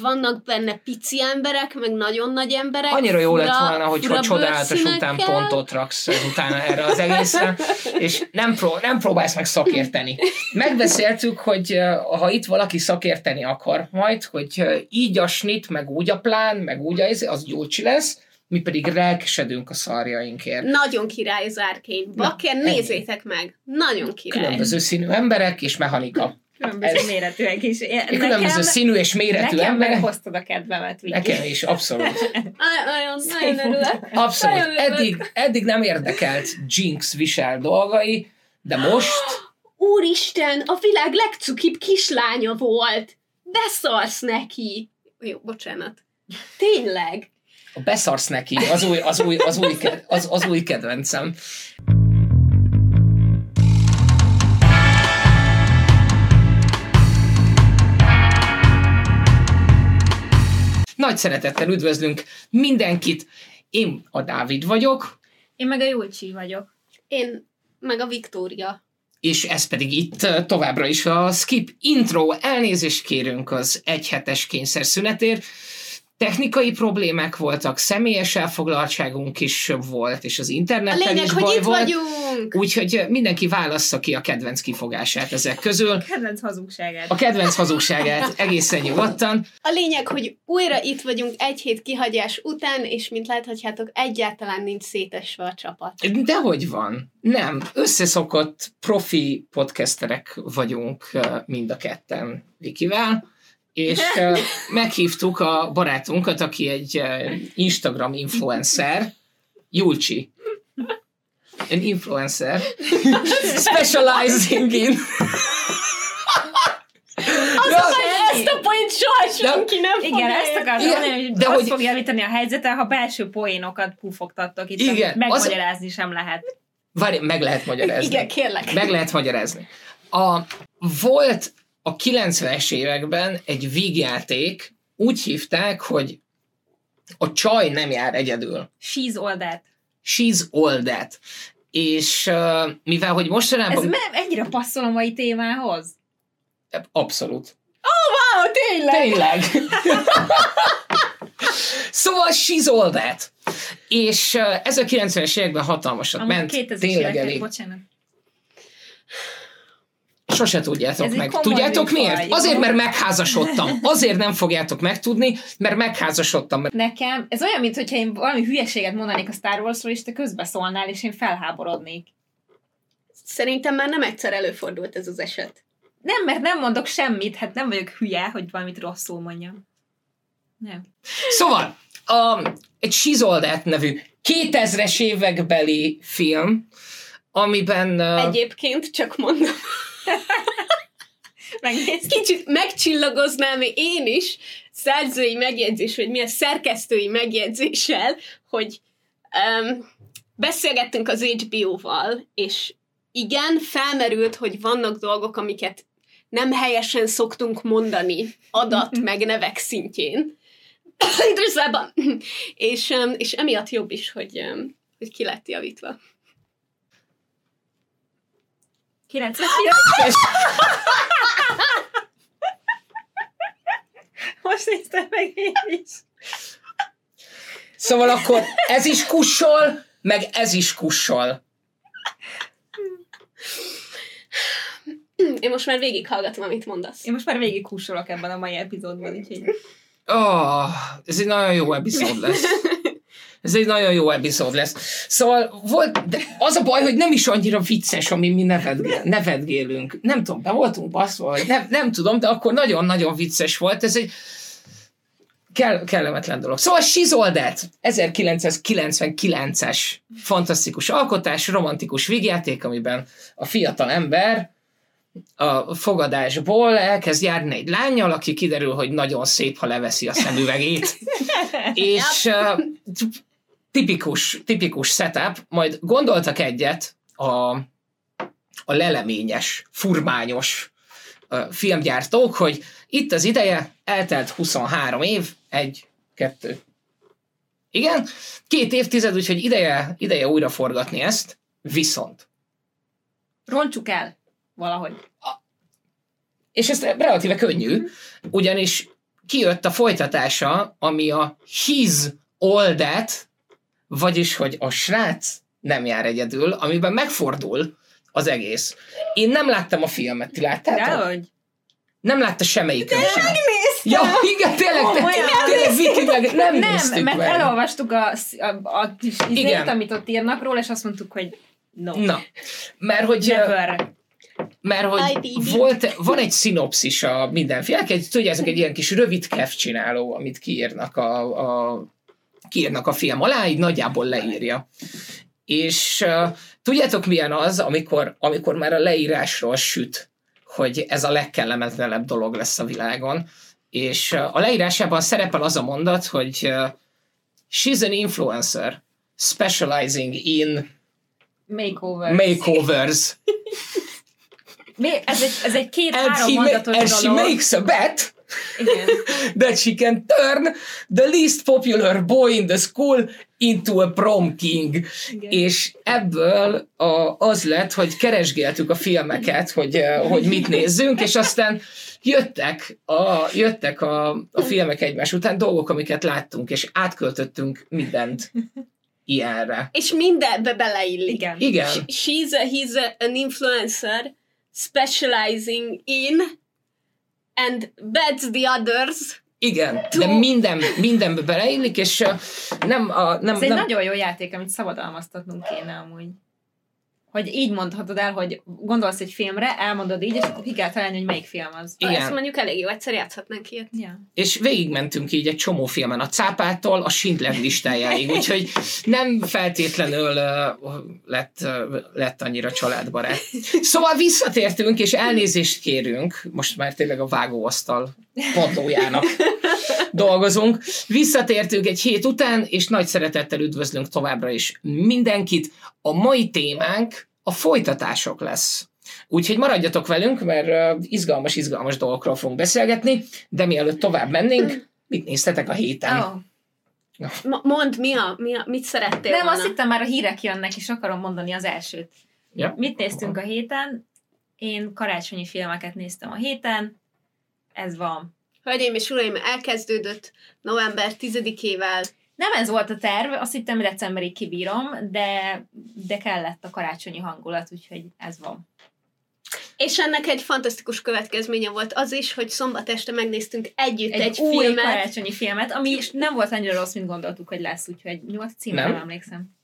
vannak benne pici emberek, meg nagyon nagy emberek. Annyira jó fura, lett volna, hogyha csodálatos után pontot raksz utána erre az egészre, és nem, pró- nem próbálsz meg szakérteni. Megbeszéltük, hogy eh, ha itt valaki szakérteni akar majd, hogy eh, így a snit, meg úgy a plán, meg úgy a, izé, az Gyurcsi lesz, mi pedig relkesedünk a szarjainkért. Nagyon király az Arcane. Bakker, nézzétek meg. Nagyon király. Különböző színű emberek és mechanika. Különböző Ez- méretűek is. Én- Különböző színű és méretű nekem emberek. meghoztad a kedvemet, Viki. Nekem is, abszolút. Nagyon, nagyon örülök. Abszolút. Nagyon örülök. Eddig, eddig nem érdekelt Jinx visel dolgai, de most Úristen, a világ legcukibb kislánya volt. Beszarsz neki. Jó, bocsánat. Tényleg. beszarsz neki, az új, az új, az új, az, az új kedvencem. Nagy szeretettel üdvözlünk mindenkit. Én a Dávid vagyok, Én meg a Júlcsi vagyok. Én meg a Viktória. és ez pedig itt továbbra is a Skip Intro. Elnézést kérünk az egyhetes kényszerszünetért. Technikai problémák voltak, személyes elfoglaltságunk is volt, és az A internettel lényeg, is hogy baj itt volt. vagyunk. Úgyhogy mindenki válassza ki a kedvenc kifogását ezek közül. Kedvenc hazugságát. A kedvenc hazugságát egészen nyugodtan. A lényeg, hogy újra itt vagyunk egy hét kihagyás után, és mint láthatjátok, egyáltalán nincs szétesve a csapat. Dehogy van? Nem. Összeszokott profi podcasterek vagyunk mind a ketten Vikivel, és meghívtuk a barátunkat, aki egy Instagram influencer, Julcsi. An influencer. Specializing in... Az ezt a point soha senki nem Igen, fogja ezt akartam Igen, mondani, hogy de azt hogy- fog javítani a helyzeten, ha belső poénokat pufogtattok itt, Igen, amit megmagyarázni sem lehet. Várj, meg lehet magyarázni. Igen, kérlek. Meg lehet magyarázni. A, volt a 90-es években egy vígjáték, úgy hívták, hogy a csaj nem jár egyedül. She's all that. She's all that. És uh, mivel, hogy Ez mostanában... me- ennyire passzol a mai témához? Abszolút. Wow, tényleg! Tényleg. szóval she's all that. És uh, ez a 90-es években hatalmasat Amúgy ment. 2000-es Tényleg években, elég. bocsánat. Sose tudjátok Ez meg. Tudjátok műfaj, miért? Azért, mert megházasodtam. Azért nem fogjátok megtudni, mert megházasodtam. Nekem, ez olyan, mintha én valami hülyeséget mondanék a Star Warsról, és te közbeszólnál, és én felháborodnék. Szerintem már nem egyszer előfordult ez az eset. Nem, mert nem mondok semmit, hát nem vagyok hülye, hogy valamit rosszul mondjam. Nem. Szóval, a, egy That nevű 2000-es évekbeli film, amiben... Uh, Egyébként csak mondom, Megnézd. kicsit megcsillagoznám én is szerzői megjegyzés, vagy mi a szerkesztői megjegyzéssel, hogy um, beszélgettünk az HBO-val, és igen, felmerült, hogy vannak dolgok, amiket nem helyesen szoktunk mondani adat meg nevek szintjén. És, és emiatt jobb is, hogy, hogy ki lett javítva. 99 és Most néztem meg én is. szóval akkor ez is kussol, meg ez is kussol. Én most már végighallgatom, amit mondasz. Én most már végig húsolok ebben a mai epizódban, úgyhogy... Oh, ez egy nagyon jó epizód lesz. Ez egy nagyon jó epizód lesz. Szóval volt, de az a baj, hogy nem is annyira vicces, ami mi nevetgél, nevetgélünk. Nem tudom, be voltunk baszva, vagy nem, nem tudom, de akkor nagyon-nagyon vicces volt. Ez egy kell, kellemetlen dolog. Szóval That, 1999-es fantasztikus alkotás, romantikus vígjáték, amiben a fiatal ember a fogadásból elkezd járni egy lányjal, aki kiderül, hogy nagyon szép, ha leveszi a szemüvegét. És uh, tipikus, tipikus setup, majd gondoltak egyet a, a leleményes, furmányos filmgyártók, hogy itt az ideje, eltelt 23 év, egy, kettő. Igen, két évtized, úgyhogy ideje, ideje újra forgatni ezt, viszont Roncsuk el valahogy. és ez relatíve könnyű, ugyanis kijött a folytatása, ami a His All That, vagyis, hogy a srác nem jár egyedül, amiben megfordul az egész. Én nem láttam a filmet, ti láttátok? Dehogy. Nem látta semmelyikön sem. Ja, igen, tényleg, Komolyan? tényleg, Viki, meg nem, Nem, néztük mert meg. elolvastuk a, a, a kis izét, Igen. amit ott írnak róla, és azt mondtuk, hogy no. Na, mert hogy, Never. mert hogy volt, van egy szinopszis a mindenféle, tudjátok, egy ilyen kis rövid kev csináló, amit kiírnak a, a, kiírnak a film alá, így nagyjából leírja. És uh, tudjátok milyen az, amikor, amikor már a leírásról süt, hogy ez a legkellemetlenebb dolog lesz a világon, és uh, a leírásában szerepel az a mondat, hogy uh, she's an influencer specializing in Makeover. makeovers. Mi- Ez egy, ez egy két-három mondatos and she dolog. makes a bet Igen. that she can turn the least popular boy in the school into a prom king. Igen. És ebből a, az lett, hogy keresgéltük a filmeket, hogy, hogy mit nézzünk, és aztán jöttek a, jöttek a, a filmek egymás után dolgok, amiket láttunk, és átköltöttünk mindent ilyenre. És mindenbe beleillik. Igen. Igen. She's a, he's a, an influencer specializing in and bets the others. Igen, de minden, mindenbe beleillik, és nem, a, nem, Ez egy nem, nagyon jó játék, amit szabadalmaztatnunk kéne amúgy. Hogy így mondhatod el, hogy gondolsz egy filmre, elmondod így, és akkor ki kell találni, hogy melyik film az. Igen. Ezt mondjuk elég jó, egyszer játszhatnánk ilyet. Ja. és végigmentünk így egy csomó filmen, a cápától a Schindler listájáig, úgyhogy nem feltétlenül uh, lett, uh, lett annyira családbarát. Szóval visszatértünk, és elnézést kérünk, most már tényleg a vágóasztal padlójának dolgozunk. Visszatértünk egy hét után, és nagy szeretettel üdvözlünk továbbra is mindenkit. A mai témánk a folytatások lesz. Úgyhogy maradjatok velünk, mert izgalmas-izgalmas dolgokról fogunk beszélgetni, de mielőtt tovább mennénk, mit néztetek a héten? Oh. Mondd, mi a, mi a, mit szerettél Nem, volna? azt hittem már a hírek jönnek, és akarom mondani az elsőt. Ja. Mit néztünk a héten? Én karácsonyi filmeket néztem a héten. Ez van. Hölgyeim és uraim, elkezdődött november 10-ével. Nem ez volt a terv, azt hittem decemberig kibírom, de, de kellett a karácsonyi hangulat, úgyhogy ez van. És ennek egy fantasztikus következménye volt az is, hogy szombat este megnéztünk együtt egy, Egy, új filmet. karácsonyi filmet, ami is nem volt annyira rossz, mint gondoltuk, hogy lesz, úgyhogy címe, Nem? nem, emlékszem.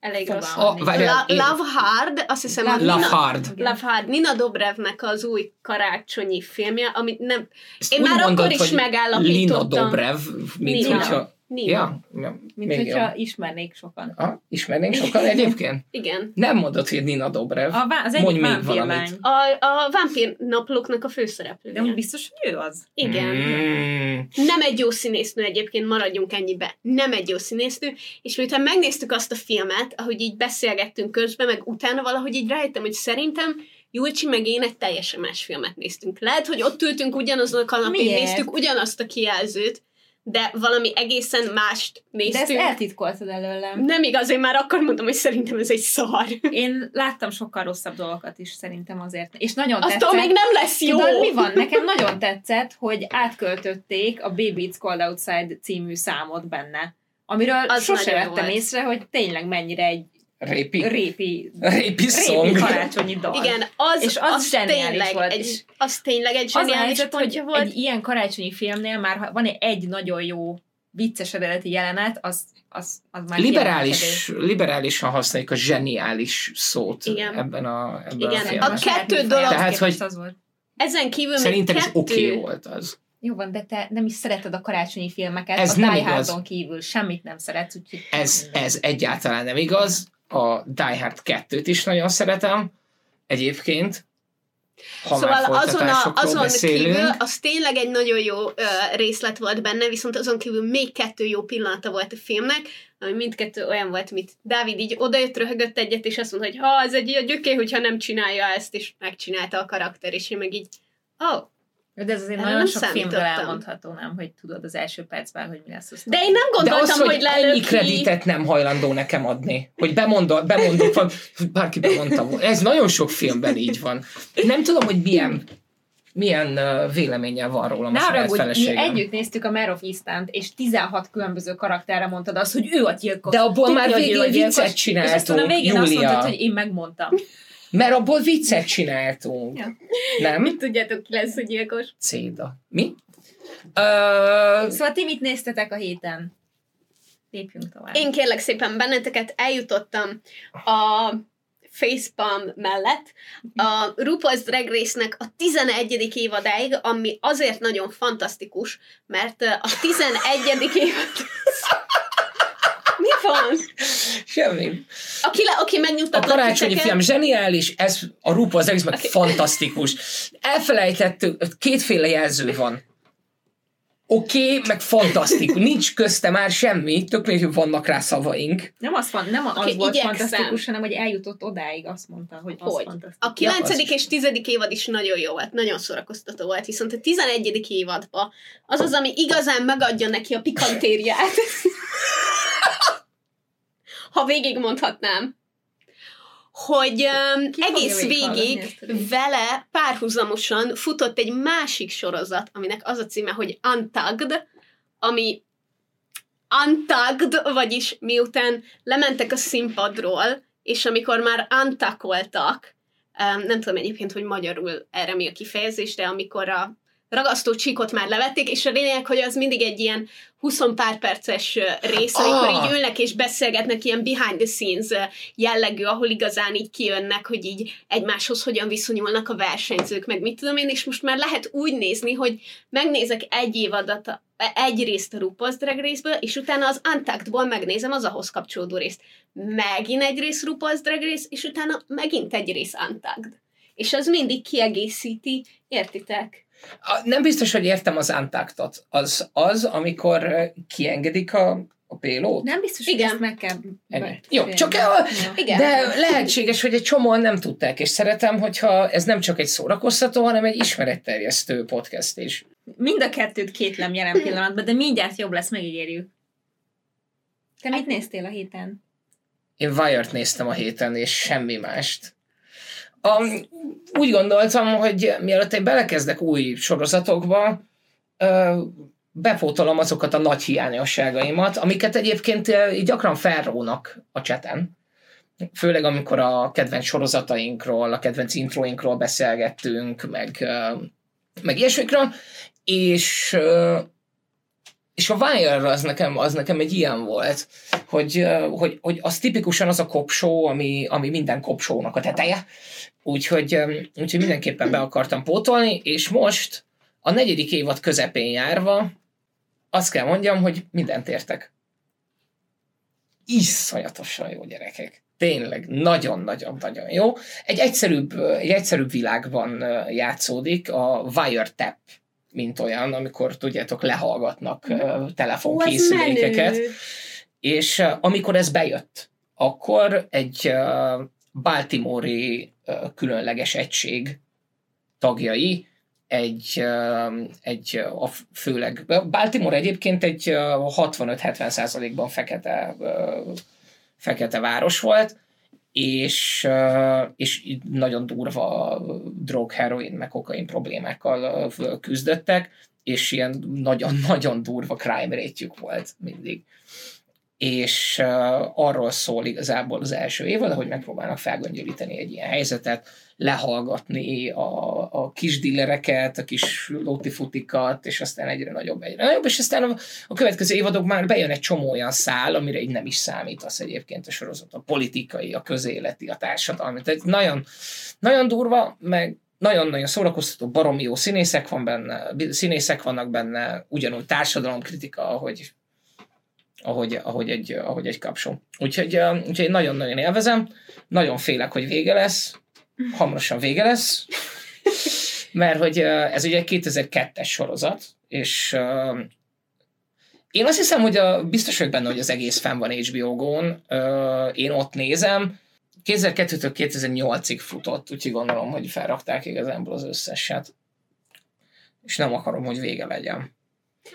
Elég rossz. Várjál, La- én- Love Hard, azt hiszem, Love Love Nina, Hard. Love Hard, Nina Dobrevnek az új karácsonyi filmje, amit nem... Ezt Én már mondod, akkor is megállapítottam. Lina Dobrev, mint Nina. hogyha... Nina. Ja, ja, Mint még hogyha jobb. ismernék sokan. Ha, ismernénk sokan egyébként? Igen. Nem mondod, hogy Nina Dobrev. A, vá- az Mondj egyik még vámpírlány. valamit. A, a Vampír naplóknak a főszereplője. De biztos, hogy ő az. Igen. Mm. Nem egy jó színésznő egyébként, maradjunk ennyibe. Nem egy jó színésznő, és miután megnéztük azt a filmet, ahogy így beszélgettünk közben, meg utána valahogy így rájöttem, hogy szerintem Julcsi meg én egy teljesen más filmet néztünk. Lehet, hogy ott ültünk ugyanazon a kanapén, Miért? néztük ugyanazt a kijelzőt, de valami egészen mást De ezt néztünk. eltitkoltad előlem. Nem igaz, én már akkor mondom, hogy szerintem ez egy szar. Én láttam sokkal rosszabb dolgokat is szerintem azért. És nagyon Attól tetszett. még nem lesz jó. Tudod, mi van? Nekem nagyon tetszett, hogy átköltötték a Baby It's Cold Outside című számot benne. Amiről Az sose vettem volt. észre, hogy tényleg mennyire egy Répi. répi, Répi song. répi karácsonyi dal. Igen, az, És az zseniális tényleg volt, Egy, az tényleg egy Az a zseniális helyzet, hogy pontja volt. egy ilyen karácsonyi filmnél már ha van egy nagyon jó vicces eredeti jelenet, az, az, az már Liberális, liberálisan használjuk a zseniális szót Igen. ebben a, ebben Igen, a a filmben. kettő dolog- Tehát, hogy- Az volt. Ezen kívül Szerintem még is kettő... oké okay volt az. Jó van, de te nem is szereted a karácsonyi filmeket, Ez a nem Die igaz. Kívül semmit nem szeretsz, úgyhogy... Ez, ez egyáltalán nem igaz. A Die Hard 2-t is nagyon szeretem egyébként. Ha szóval azon, a, azon beszélünk. kívül, az tényleg egy nagyon jó ö, részlet volt benne, viszont azon kívül még kettő jó pillanata volt a filmnek, ami mindkettő olyan volt, mint Dávid így odajött, röhögött egyet, és azt mondta, hogy ha, ez egy ilyen gyöké, hogyha nem csinálja ezt, és megcsinálta a karakter, és én meg így, oh. De ez azért Erre nagyon sok filmről elmondható, nem, hogy tudod az első percben, hogy mi lesz az. De én nem De gondoltam, az, hogy, hogy ennyi kreditet nem hajlandó nekem adni, hogy bemondod, bemondok, van, bárki bemondta. Ez nagyon sok filmben így van. Nem tudom, hogy milyen milyen véleménye van rólam Ne a saját hogy mi feleségem. együtt néztük a Mare of Eastant, és 16 különböző karakterre mondtad azt, hogy ő a gyilkos. De abból Tudja, már végén viccet És aztán a csináltunk, végén azt Júlia. mondtad, hogy én megmondtam. Mert abból viccet csináltunk. Ja. Nem? Mit tudjátok, ki lesz a gyilkos? Céda. Mi? Uh, Szóval ti mit néztetek a héten? Lépjünk tovább. Én kérlek szépen benneteket, eljutottam a facepalm mellett a RuPaul's Drag Race-nek a 11. évadáig, ami azért nagyon fantasztikus, mert a 11. évad... Mi van? semmi. Aki, le, aki A megnyugtatott karácsonyi titeket- film zseniális, ez a Rupa az egész meg Oké. fantasztikus. Elfelejtettük, kétféle jelző van. Oké, okay, meg fantasztikus. Nincs közte már semmi, tök mindegy, vannak rá szavaink. Nem az, fan, nem az Oké, volt igyekszem. fantasztikus, hanem hogy eljutott odáig, azt mondta, hogy az Hogy? fantasztikus. A 9. Ja, az és 10. évad is nagyon jó volt, nagyon szórakoztató volt, viszont a 11. évadban az az, ami igazán megadja neki a pikantériát. ha végig mondhatnám. Hogy um, Ki egész végig vele párhuzamosan futott egy másik sorozat, aminek az a címe, hogy Untugged, ami Untugged, vagyis miután lementek a színpadról, és amikor már untakoltak, um, nem tudom egyébként, hogy magyarul erre mi a kifejezés, de amikor a ragasztó csíkot már levették, és a lényeg, hogy az mindig egy ilyen 20 pár perces rész, amikor Ah! így ülnek és beszélgetnek ilyen behind the scenes jellegű, ahol igazán így kijönnek, hogy így egymáshoz hogyan viszonyulnak a versenyzők, meg mit tudom én, és most már lehet úgy nézni, hogy megnézek egy évadat, egy részt a RuPaul's Drag Race-ből, és utána az Untuckedból megnézem az ahhoz kapcsolódó részt. Megint egy rész RuPaul's Drag Race, és utána megint egy rész Untucked. És az mindig kiegészíti, értitek? A- Nem biztos, hogy értem az antaktot. Az az, amikor kiengedik a, a pélót. Nem biztos, Igen. hogy ezt meg kell... Ennyi. Jó, csak a-. Igen. De lehetséges, hogy egy csomóan nem tudták, és szeretem, hogyha ez nem csak egy szórakoztató, hanem egy ismeretterjesztő podcast is. Mind a kettőt kétlem jelen pillanatban, de mindjárt jobb lesz, megígérjük. Te mit néztél a héten? Én Wire-t néztem a héten, és semmi mást. Um, úgy gondoltam, hogy mielőtt én belekezdek új sorozatokba, ö, bepótolom azokat a nagy hiányosságaimat, amiket egyébként így gyakran felrónak a cseten. Főleg amikor a kedvenc sorozatainkról, a kedvenc introinkról beszélgettünk, meg, meg ilyesmikről, és és a Wire az nekem, az nekem egy ilyen volt, hogy, hogy, hogy az tipikusan az a kopsó, ami, ami minden kopsónak a teteje. Úgyhogy, úgyhogy mindenképpen be akartam pótolni, és most a negyedik évad közepén járva azt kell mondjam, hogy mindent értek. Iszonyatosan jó gyerekek. Tényleg, nagyon-nagyon-nagyon jó. Egy egyszerűbb, egy egyszerűbb világban játszódik, a Wiretap mint olyan, amikor tudjátok, lehallgatnak telefonkészülékeket. És uh, amikor ez bejött, akkor egy Baltimore-i uh, különleges egység tagjai, egy, egy a főleg, Baltimore egyébként egy uh, 65-70 százalékban fekete, fekete város volt, és, és nagyon durva drog, heroin, meg kokain problémákkal küzdöttek, és ilyen nagyon-nagyon durva crime rate volt mindig. És arról szól igazából az első évad, hogy megpróbálnak felgöngyölíteni egy ilyen helyzetet, lehallgatni a, a kis dillereket, a kis lótifutikat, és aztán egyre nagyobb, egyre nagyobb, és aztán a, a következő évadok már bejön egy csomó olyan szál, amire így nem is számítasz egyébként a sorozat, a politikai, a közéleti, a társadalmi. Tehát nagyon, nagyon durva, meg nagyon-nagyon szórakoztató, baromi jó színészek, van benne, színészek vannak benne, ugyanúgy társadalomkritika, ahogy ahogy, ahogy, egy, ahogy egy kapsó. Úgyhogy, úgyhogy nagyon-nagyon élvezem, nagyon félek, hogy vége lesz, hamarosan vége lesz, mert hogy ez ugye egy 2002-es sorozat, és én azt hiszem, hogy a, biztos vagyok benne, hogy az egész fenn van HBO Go-n, uh, én ott nézem, 2002-től 2008-ig futott, úgyhogy gondolom, hogy felrakták igazából az összeset. És nem akarom, hogy vége legyen.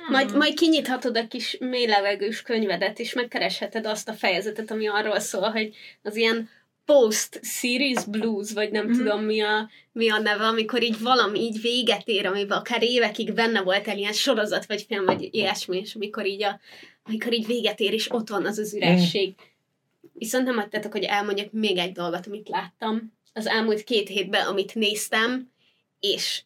Majd, majd kinyithatod a kis mélylevegős könyvedet, és megkeresheted azt a fejezetet, ami arról szól, hogy az ilyen Post Series Blues, vagy nem Mhm. tudom mi a, mi a neve, amikor így valami így véget ér, amiben akár évekig benne volt el ilyen sorozat, vagy film, vagy ilyesmi, és amikor így, a, amikor így véget ér, és ott van az az üresség. Viszont nem hagytatok, hogy elmondjak még egy dolgot, amit láttam az elmúlt két hétben, amit néztem, és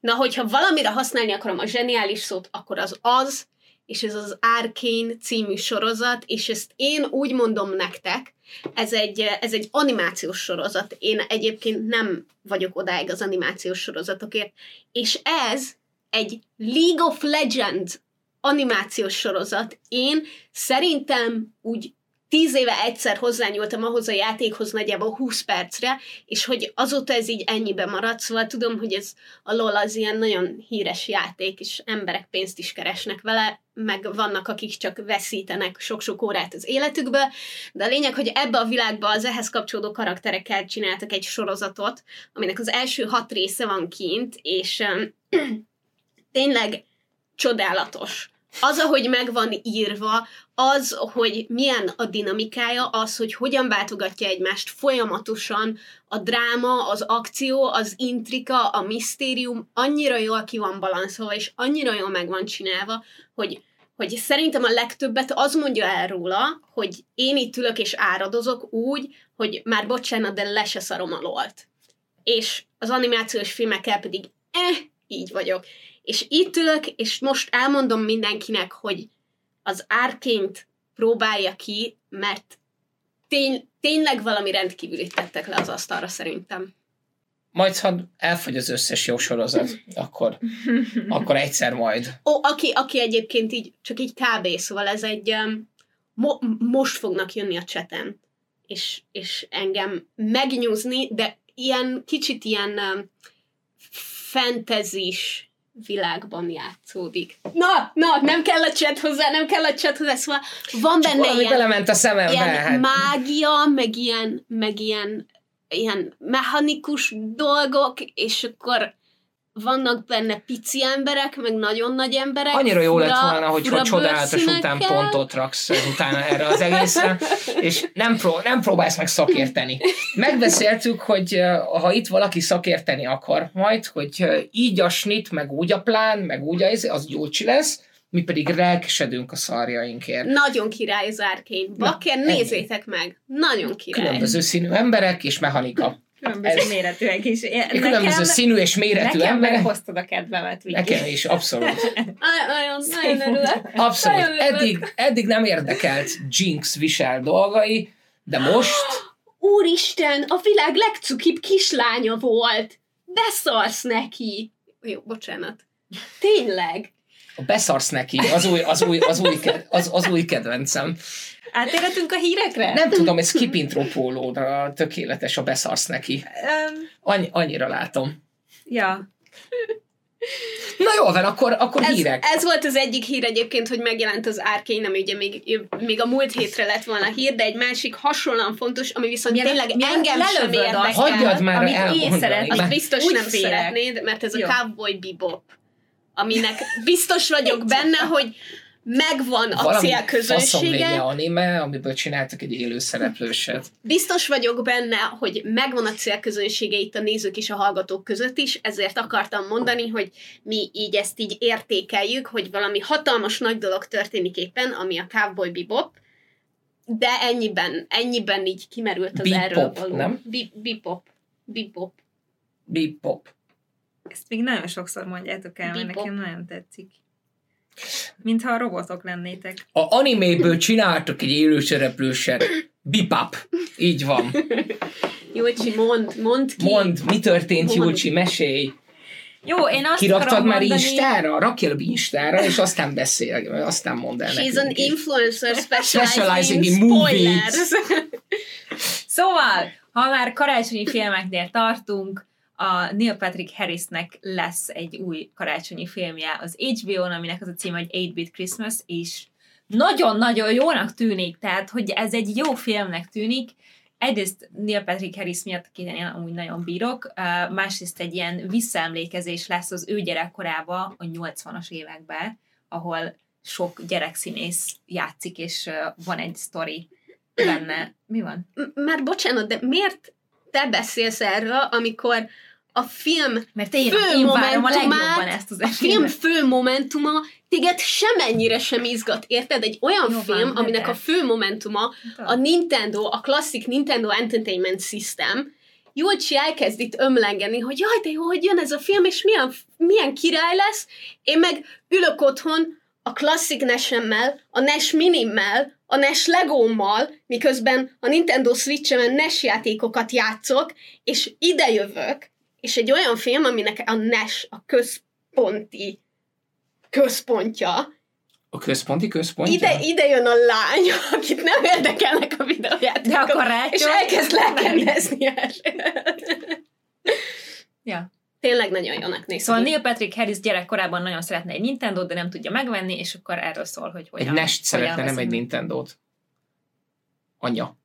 na, hogyha valamire használni akarom a zseniális szót, akkor az az, és ez az Arcane című sorozat, és ezt én úgy mondom nektek, ez egy, ez egy animációs sorozat. Én egyébként nem vagyok odáig az animációs sorozatokért, és ez egy League of Legends animációs sorozat. Én szerintem úgy tíz éve egyszer hozzányúltam ahhoz a játékhoz nagyjából 20 percre, és hogy azóta ez így ennyibe maradt, szóval tudom, hogy ez a LOL az ilyen nagyon híres játék, és emberek pénzt is keresnek vele, meg vannak, akik csak veszítenek sok-sok órát az életükbe, de a lényeg, hogy ebbe a világba az ehhez kapcsolódó karakterekkel csináltak egy sorozatot, aminek az első hat része van kint, és tényleg csodálatos. Az, ahogy meg van írva, az, hogy milyen a dinamikája, az, hogy hogyan váltogatja egymást folyamatosan a dráma, az akció, az intrika, a misztérium annyira jól ki van balanszolva, és annyira jól meg van csinálva, hogy, hogy szerintem a legtöbbet az mondja el róla, hogy én itt ülök és áradozok úgy, hogy már bocsánat, de le se szarom a lolt. És az animációs filmekkel pedig eh, így vagyok. És itt ülök, és most elmondom mindenkinek, hogy az árként próbálja ki, mert tény, tényleg valami rendkívülit tettek le az asztalra szerintem. Majd, ha elfogy az összes jó sorozat, akkor, akkor egyszer majd. Ó, aki, aki egyébként így, csak így kb. Szóval ez egy, um, mo- most fognak jönni a cseten, és, és engem megnyúzni, de ilyen, kicsit ilyen um, fantazis világban játszódik. Na, na, nem kell a chat hozzá, nem kell a chat hozzá, szóval van Csak benne ilyen, belement a szemembe. ilyen Hát, mágia, meg ilyen, meg ilyen, ilyen mechanikus dolgok, és akkor vannak benne pici emberek, meg nagyon nagy emberek. annyira jó lett volna, hogyha csodálatos után pontot raksz utána erre az egészre, és nem, pró- nem próbálsz meg szakérteni. Megbeszéltük, hogy eh, ha itt valaki szakérteni akar majd, hogy eh, így a snit, meg úgy a plán, meg úgy a, izé, az Gyurcsi lesz, mi pedig relkesedünk a szarjainkért. Nagyon király az Arkane. Bakker, nézzétek meg. Nagyon király. Különböző színű emberek és mechanika. Különböző Ez- méretűek is. Én- Különböző színű és méretű nekem emberek. meghoztad a kedvemet, Viki. Nekem is, abszolút. Nagyon, nagyon örülök. Abszolút. Nagyon örülök. Eddig, eddig nem érdekelt Jinx visel dolgai, de most Úristen, a világ legcukibb kislánya volt. Beszarsz neki. Jó, bocsánat. Tényleg. beszarsz neki, az új, az új, az új, az, az új kedvencem. Átérhetünk a hírekre? Nem tudom, ez skip intro pólóra tökéletes a beszarsz neki. Um, Annyi, annyira látom. ja. Na jó van, akkor, akkor Ez, hírek. ez volt az egyik hír egyébként, hogy megjelent az Arkane, ami ugye még, még a múlt hétre lett volna hír, de egy másik hasonlóan fontos, ami viszont Mielőtt- tényleg mielőtt engem sem érdekel. Hagyjad már amit én elmondani. szeretnék. Azt mert- biztos Úgy nem félek. szeretnéd, mert ez a Jó. Cowboy Bebop, aminek biztos vagyok benne, hogy megvan a Valami célközönsége. faszomlénye anime, amiből csináltak egy élő szereplőset. Biztos vagyok benne, hogy megvan a célközönsége itt a nézők és a hallgatók között is, ezért akartam mondani, hogy mi így ezt így értékeljük, hogy valami hatalmas nagy dolog történik éppen, ami a Cowboy Bebop, de ennyiben, ennyiben így kimerült az Bebop, erről való. nem? Bi- Bebop. Bebop. Bebop. Ezt még nagyon sokszor mondjátok el, mert nekem nagyon tetszik. Mintha a robotok lennétek. A animéből csináltak egy élő szereplőset. Bebop. Így van. Julcsi, mond, mond ki. Mond, mi történt, Mond. Julcsi, mesélj. Jó, én azt Kiraktad már mondani... Instára? Rakjál be Instára, és aztán beszél, aztán mondd el She's an influencer Specializing specializing in movies. spoilers. Szóval, ha már karácsonyi filmeknél tartunk, a Neil Patrick Harrisnek lesz egy új karácsonyi filmje az HBO-n, aminek az a címe, hogy 8-Bit Christmas, és nagyon-nagyon jónak tűnik, tehát, hogy ez egy jó filmnek tűnik, Egyrészt Neil Patrick Harris miatt, akit én amúgy nagyon bírok, másrészt egy ilyen visszaemlékezés lesz az ő gyerekkorába a 80-as években, ahol sok gyerekszínész játszik, és van egy sztori benne. Mi van? Már bocsánat, de miért te beszélsz erről, amikor a film Mert én, fő én várom a momentumát, legjobban ezt az a film fő momentuma téged semennyire sem izgat, érted? Egy olyan Jó van, film, de aminek de. a fő momentuma a Nintendo, a klasszik Nintendo Entertainment System, Júlcsi elkezd itt ömlengeni, hogy jaj, de jó, hogy jön ez a film, és milyen, milyen király lesz. Én meg ülök otthon a klasszik nesemmel, a NES minimmel, a NES legómmal, miközben a Nintendo Switch-emen NES játékokat játszok, és ide jövök, és egy olyan film, aminek a NES a központi központja, A központi központja? ide, ide jön a lány, akit nem érdekelnek a videójátékok. De a karácsony... És elkezd lekendezni erre. Ja. Tényleg nagyon jónak néz Szóval. Neil Patrick Harris gyerekkorában nagyon szeretne egy nintendo de nem tudja megvenni, és akkor erről szól, hogy Egy hogyan... Nest szeretne, nem egy. Nintendo-t. Anya.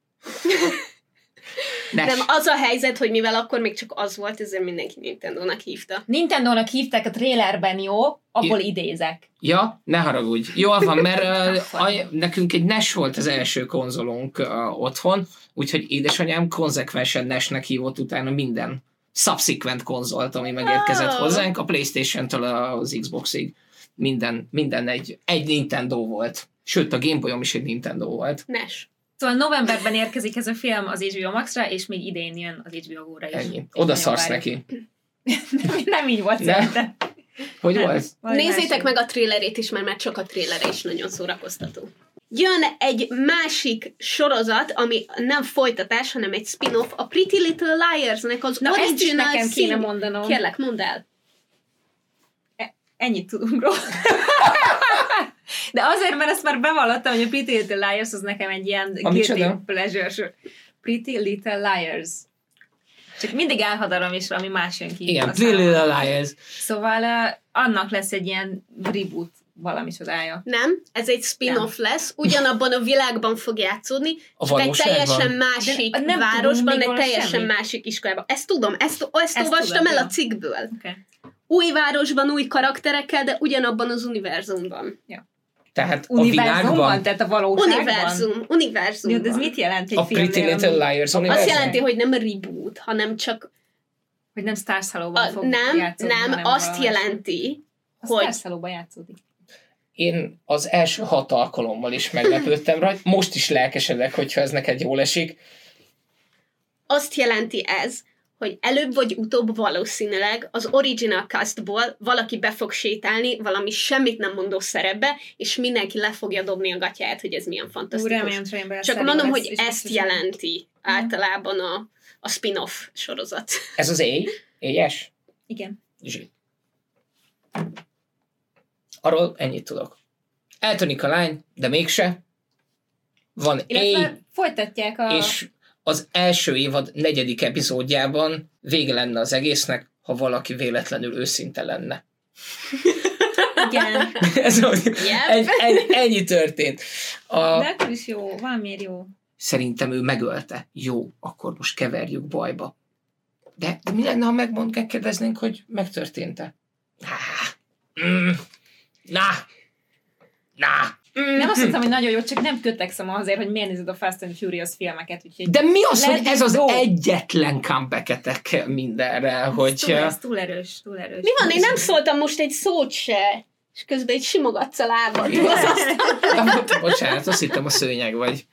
Nes. Nem, az a helyzet, hogy mivel akkor még csak az volt, ezért mindenki Nintendo-nak hívta. Nintendo-nak hívták a trailerben, jó? Abból I- idézek. Ja, ne haragudj. Jól van, mert uh, a, nekünk egy NES volt az első konzolunk uh, otthon, úgyhogy édesanyám konzekvensen NES-nek hívott utána minden subsequent konzolt, ami megérkezett Oh. hozzánk, a Playstation-től az Xboxig. Minden, minden egy, egy Nintendo volt. Sőt, a Game Boy-om is egy Nintendo volt. Nes. Szóval novemberben érkezik ez a film az HBO Max-ra, és még idén jön az HBO Go-ra is. Ennyi. Oda szarsz neki. nem, nem így volt Ne. szerintem. Hogy Nem. volt? Nézzétek meg a trailerét is, mert már csak a trailer is nagyon szórakoztató. Jön egy másik sorozat, ami nem folytatás, hanem egy spin-off, a Pretty Little Liars-nek az Na, ezt is original nekem kéne szín- mondanom. Kérlek, mondd el. Ennyit tudunk róla. De azért, mert ezt már bevallottam, hogy a Pretty Little Liars az nekem egy ilyen A micsoda? guilty pleasure. Pretty Little Liars. Csak mindig elhadarom, és valami más jön ki. Igen, a Pretty. Little Liars. Szóval uh, annak lesz egy ilyen reboot valami csodája. Nem, ez egy spin-off lesz, ugyanabban a világban fog játszódni, A egy teljesen másik De nem városban, egy teljesen semmit. másik iskolában. Ezt tudom, ezt, ezt, Ezt olvastam tudod, el a cikkből. Okay. Új városban, új karakterekkel, de ugyanabban az univerzumban. Tehát a Univerzumban, világban tehát a valóságban. Univerzum, univerzumban. Jó, de ez mit jelent egy a Pretty filmnél, Little ami- Liars Azt univerzum? jelenti, hogy nem reboot, hanem csak Hogy nem Stars Hollow-ban a, fog nem, játszódni, nem, azt valami- jelenti, A hogy Stars Hollow-ban játszódik. Én az első hat alkalommal is meglepődtem rajta. Most is lelkesedek, hogyha ez neked jól esik. azt jelenti ez, hogy előbb vagy utóbb valószínűleg az original castból valaki be fog sétálni valami semmit nem mondó szerepbe, és mindenki le fogja dobni a gatyáját, hogy ez milyen fantasztikus. remélem, Trainben Csak mondom, hogy ezt biztosan- jelenti általában a, a spin-off sorozat. Ez az éj? Éjes? Igen. Zsí. Arról ennyit tudok. Eltűnik a lány, de mégse. Van éj, Illetve folytatják a... és az első évad negyedik epizódjában vége lenne az egésznek, ha valaki véletlenül őszinte lenne. Igen. Ez, Yep. egy, ennyi, ennyi történt. A, De akkor is jó, valamiért jó. szerintem ő megölte. Jó, akkor most keverjük bajba. De, de mi lenne, ha megmond, megkérdeznénk, hogy megtörtént-e? Nah. Mm. Nah. Nah. Mm. Nem azt mondtam, hogy nagyon jó, csak nem kötekszem azért, hogy miért nézed a Fast and Furious filmeket, úgyhogy De mi az, hogy ez az go. egyetlen comebacketek mindenre, ez hogy... túl, ez túl erős, túl erős. Mi van, én nem szóltam most egy szót se, és közben egy simogatsz a lábad. Bocsánat, azt hittem a szőnyeg vagy.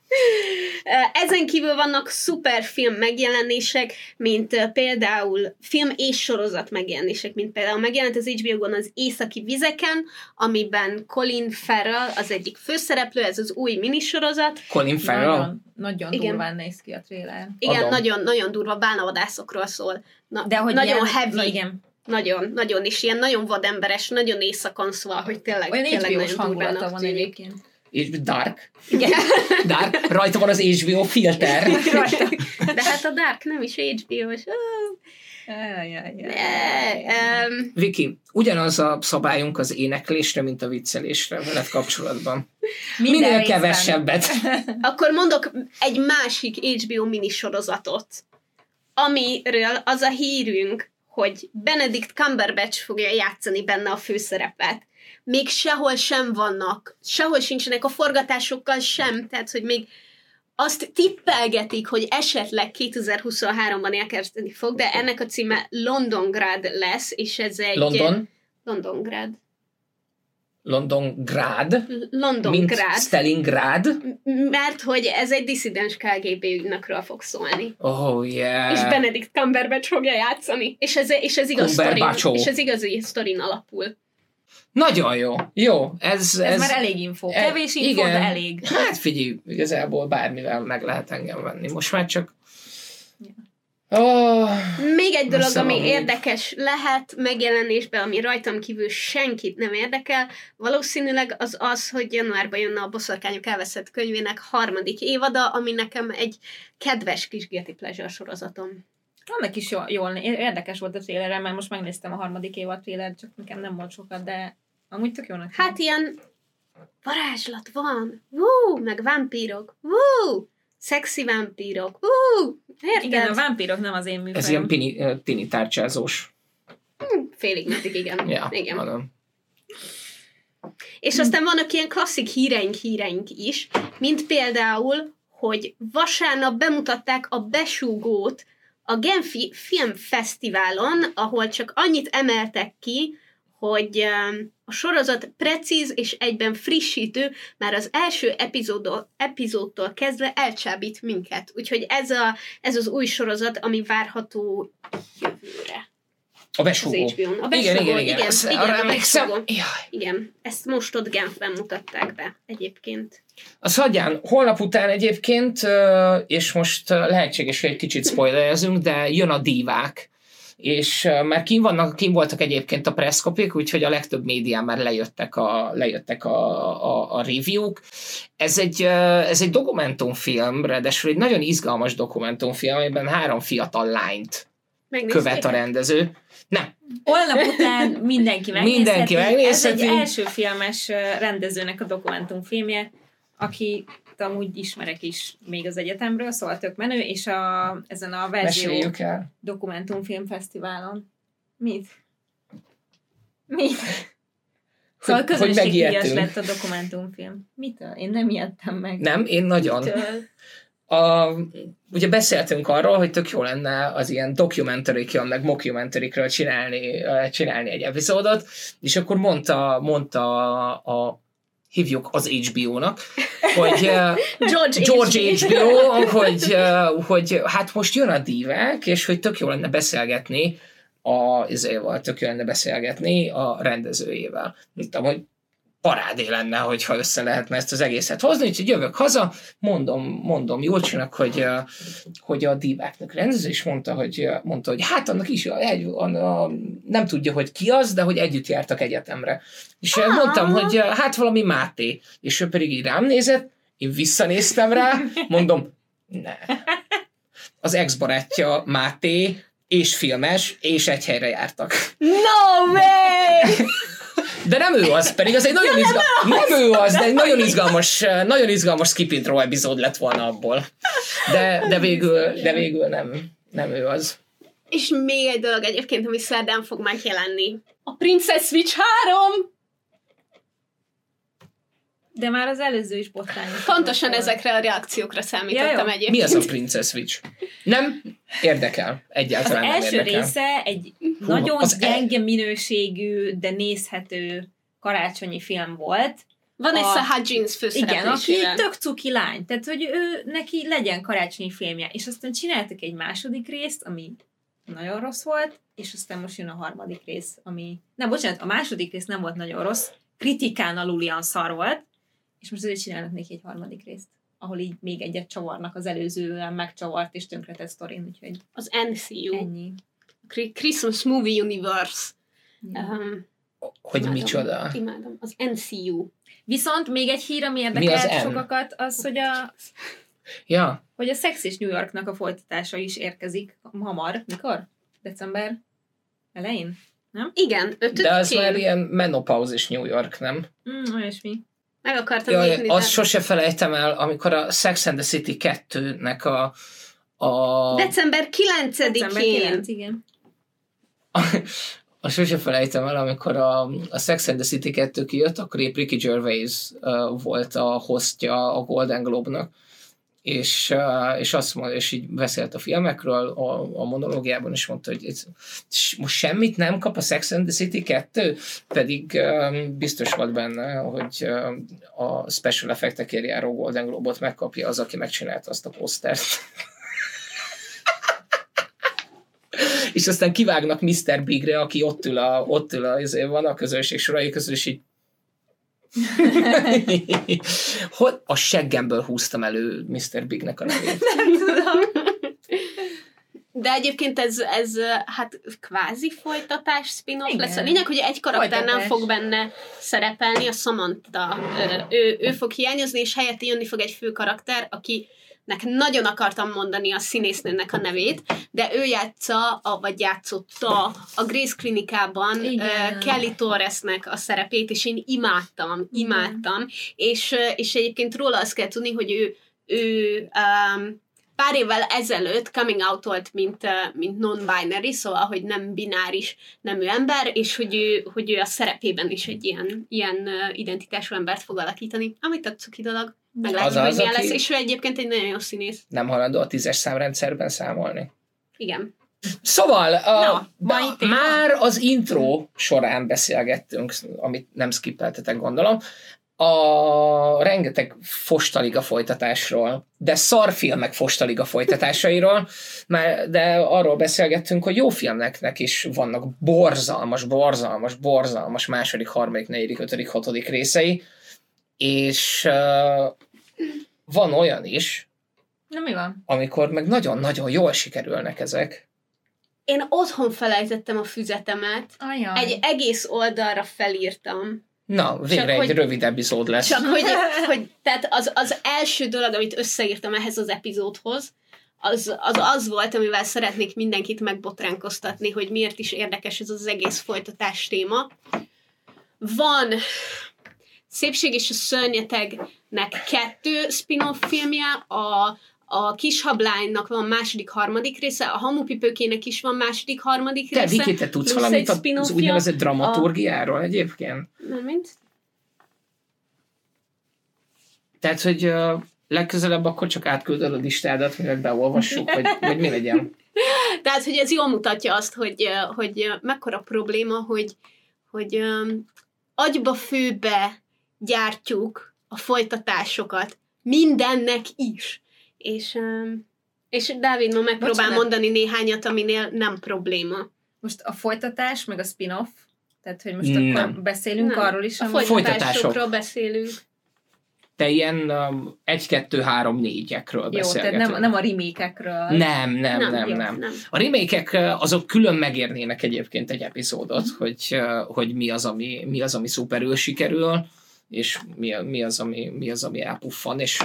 Ezen kívül vannak szuper film megjelenések, mint például film és sorozat megjelenések, mint például megjelent az HBO-gon az Északi vizeken, amiben Colin Farrell az egyik főszereplő, ez az új minisorozat. Colin Farrell? Nagyon, nagyon Igen. durván néz ki a trailer. Igen, Adom. nagyon, nagyon durva bálnavadászokról szól. Na, De hogy nagyon ilyen, heavy, igen. nagyon, nagyon, és ilyen nagyon vademberes, nagyon éjszakon szól, hogy tényleg, Olyan tényleg nagyon hangulata van egyébként. És Dark. Igen. Dark. Rajta van az HBO filter. Rajta. De hát a Dark nem is HBO-s. Um, Viki, ugyanaz a szabályunk az éneklésre, mint a viccelésre veled kapcsolatban. Minden Minél részben. kevesebbet. Akkor mondok egy másik HBO minisorozatot, amiről az a hírünk, hogy Benedict Cumberbatch fogja játszani benne a főszerepet. Még sehol sem vannak, sehol sincsenek a forgatásokkal sem, tehát hogy még azt tippelgetik, hogy esetleg 2023-ban elkezdeni fog, de ennek a címe Londongrad lesz, és ez egy... London, Londongrad. Londongrád, mint Londongrad. Stalingrad. Mert hogy ez egy disszidens KGB ügynökről fog szólni. Oh yeah. És Benedict Cumberbatch fogja játszani. És ez, és ez igaz sztorin, és ez igazi sztorin alapul. Nagyon jó. Jó, ez... Ez, ez már elég info. e- Kevés info, igen. de elég. Hát figyelj, igazából bármivel meg lehet engem venni. Most már csak... Oh, Még egy dolog, ami még. érdekes lehet megjelenésben, ami rajtam kívül senkit nem érdekel, valószínűleg az az, hogy januárban jönne a Boszorkányok elveszett könyvének harmadik évada, ami nekem egy kedves kis guilty pleasure sorozatom. Annak is jól, jól érdekes volt a trailerem, mert most megnéztem a harmadik évad trailer, csak nekem nem volt sokat, de amúgy tök jónak. Hát ilyen varázslat van, wú, meg vámpírok, wú, szexi vámpírok, wú, érted? igen, a vámpírok nem az én műfajom. ez ilyen pini, tini tárcsázós. Félig meddig, igen. Ja, igen. mondom. És aztán vannak ilyen klasszik híreink híreink is, mint például, hogy vasárnap bemutatták a besúgót a Genfi Filmfesztiválon, ahol csak annyit emeltek ki, hogy um, a sorozat precíz és egyben frissítő, már az első epizódtól, epizódtól kezdve elcsábít minket. Úgyhogy ez, a, ez az új sorozat, ami várható jövőre. A Az besúgó. HBO-n. A Igen, besúgó, igen, igen. igen, igen, a emlékszem. besúgó. Jaj. Igen, ezt most ott Genfben mutatták be egyébként. Az hagyján, holnap után egyébként, és most lehetséges, hogy egy kicsit spoilerezünk, de jön a divák, és már kim, vannak, kim voltak egyébként a presszkopik, úgyhogy a legtöbb médián már lejöttek a, lejöttek a, a, a review-k. Ez egy, ez egy dokumentumfilm, ráadásul egy nagyon izgalmas dokumentumfilm, amiben három fiatal lányt Megnézték? követ a rendező. Nem, Holnap után mindenki megnézheti. Mindenki megnézheti. Ez egy első filmes rendezőnek a dokumentumfilmje, aki amúgy ismerek is még az egyetemről, szóval tök menő, és a, ezen a verzió dokumentumfilmfesztiválon. Mit? Mit? Szóval közönségdíjas lett a dokumentumfilm. Mitől? Én nem ijedtem meg. Nem, én nagyon. Mitől? A, ugye beszéltünk arról, hogy tök jó lenne az ilyen documentary meg mockumentary csinálni, ö, csinálni egy epizódot, és akkor mondta, mondta a, a hívjuk az HBO-nak, hogy ö, George, George. HBO, hogy, ö, hogy hát most jön a divák, és hogy tök jó lenne beszélgetni a, izéval, tök jó lenne beszélgetni a rendezőjével. Mondtam, hogy parádé lenne, hogyha össze lehetne ezt az egészet hozni, úgyhogy jövök haza, mondom, mondom Júlcsinak, hogy, hogy a diváknak rendező, és mondta, hogy, mondta, hogy hát annak is egy, a, a, nem tudja, hogy ki az, de hogy együtt jártak egyetemre. És ah. mondtam, hogy hát valami Máté, és ő pedig így rám nézett, én visszanéztem rá, mondom, ne. Az ex-barátja Máté, és filmes, és egy helyre jártak. No way! De nem ő az, pedig az egy nagyon izgalmas, nem ő az, de egy nagyon izgalmas, nagyon izgalmas skip intro epizód lett volna abból. De, de végül, de végül nem, nem ő az. És még egy dolog egyébként, ami szerdán fog megjelenni. A Princess Switch 3! De már az előző is botrányos. Pontosan volt. ezekre a reakciókra számítottam Ja, egyébként. Mi az a Princess Switch? Nem érdekel. Az Egyáltalán nem első érdekel. része egy nagyon az el- gyenge minőségű, de nézhető karácsonyi film volt. Van egy A- Hudgens Igen, aki tök cuki lány. Tehát, hogy ő neki legyen karácsonyi filmje. És aztán csináltak egy második részt, ami nagyon rossz volt, és aztán most jön a harmadik rész, ami... Nem, bocsánat, a második rész nem volt nagyon rossz, kritikán alulian szar volt, és most azért csinálnak neki egy harmadik részt ahol így még egyet csavarnak az előzően megcsavart és tönkretett sztorin, úgyhogy Az NCU. ennyi. Kri- Christmas Movie Universe. Ja. Um, Hogy imádom, micsoda? Imádom. Az NCU. Viszont még egy hír, ami Mi az érdekelt N? sokakat, az, hogy a, Ja, hogy a Sex és New Yorknak a folytatása is érkezik hamar. Mikor? December elején? Igen, ötödikén. de az már ilyen menopauzis New York, nem? Mm, olyasmi. Meg akartam Jaj, nézni. azt de- sose felejtem el, amikor a Sex and the City 2-nek a, a, December 9-én. December 9, igen. a sose felejtem el, amikor a, a Sex and the City 2 kijött, akkor épp Ricky Gervais uh, volt a hostja a Golden Globe-nak, és, és azt mondja, és így beszélt a filmekről a, a monológiában, és mondta, hogy ez, most semmit nem kap a Sex and the City 2, pedig uh, biztos volt benne, hogy uh, a special effektekért járó Golden Globe-ot megkapja az, aki megcsinálta azt a posztert. és aztán kivágnak Mr. Bigre, aki ott ül, a, ott ül a, van a közönség sorai közül, és így hogy a seggemből húztam elő Mr. Bignek a nevét. Nem tudom. De egyébként ez, ez hát kvázi folytatás spin-off Igen. lesz. A lényeg, hogy egy karakter nem Folytatás. fog benne szerepelni, a Samantha. Ő, ő, ő fog hiányozni, és helyette jönni fog egy fő karakter, aki nek nagyon akartam mondani a színésznőnek a nevét, de ő játsza, a, vagy játszotta a Grace klinikában Igen. uh, Kelly Torresnek a szerepét, és én imádtam, imádtam, és, uh, és egyébként róla azt kell tudni, hogy ő, ő um, pár évvel ezelőtt coming out volt, mint, mint non-binary, szóval, hogy nem bináris nemű ember, és hogy ő, hogy ő a szerepében is egy ilyen, ilyen identitású embert fog alakítani, amit a cuki dolog. Meglátjuk, Az hogy az, milyen aki- lesz, és ő egyébként egy nagyon jó színész. Nem halandó a tízes számrendszerben számolni. Igen. Szóval, a, Na, mai téma. már az intro során beszélgettünk, amit nem skippeltetek, gondolom, a rengeteg Fostaliga folytatásról, de szarfilmek Fostaliga folytatásairól, már, de arról beszélgettünk, hogy jó filmeknek is vannak borzalmas, borzalmas, borzalmas második, harmadik, negyedik, ötödik, hatodik részei, és uh, van olyan is, Na mi van? amikor meg nagyon-nagyon jól sikerülnek ezek, Én otthon felejtettem a füzetemet, Ajaj. egy egész oldalra felírtam. Na, végre Csak egy hogy- rövid epizód lesz. Csak hogy, hogy tehát az, az első dolog, amit összeírtam ehhez az epizódhoz, az, az az volt, amivel szeretnék mindenkit megbotránkoztatni, hogy miért is érdekes ez az egész folytatás téma. Van Szépség és a szörnyetegnek kettő spin-off filmje, a, a kis hablánynak van második, harmadik része, a hamupipőkének is van második, harmadik Te, része. Viki, te tudsz valamit az úgynevezett dramaturgiáról egyébként? Nem, mint? Tehát, hogy uh, legközelebb akkor csak átküldöd a listádat, mielőtt beolvassuk, vagy, vagy mi legyen? Tehát, hogy ez jól mutatja azt, hogy, hogy mekkora probléma, hogy, hogy öm, agyba főbe gyártjuk a folytatásokat mindennek is. És, öm, és Dávid ma megpróbál Bocsánat. mondani néhányat, aminél nem probléma. Most a folytatás, meg a spin-off, tehát, hogy most Nem. akkor beszélünk Nem. arról is, A folytatásokról beszélünk. Te ilyen um, 1, 2, 3, 4-ekről Jó, beszélgetünk. tehát nem, nem a remake-ekről. nem, nem, nem, nem. jó, nem. nem. A remake azok külön megérnének egyébként egy epizódot, hogy, uh, hogy mi az, ami, mi az, ami szuperül sikerül, és mi, mi, az, ami, mi az, ami elpuffan, és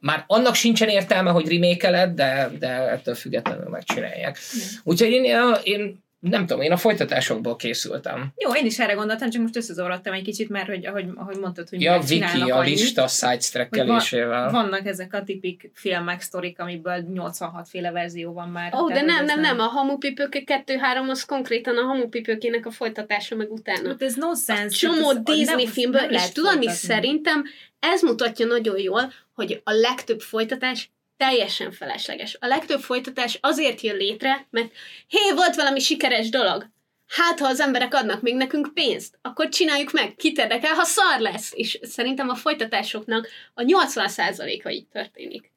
már annak sincsen értelme, hogy remake de, de ettől függetlenül megcsinálják. Úgyhogy én, én nem tudom, én a folytatásokból készültem. Jó, én is erre gondoltam, csak most összezavarodtam egy kicsit, mert hogy, ahogy, ahogy mondtad, hogy Ja, Viki a annyit, lista sidestrackelésével. Vannak ezek a tipik filmek, sztorik, amiből 86 féle verzió van már. Ó, oh, de nem, nem, nem, a hamupipőke 2-3 az konkrétan a hamupipőkének a folytatása meg utána. Hát ez nonsense. csomó ez- Disney filmből, és tudod, mi szerintem ez mutatja nagyon jól, hogy a legtöbb folytatás teljesen felesleges. A legtöbb folytatás azért jön létre, mert hé, volt valami sikeres dolog. Hát, ha az emberek adnak még nekünk pénzt, akkor csináljuk meg, kit érdekel, ha szar lesz. És szerintem a folytatásoknak a 80%-a így történik.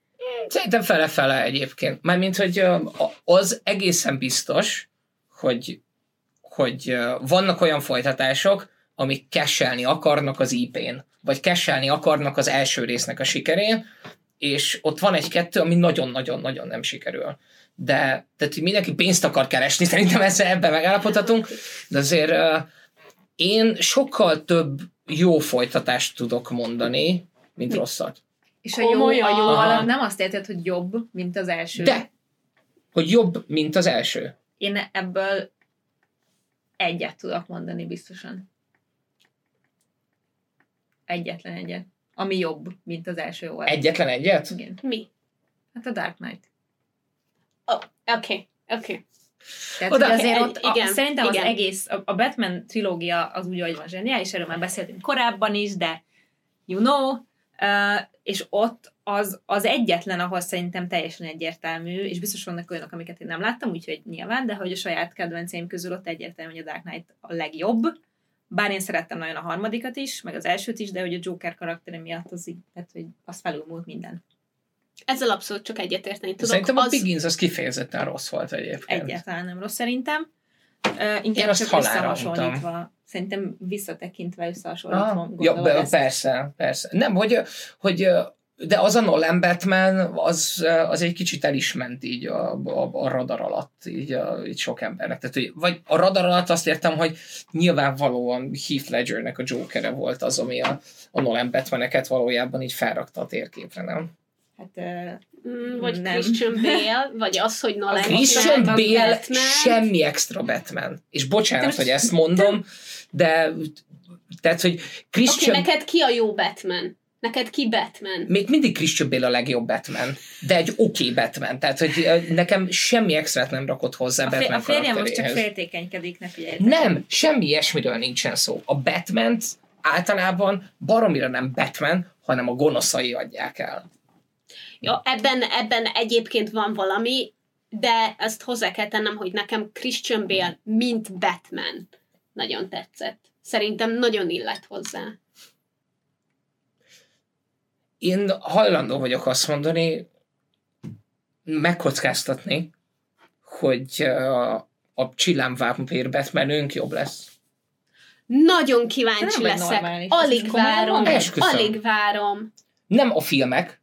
Szerintem fele-fele egyébként. Mármint, hogy az egészen biztos, hogy, hogy vannak olyan folytatások, amik kesselni akarnak az IP-n, vagy kesselni akarnak az első résznek a sikerén, és ott van egy-kettő, ami nagyon-nagyon-nagyon nem sikerül. De tehát hogy mindenki pénzt akar keresni, szerintem ezzel ebben megállapodhatunk, de azért én sokkal több jó folytatást tudok mondani, mint rosszat. És a jó, a Komolyan? jó Aha. alatt nem azt érted, hogy jobb, mint az első. De, hogy jobb, mint az első. Én ebből egyet tudok mondani biztosan. Egyetlen egyet. Ami jobb, mint az első volt. Egyetlen egyet? Igen. Mi? Hát a Dark Knight. Oh, oké, oké. Tehát Oda- hogy azért a, szerintem igen. az egész, a, a Batman trilógia az úgy, ahogy van zseniális, erről már beszéltünk korábban is, de you know, uh, és ott az, az egyetlen, ahol szerintem teljesen egyértelmű, és biztos vannak olyanok, amiket én nem láttam, úgyhogy nyilván, de hogy a saját kedvenceim közül ott egyértelmű, hogy a Dark Knight a legjobb, bár én szerettem nagyon a harmadikat is, meg az elsőt is, de hogy a Joker karaktere miatt az így, tehát, hogy az felülmúlt minden. Ezzel abszolút csak egyetérteni tudok. Szerintem a az... Begins az kifejezetten rossz volt egyébként. Egyáltalán nem rossz szerintem. Uh, inkább Én azt csak összehasonlítva. Szerintem visszatekintve összehasonlítva. Ah, ja, be- ezt. persze, persze. Nem, hogy, hogy de az a Nolan Batman, az, az egy kicsit el is ment így a, a, a radar alatt, így, a, így sok embernek. Tehát, hogy, vagy a radar alatt azt értem, hogy nyilvánvalóan Heath Ledgernek a Jokere volt az, ami a, a Nolan Batmaneket valójában így felrakta a térképre, nem? Hát, uh, vagy Nem. Christian Bale, vagy az, hogy Nolan Christian Bale Batman. semmi extra Batman. És bocsánat, De most- hogy ezt mondom, de tehát, hogy Oké, Christian okay, neked ki a jó Batman? Neked ki Batman? még mindig Christian Bale a legjobb Batman, de egy oké okay Batman, tehát hogy nekem semmi extrát nem rakott hozzá a, Batman a férjem most csak féltékenykedik, ne figyelj. Nem, semmi ilyesmiről nincsen szó. A batman általában baromira nem Batman, hanem a gonoszai adják el. Jó, ebben, ebben egyébként van valami, de ezt hozzá kell tennem, hogy nekem Christian Bale, mint Batman nagyon tetszett. Szerintem nagyon illett hozzá. Én hajlandó vagyok azt mondani, megkockáztatni, hogy ö, a csillámvámpír Batmanünk jobb lesz. Nagyon kíváncsi leszek. normális, Alig várom. Alig várom. Nem a filmek,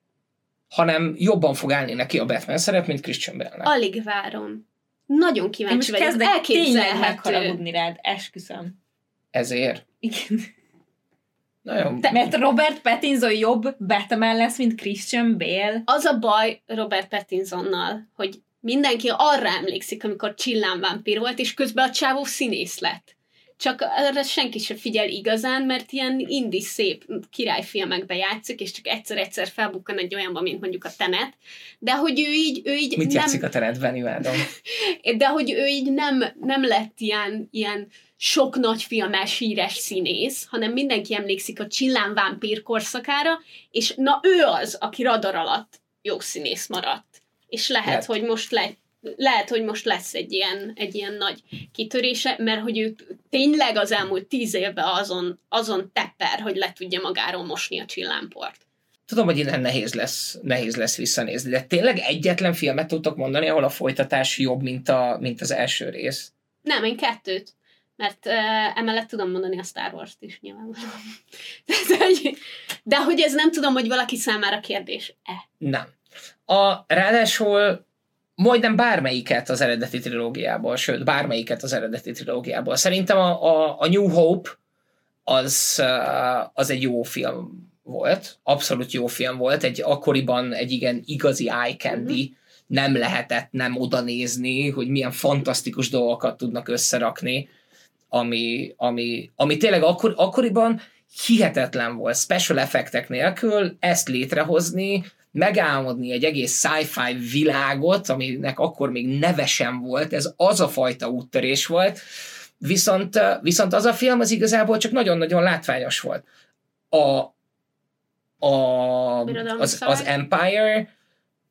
hanem jobban fog állni neki a Batman szerep, mint Christian Bale-nek. Alig várom. Nagyon kíváncsi vagyok. kezdek tényleg Elképzelhető. megharagudni rád, esküszöm. Ezért. Igen. Nagyon... Te, mert Robert Pattinson jobb Batman lesz, mint Christian Bale. Az a baj Robert Pattinsonnal, hogy mindenki arra emlékszik, amikor csillámvámpír volt, és közben a csávó színész lett. Csak erre senki sem figyel igazán, mert ilyen indi szép királyfilmekbe játszik, és csak egyszer-egyszer felbukkan egy olyanba, mint mondjuk a Tenet, de hogy ő így, ő így Mit nem, játszik a teretben, imádom. de hogy ő így nem, nem lett ilyen, ilyen sok nagy filmes híres színész, hanem mindenki emlékszik a csillámvámpír korszakára, és na ő az, aki radar alatt jó színész maradt. És lehet, Lehet. hogy most le, lehet, hogy most lesz egy ilyen, egy ilyen nagy kitörése, mert hogy ő tényleg az elmúlt tíz évben azon, azon tepper, hogy le tudja magáról mosni a csillámport. Tudom, hogy innen nehéz lesz, nehéz lesz visszanézni, de tényleg egyetlen filmet tudtok mondani, ahol a folytatás jobb, mint, a, mint az első rész. Nem, én kettőt. Mert uh, emellett tudom mondani a Star Wars-t is nyilvánvalóan. de, hogy, de hogy ez nem tudom, hogy valaki számára kérdés-e. Nem. A, ráadásul majdnem bármelyiket az eredeti trilógiából, sőt, bármelyiket az eredeti trilógiából. Szerintem a, a, a New Hope az, az egy jó film volt, abszolút jó film volt, egy akkoriban egy igen igazi eye candy, nem lehetett nem oda nézni, hogy milyen fantasztikus dolgokat tudnak összerakni, ami, ami, ami tényleg akkor, akkoriban hihetetlen volt special effektek nélkül ezt létrehozni, megálmodni egy egész sci-fi világot, aminek akkor még neve sem volt, ez az a fajta úttörés volt, viszont, viszont az a film az igazából csak nagyon-nagyon látványos volt. A, a, az, az? Empire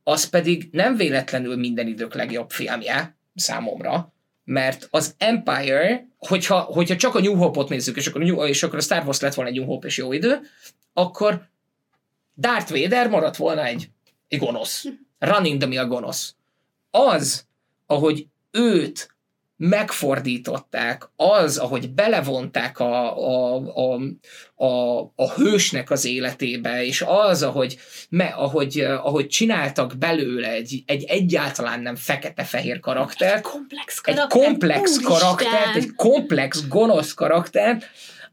az pedig nem véletlenül minden idők legjobb filmje számomra, mert az Empire, hogyha, hogyha csak a New Hope-ot nézzük, és akkor, a New, és akkor a Star Wars lett volna egy New Hope és jó idő, akkor Darth Vader maradt volna egy, egy gonosz. Running the mill gonosz. Az, ahogy őt megfordították, az, ahogy belevonták a, a, a, a, a hősnek az életébe, és az, ahogy, me, ahogy, ahogy csináltak belőle egy, egy egyáltalán nem fekete-fehér karaktert, Komplex egy karakter. komplex Úristen! karaktert, egy komplex, gonosz karaktert,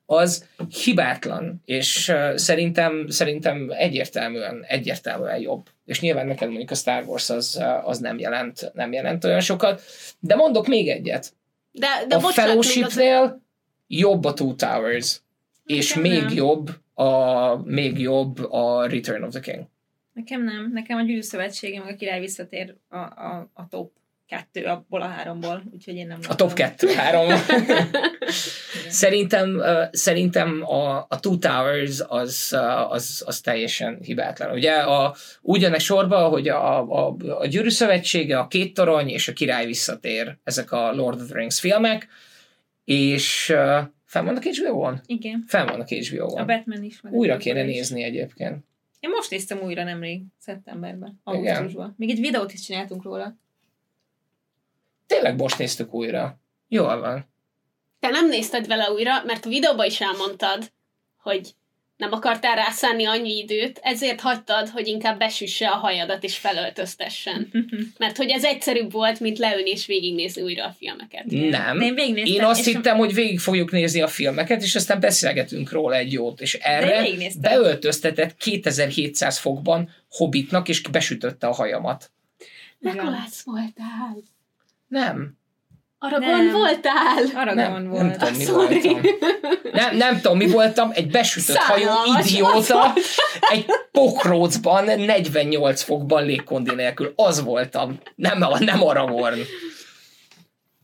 az hibátlan, és szerintem, szerintem egyértelműen, egyértelműen jobb. És nyilván neked mondjuk a Star Wars az, az nem, jelent, nem jelent olyan sokat, de mondok még egyet. De, de a még az... Fellowshipnél jobb a Two Towers, és Nekem még nem. jobb, a, még jobb a Return of the King. Nekem nem. Nekem a Gyűrű Szövetsége, meg a király visszatér a, a, a top kettő abból a háromból, úgyhogy én nem A top kettő, három. szerintem, uh, szerintem a, a Two Towers az, az, az teljesen hibátlan. Ugye a, ugyanek sorba, hogy a, a, a Gyűrű Szövetsége, a Két Torony és a Király visszatér, ezek a Lord of the Rings filmek, és uh, fenn vannak HBO-on? Igen. Fenn vannak HBO-on. A Batman is. Meg Újra kéne is. nézni egyébként. Én most néztem újra nemrég, szeptemberben, Igen. augusztusban. Még egy videót is csináltunk róla. Tényleg most néztük újra. Jól van. Te nem nézted vele újra, mert a videóban is elmondtad, hogy nem akartál rászánni annyi időt, ezért hagytad, hogy inkább besüsse a hajadat és felöltöztessen. Mert hogy ez egyszerűbb volt, mint leülni és végignézni újra a filmeket. Nem. Én végignéztem. Én azt hittem, hogy végig fogjuk nézni a filmeket, és aztán beszélgetünk róla egy jót, és erre beöltöztetett 2700 fokban hobbitnak, és besütötte a hajamat. Legolász voltál. Nem. Aragon Nem. voltál. Aragorn Nem, volt. nem tudom, mi Sorry. voltam. Nem, nem tudom, mi voltam, egy besütött Szánalmas, idióta, egy pokrócban, 48 fokban légkondi nélkül. Az voltam. Nem, nem Aragorn.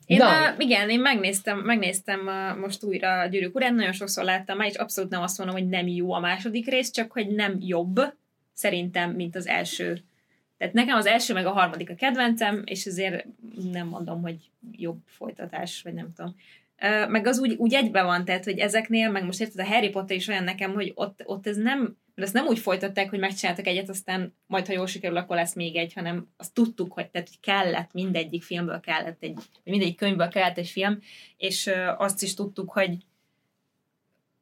Én Na. a, igen, én megnéztem, megnéztem a, most újra a Gyűrűk Urán, nagyon sokszor láttam már, és abszolút nem azt mondom, hogy nem jó a második rész, csak hogy nem jobb, szerintem, mint az első. Tehát nekem az első meg a harmadik a kedvencem, és ezért nem mondom, hogy jobb folytatás, vagy nem tudom. Meg az úgy, úgy egybe van, tehát, hogy ezeknél, meg most érted, a Harry Potter is olyan nekem, hogy ott, ott ez nem, mert ezt nem úgy folytatták, hogy megcsináltak egyet, aztán majd, ha jól sikerül, akkor lesz még egy, hanem azt tudtuk, hogy, tehát, hogy kellett, mindegyik filmből kellett egy, mindegyik könyvből kellett egy film, és azt is tudtuk, hogy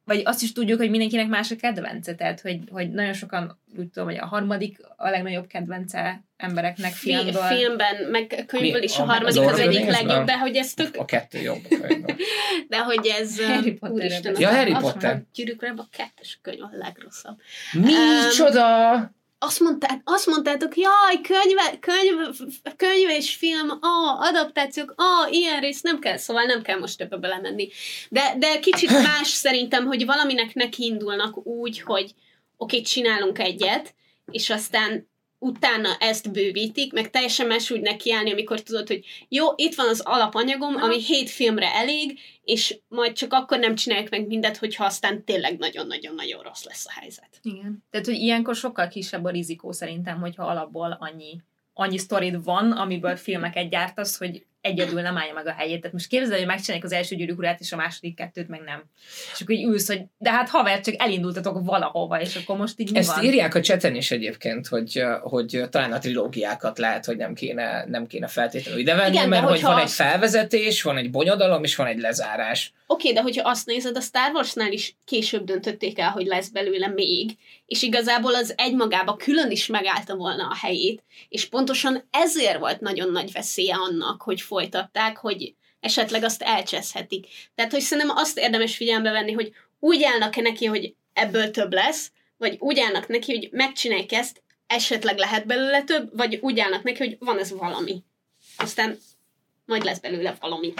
vagy azt is tudjuk, hogy mindenkinek más a kedvence, tehát hogy, hogy nagyon sokan úgy tudom, hogy a harmadik a legnagyobb kedvence embereknek Fi- filmből. filmben, meg könyvből is a A- harmadik az az egyik legjobb, de hogy ez tök, A kettő jobb. a könyvben. de hogy ez, Harry uh, Potterről úristen. Ja, Harry Potter. A gyűrűk a kettes könyv a legrosszabb. Micsoda! Azt, mondtá, azt mondtátok, jaj, könyve, könyv, könyv és film, a adaptációk, a ilyen rész nem kell, szóval nem kell most ebbe belemenni. De, de kicsit más szerintem, hogy valaminek nekiindulnak úgy, hogy oké, csinálunk egyet, és aztán utána ezt bővítik, meg teljesen más úgy nekiállni, amikor tudod, hogy jó, itt van az alapanyagom, ami hét filmre elég, és majd csak akkor nem csinálják meg mindet, hogyha aztán tényleg nagyon-nagyon-nagyon rossz lesz a helyzet. Igen. Tehát, hogy ilyenkor sokkal kisebb a rizikó szerintem, hogyha alapból annyi, annyi sztorid van, amiből filmeket gyártasz, hogy egyedül nem állja meg a helyét. Tehát most képzeld, hogy megcsinálják az első gyűrűk urát, és a második kettőt meg nem. És akkor így ülsz, hogy de hát haver, csak elindultatok valahova, és akkor most így mi Ezt van? írják a cseten is egyébként, hogy, hogy talán a trilógiákat lehet, hogy nem kéne, nem kéne feltétlenül idevenni, Igen, mert hogy van egy felvezetés, van egy bonyodalom, és van egy lezárás. Oké, de hogyha azt nézed, a Star Warsnál is később döntötték el, hogy lesz belőle még, és igazából az egymagába külön is megállta volna a helyét, és pontosan ezért volt nagyon nagy veszélye annak, hogy folytatták, hogy esetleg azt elcseszhetik. Tehát, hogy szerintem azt érdemes figyelembe venni, hogy úgy állnak-e neki, hogy ebből több lesz, vagy úgy állnak neki, hogy megcsinálják ezt, esetleg lehet belőle több, vagy úgy állnak neki, hogy van ez valami. Aztán majd lesz belőle valami.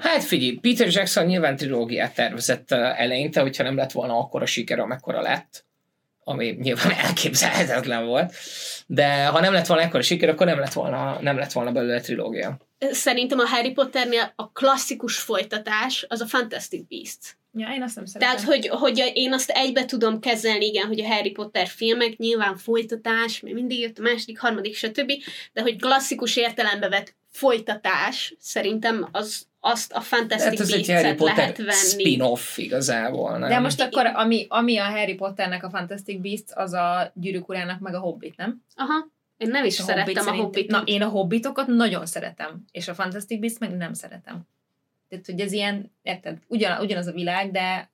Hát figyelj, Peter Jackson nyilván trilógiát tervezett eleinte, hogyha nem lett volna akkora siker, amekkora lett, ami nyilván elképzelhetetlen volt, de ha nem lett volna ekkora siker, akkor nem lett volna, nem lett volna belőle trilógia. Szerintem a Harry Potternél a klasszikus folytatás az a Fantastic Beasts. Ja, én azt nem szeretem. Tehát, hogy, hogy én azt egybe tudom kezelni, igen, hogy a Harry Potter filmek nyilván folytatás, mert mindig jött a második, harmadik, stb., de hogy klasszikus értelembe vett folytatás, szerintem az, azt a Fantastic ez egy Harry Potter lehet venni. spin-off igazából, nem? De most akkor, ami, ami a Harry Potternek a Fantastic Beasts, az a Gyűrűk Urának meg a Hobbit, nem? Aha, én nem is És a szerettem Hobbit a Hobbitot. Na, én a Hobbitokat nagyon szeretem, és a Fantastic Beasts meg nem szeretem. Tehát, hogy ez ilyen, érted, ugyan, ugyanaz a világ, de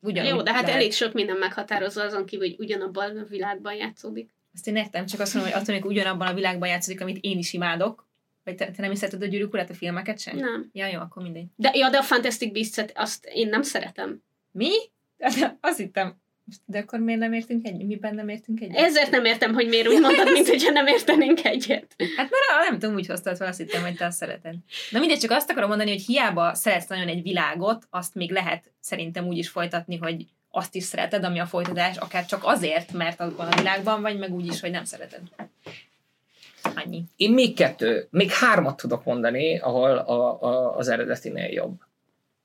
ugyanúgy Jó, de hát lehet. elég sok minden meghatározza azon kívül, hogy ugyanabban a világban játszódik. Azt én értem, csak azt mondom, hogy attól, amikor ugyanabban a világban játszódik, amit én is imádok, vagy te, te nem is szereted a Gyűrűk Urát, a filmeket sem? Nem. Ja, jó, akkor mindegy. De, ja, de a Fantastic Beasts-et azt én nem szeretem. Mi? De azt hittem, de akkor miért nem értünk egyet? Miben nem értünk egyet? Ezért nem értem, hogy miért úgy mondtad, mint hogyha nem értenénk egyet. Hát mert nem tudom, úgy hoztad fel, azt hittem, hogy te azt szereted. Na mindegy, csak azt akarom mondani, hogy hiába szeretsz nagyon egy világot, azt még lehet szerintem úgy is folytatni, hogy azt is szereted, ami a folytatás, akár csak azért, mert abban a világban vagy, meg úgy is, hogy nem szereted. Annyi. Én még kettő, még hármat tudok mondani, ahol a, a, az eredetinél jobb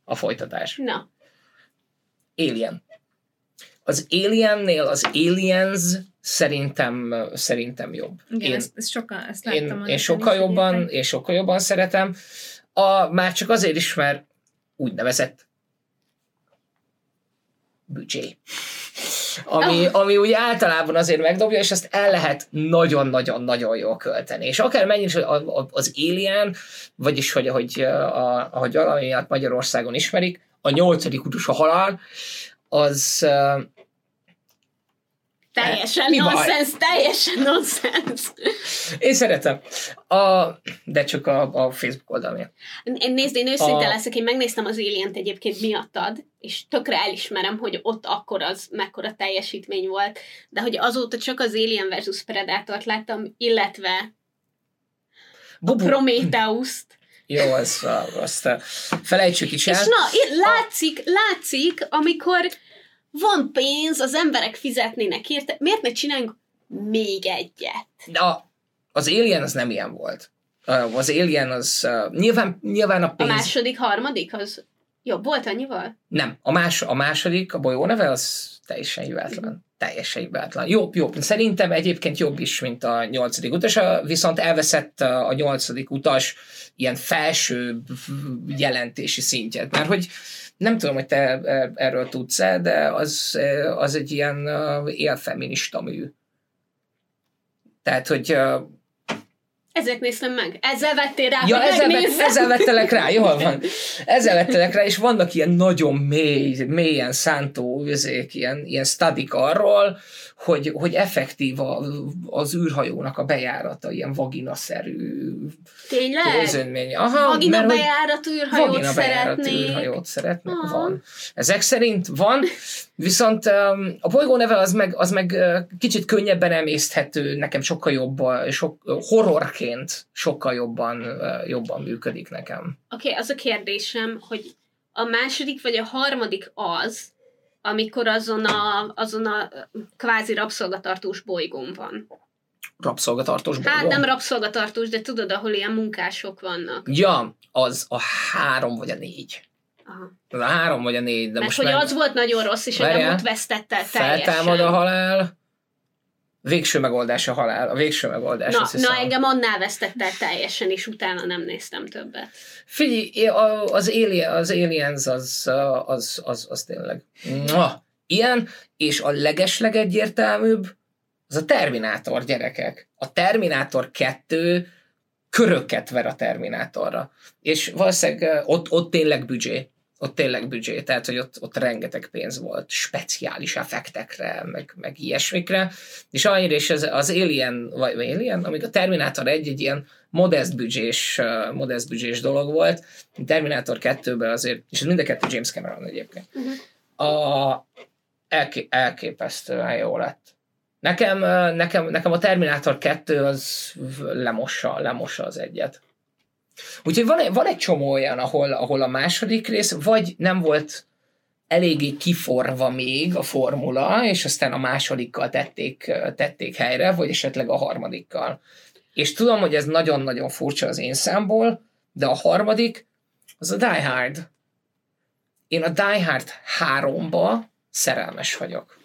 a folytatás. Na, Alien. Az Aliennél az Aliens szerintem, szerintem jobb. Igen, én, ezt, ezt, sokan, ezt láttam. én, én sokkal jobban, egyébként. én sokkal jobban szeretem. A, már csak azért is, mert úgynevezett büdzsé. Ami, ami úgy általában azért megdobja, és ezt el lehet nagyon-nagyon-nagyon jól költeni. És akár mennyire az Alien, vagyis hogy ahogy, a, ahogy valamiatt Magyarországon ismerik, a nyolcadik utas a halál, az teljesen nonsens, teljesen nonsens. én szeretem. A, de csak a, a Facebook oldal miatt. Én nézd, én őszinte A- leszek, én megnéztem az alien egyébként miattad, és tökre elismerem, hogy ott akkor az mekkora teljesítmény volt, de hogy azóta csak az Alien versus Predator-t láttam, illetve Bubu, Prometheus-t, jó, az, azt felejtsük is és el. na, itt látszik, látszik, amikor van pénz, az emberek fizetnének érte, miért ne csináljunk még egyet? De a, az Alien az nem ilyen volt. Az Alien az uh, nyilván, nyilván a A pénz... második, harmadik az jobb volt annyival? Nem, a, más, a második, a bolyó neve, az teljesen hibátlan. Teljesen hibátlan. Jobb, jobb. Szerintem egyébként jobb is, mint a nyolcadik utas, a- viszont elveszett a a nyolcadik utas ilyen felső jelentési szintjét. Mert hogy nem tudom, hogy te er- erről tudsz-e, de az, az egy ilyen uh, élfeminista mű. Tehát, hogy Ezért néztem meg. Ezzel vettél rá, Ja, ezzel, vett, ezzel vettelek rá, jól van. Ezzel vettelek rá, és vannak ilyen nagyon mély, mélyen szántó üzék, ilyen, ilyen stadik arról, hogy, hogy effektív a, az űrhajónak a bejárata, ilyen vaginaszerű Tényleg? közönmény. Aha, Vagina mert hogy bejárat űrhajót vagina bejárat szeretnék. űrhajót szeretnék. Aha. Van. Ezek szerint van, viszont um, a bolygó neve az meg, az meg uh, kicsit könnyebben emészthető, nekem sokkal jobban, sok, horrorként sokkal jobban, jobban működik nekem. Oké, okay, az a kérdésem, hogy a második vagy a harmadik az, amikor azon a, azon a kvázi rabszolgatartós bolygón van. Rabszolgatartós bolygó. Hát nem rabszolgatartós, de tudod, ahol ilyen munkások vannak. Ja, az a három vagy a négy. Aha. Az a három vagy a négy, de Mert most hogy meg az volt nagyon rossz, és engem ott vesztette el teljesen. feltámad a halál, végső megoldás a halál, a végső megoldás. Na, na, engem annál vesztette el teljesen, és utána nem néztem többet. Figyelj, az, Alien, az Aliens az, az, az, az tényleg Mua! ilyen, és a legesleg egyértelműbb az a Terminátor gyerekek. A Terminátor 2 köröket ver a Terminátorra. És valószínűleg ott, ott tényleg büdzsé. Ott tényleg büdzsé, tehát hogy ott, ott rengeteg pénz volt speciális effektekre, meg, meg ilyesmikre, és annyira is az, az Alien, vagy, Alien, amíg a Terminátor 1 egy ilyen modest büdzsés, modest büdzsés dolog volt, a Terminátor 2-ben azért, és ez mind a kettő James Cameron egyébként, a, elké, elképesztően jó lett. Nekem, nekem, nekem a Terminátor 2 az lemossa, lemossa az egyet. Úgyhogy van, van egy csomó olyan, ahol, ahol a második rész vagy nem volt eléggé kiforva még a formula, és aztán a másodikkal tették, tették helyre, vagy esetleg a harmadikkal. És tudom, hogy ez nagyon-nagyon furcsa az én számból, de a harmadik az a Die Hard. Én a Die Hard 3-ba szerelmes vagyok.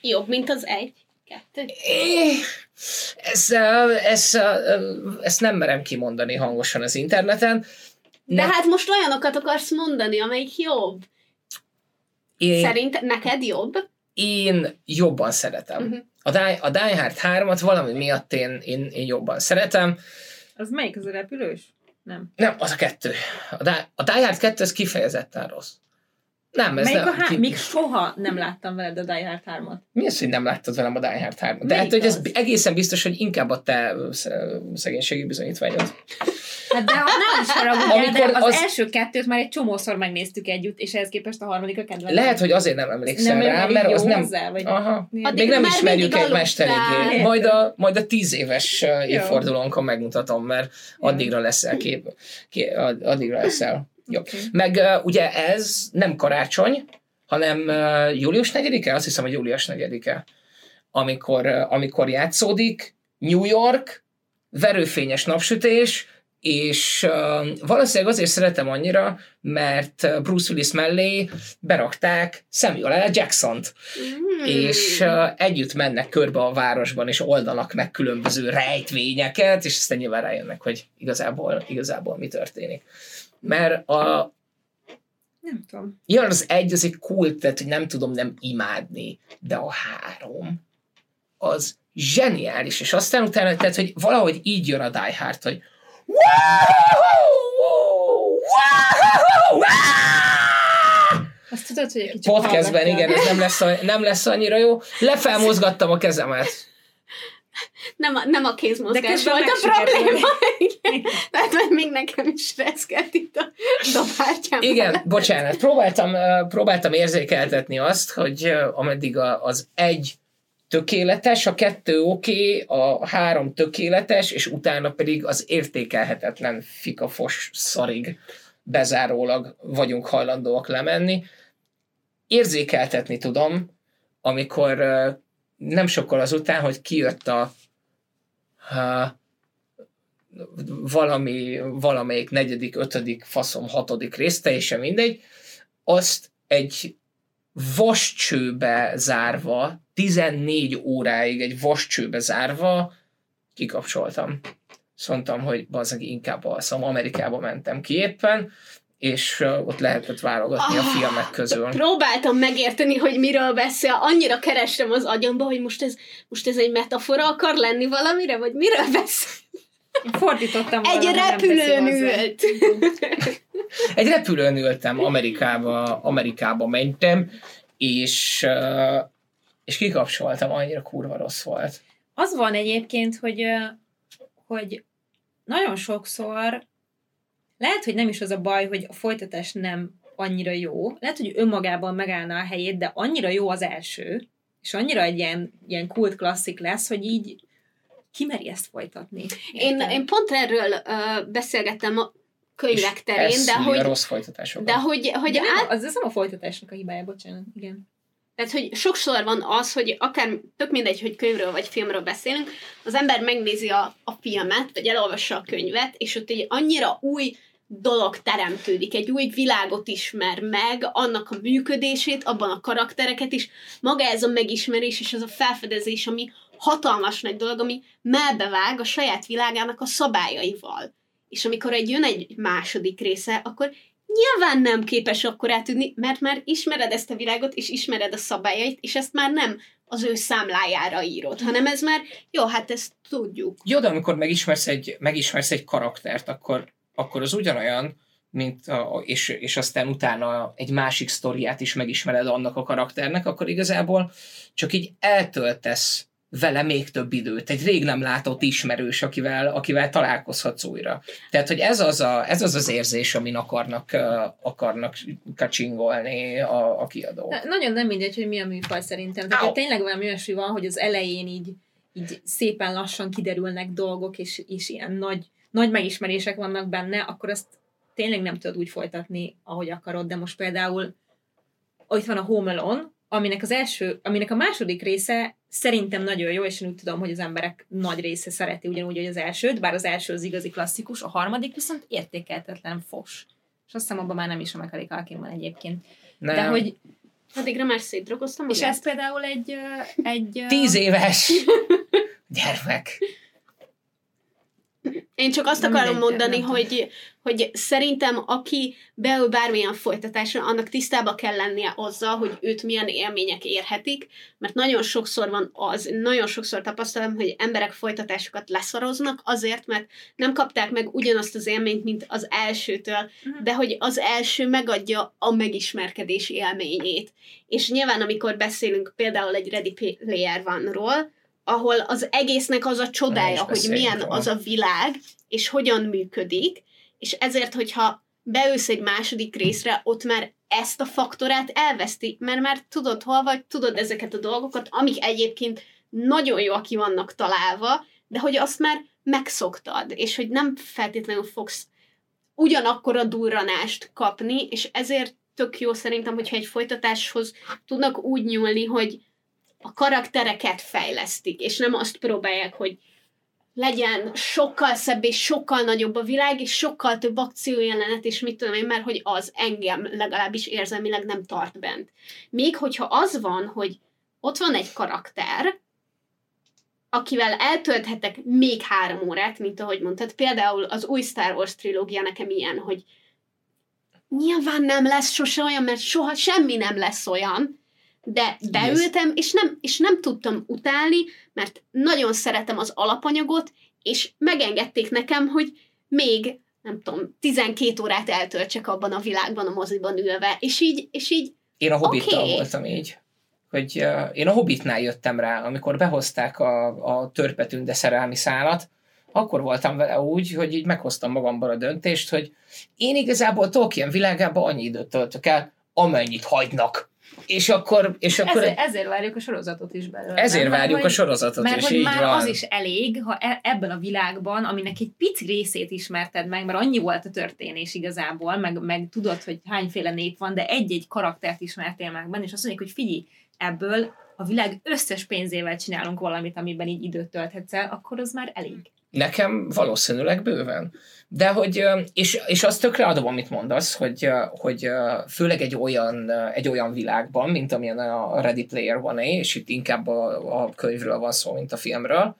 Jobb, mint az egy, kettő. Ez, ez, ezt nem merem kimondani hangosan az interneten. De Ne- hát most olyanokat akarsz mondani, amelyik jobb. Én, Szerint neked jobb? én jobban szeretem. Mhm. A Die, a Die Hard 3-at valami miatt én, én, én jobban szeretem. Az melyik az a repülős? Nem. Nem, az a kettő. A Die, a Die Hard 2 az kifejezetten rossz. Nem, ez Melyik nem. a há- Még soha nem láttam veled a Die Hard 3-at. Mi az, hogy nem láttad velem a Die Hard 3 De hát, hogy ez egészen biztos, hogy inkább a te sz- szegénységi bizonyítványod. Hát de nem is haragudjál, Amikor de az, az- első kettőt már egy csomószor megnéztük együtt, és ehhez képest a harmadik a kedvencem. Lehet, hogy azért nem emlékszel nem, rá, mert az nem... Hozzá, vagy... Aha. Még nem ismerjük egymást eléggé. Majd a, majd a tíz éves évfordulónkon megmutatom, mert addigra leszel kép, kép addigra leszel. Jó. Oké. Meg uh, ugye ez nem karácsony, hanem uh, július 4-e? Azt hiszem, hogy július 4-e. Amikor, uh, amikor játszódik New York verőfényes napsütés, és uh, valószínűleg azért szeretem annyira, mert Bruce Willis mellé berakták Samuel L. Jackson-t, Mm. és uh, együtt mennek körbe a városban, és oldanak meg különböző rejtvényeket, és aztán nyilván rájönnek, hogy igazából, igazából mi történik. Mert a, Nem tudom. Ilyen az egy, az egy kult, tehát hogy nem tudom nem imádni, de a három az zseniális, és aztán utána, tehát hogy valahogy így jön a Die Hard, hogy Azt tudod, hogy podcastben, igen, ez nem lesz, nem lesz annyira jó. Lefelmozgattam a kezemet. Nem a, nem a De kézmozgás volt a probléma. Igen. Tehát, mert még nekem is reszkelt itt a dobártyám. Igen, bocsánat, próbáltam, próbáltam érzékeltetni azt, hogy ameddig a, az egy tökéletes, a kettő oké, okay, a három tökéletes, és utána pedig az értékelhetetlen fikafos szarig bezárólag vagyunk hajlandóak lemenni. Érzékeltetni tudom, amikor nem sokkal azután, hogy kijött a, a valami, valamelyik negyedik, ötödik, faszom, hatodik rész, teljesen mindegy, azt egy vascsőbe zárva, 14 óráig egy vascsőbe zárva kikapcsoltam. Mondtam, hogy bazdmeg inkább alszom. Amerikába mentem ki éppen, és ott lehetett válogatni a Ah, filmek közül. Próbáltam megérteni, hogy miről beszél. Annyira kerestem az agyamba, hogy most ez, most ez egy metafora akar lenni valamire, vagy miről beszél? Én fordítottam Egy volna, nem repülőn ült. Egy repülőn ültem, Amerikába, Amerikába mentem, és, és kikapcsoltam, annyira kurva rossz volt. Az van egyébként, hogy, hogy nagyon sokszor lehet, hogy nem is az a baj, hogy a folytatás nem annyira jó. Lehet, hogy önmagában megállna a helyét, de annyira jó az első, és annyira egy ilyen, ilyen kult klasszik lesz, hogy így kimeri ezt folytatni. Én, én pont erről uh, beszélgettem a könyvek terén, de hogy, rossz folytatásokat. de hogy, hogy De nem, át, az, az nem a folytatásnak a hibája, bocsánat. Igen. Tehát, hogy sokszor van az, hogy akár tök mindegy, hogy könyvről vagy filmről beszélünk, az ember megnézi a, a filmet, vagy elolvassa a könyvet, és ott egy annyira új dolog teremtődik, egy új világot ismer meg, annak a működését, abban a karaktereket is, maga ez a megismerés és ez a felfedezés, ami hatalmas nagy dolog, ami melbevág a saját világának a szabályaival. És amikor egy jön egy második része, akkor nyilván nem képes akkor átudni, mert már ismered ezt a világot, és ismered a szabályait, és ezt már nem az ő számlájára írod, hanem ez már, jó, hát ezt tudjuk. Jó, de amikor megismersz egy, megismersz egy karaktert, akkor, akkor az ugyanolyan, mint a, és, és aztán utána egy másik sztoriát is megismered annak a karakternek, akkor igazából csak így eltöltesz vele még több időt, egy rég nem látott ismerős, akivel, akivel találkozhatsz újra. Tehát, hogy ez az, a, ez az az érzés, amin akarnak, akarnak kacsingolni a, a kiadók. Na, nagyon nem mindegy, hogy mi a műfaj szerintem. Tehát hogy tényleg valami olyasmi van, hogy az elején így, így szépen lassan kiderülnek dolgok, és, és ilyen nagy, nagy megismerések vannak benne, akkor azt tényleg nem tudod úgy folytatni, ahogy akarod. De most például itt van a Home Alone, aminek az első, aminek a második része szerintem nagyon jó, és én úgy tudom, hogy az emberek nagy része szereti ugyanúgy, hogy az elsőt, bár az első az igazi klasszikus, a harmadik viszont értékeltetlen fos. És azt hiszem, abban már nem is a Macaulay Culkin van egyébként. Nem. De hogy, Addigra már szétdrogoztam és ez például egy, egy Tíz éves gyermek. Én csak azt Nem akarom mindegy, mondani, hogy, hogy szerintem aki beül bármilyen folytatásra, annak tisztába kell lennie azzal, hogy őt milyen élmények érhetik, mert nagyon sokszor van az, nagyon sokszor tapasztalom, hogy emberek folytatásokat leszaroznak azért, mert nem kapták meg ugyanazt az élményt, mint az elsőtől, Mhm. de hogy az első megadja a megismerkedés élményét. És nyilván, amikor beszélünk például egy Ready Player One-ról, ahol az egésznek az a csodája, hogy milyen róla. az a világ, és hogyan működik, és ezért, hogyha beülsz egy második részre, ott már ezt a faktorát elveszti, mert már tudod hol vagy, tudod ezeket a dolgokat, amik egyébként nagyon jól ki vannak találva, de hogy azt már megszoktad, és hogy nem feltétlenül fogsz ugyanakkor a durranást kapni, és ezért tök jó szerintem, hogyha egy folytatáshoz tudnak úgy nyúlni, hogy a karaktereket fejlesztik, és nem azt próbálják, hogy legyen sokkal szebb és sokkal nagyobb a világ, és sokkal több akciójelenet, és mit tudom én, mert hogy az engem legalábbis érzelmileg nem tart bent. Még hogyha az van, hogy ott van egy karakter, akivel eltölthetek még három órát, mint ahogy mondtad. Például az új Star Wars trilógia nekem ilyen, hogy nyilván nem lesz sose olyan, mert soha semmi nem lesz olyan, de beültem, és nem, és nem tudtam utálni, mert nagyon szeretem az alapanyagot, és megengedték nekem, hogy még, nem tudom, 12 órát eltöltsek abban a világban, a moziban ülve, és így, és így Én a Hobbittal Oké. voltam így. Hogy uh, én a Hobbitnál jöttem rá, amikor behozták a, a törpetünde szerelmi szálat, akkor voltam vele úgy, hogy így meghoztam magamban a döntést, hogy én igazából Tolkien világában annyi időt töltök el, amennyit hagynak. És akkor, és akkor Ezért, ezért várjuk a sorozatot is belőle. ezért nem? várjuk Mert a sorozatot, Mert és hogy így már van. az is elég, ha e- ebben a világban, aminek egy pici részét ismerted meg, mert annyi volt a történés igazából, meg, meg tudod, hogy hányféle nép van, de egy-egy karaktert ismertél meg benne, és azt mondjuk, hogy figyelj, ebből a világ összes pénzével csinálunk valamit, amiben így időt tölthetsz el, akkor az már elég. Nekem valószínűleg bőven. De hogy, és, és azt tökre adom, amit mondasz, hogy, hogy főleg egy olyan, egy olyan világban, mint amilyen a Ready Player one és itt inkább a, a könyvről van szó, mint a filmről,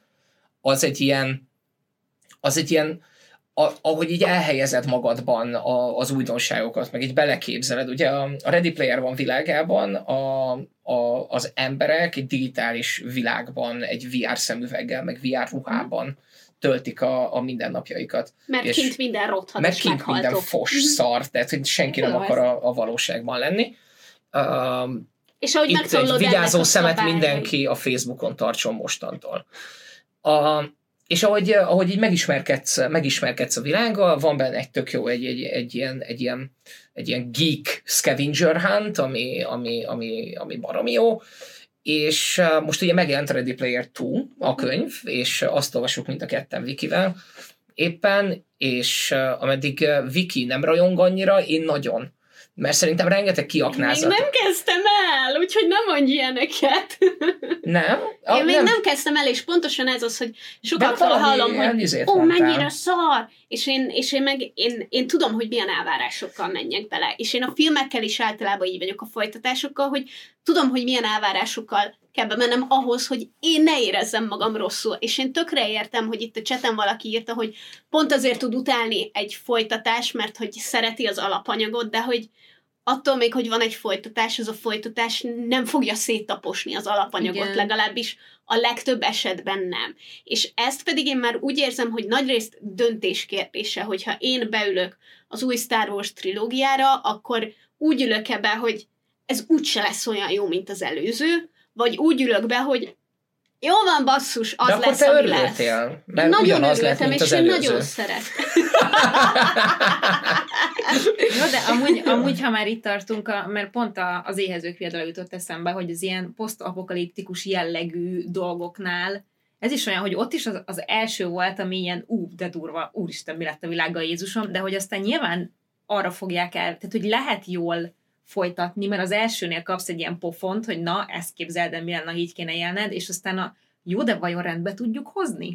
az egy ilyen, az egy ilyen, a, ahogy így elhelyezed magadban a, az újdonságokat, meg így beleképzeled. Ugye a, a Ready Player van világában a, a, az emberek egy digitális világban, egy VR szemüveggel, meg VR ruhában töltik a, a mindennapjaikat. mert És- kint minden rothat, Mert kint minden fos Mhm. szar, tehát hogy senki nem Jó, akar a, a valóságban lenni. Um, És ahogy itt egy vigyázó szemet szabályai. mindenki a Facebookon tartson mostantól. A, és ahogy, ahogy így megismerkedsz, megismerkedsz a világgal, van benne egy tök jó, egy, egy, egy, ilyen, egy, ilyen, egy ilyen geek scavenger hunt, ami, ami, ami, ami baromi jó, és most ugye megjelent Ready Player 2 a könyv, és azt olvasjuk mind a ketten Vikivel éppen, és ameddig Viki nem rajong annyira, én nagyon. Mert szerintem rengeteg Még kiaknázat. nem kezdtem el, úgyhogy nem mondj ilyeneket. Nem? Én Ah, még nem. nem kezdtem el, és pontosan ez az, hogy valami hallom, hogy ó, mennyire szar, és én, és én meg, én, én tudom, hogy milyen elvárásokkal menjek bele, és én a filmekkel is általában így vagyok a folytatásokkal, hogy tudom, hogy milyen elvárásokkal kell bemennem ahhoz, hogy én ne érezzem magam rosszul, és én tökre értem, hogy itt a cseten valaki írta, hogy pont azért tud utálni egy folytatás, mert hogy szereti az alapanyagot, de hogy attól még, hogy van egy folytatás, az a folytatás nem fogja széttaposni az alapanyagot, Igen. legalábbis a legtöbb esetben nem. És ezt pedig én már úgy érzem, hogy nagyrészt döntés kérdése, hogyha én beülök az új Star Wars trilógiára, akkor úgy ülök be, hogy ez úgyse lesz olyan jó, mint az előző, vagy úgy ülök be, hogy jó van, basszus, az De akkor lesz, te ami lesz. örültél, mert Nagyon ugyanaz lett, örültem, mint és az én előző. nagyon szerettem. Jó, de amúgy, amúgy, ha már itt tartunk, a, mert pont a, az éhezők például jutott eszembe, hogy az ilyen posztapokaliptikus jellegű dolgoknál ez is olyan, hogy ott is az, az első volt, ami ilyen, ú, de durva, úristen, mi lett a világgal Jézusom, de hogy aztán nyilván arra fogják el, tehát hogy lehet jól folytatni, mert az elsőnél kapsz egy ilyen pofont, hogy na, ezt képzeld el, mi lenne, ha így kéne élned, és aztán a jó, de vajon rendbe tudjuk hozni?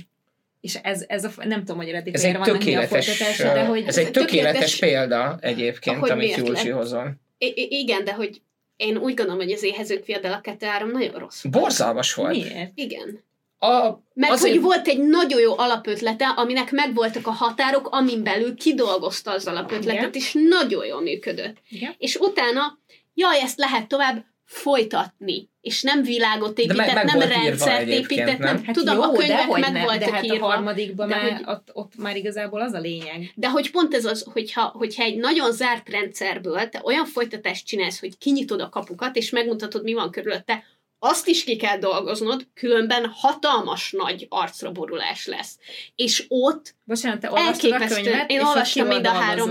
És ez, ez a, nem tudom, hogy eredetileg Ez egy vannak mi a tökéletes, folytatása, de hogy ez egy tökéletes tökéletes- példa egyébként, Ahogy amit lett. hozol. I- igen, de hogy én úgy gondolom, hogy az éhezők viadala 2-3 nagyon rossz. Borzalmas volt. miért? Igen. A, Mert Azért- hogy volt egy nagyon jó alapötlete, aminek megvoltak a határok, amin belül kidolgozta az alapötletet, Igen. és nagyon jól működött. Igen. És utána, jaj, ezt lehet tovább folytatni, és nem világot épített, meg- meg nem rendszert épített, nem? nem, Hát tudom, jó, a könyvek meg nem, voltak de hát írva. a harmadikban de már, hogy- ott, ott már igazából az a lényeg. De hogy pont ez az, hogyha, hogyha egy nagyon zárt rendszerből te olyan folytatást csinálsz, hogy kinyitod a kapukat, és megmutatod, mi van körülötte, azt is ki kell dolgoznod, különben hatalmas nagy arcra borulás lesz. És ott Bocsánat, te olvastad a könyvet, Én olvastam mind a három.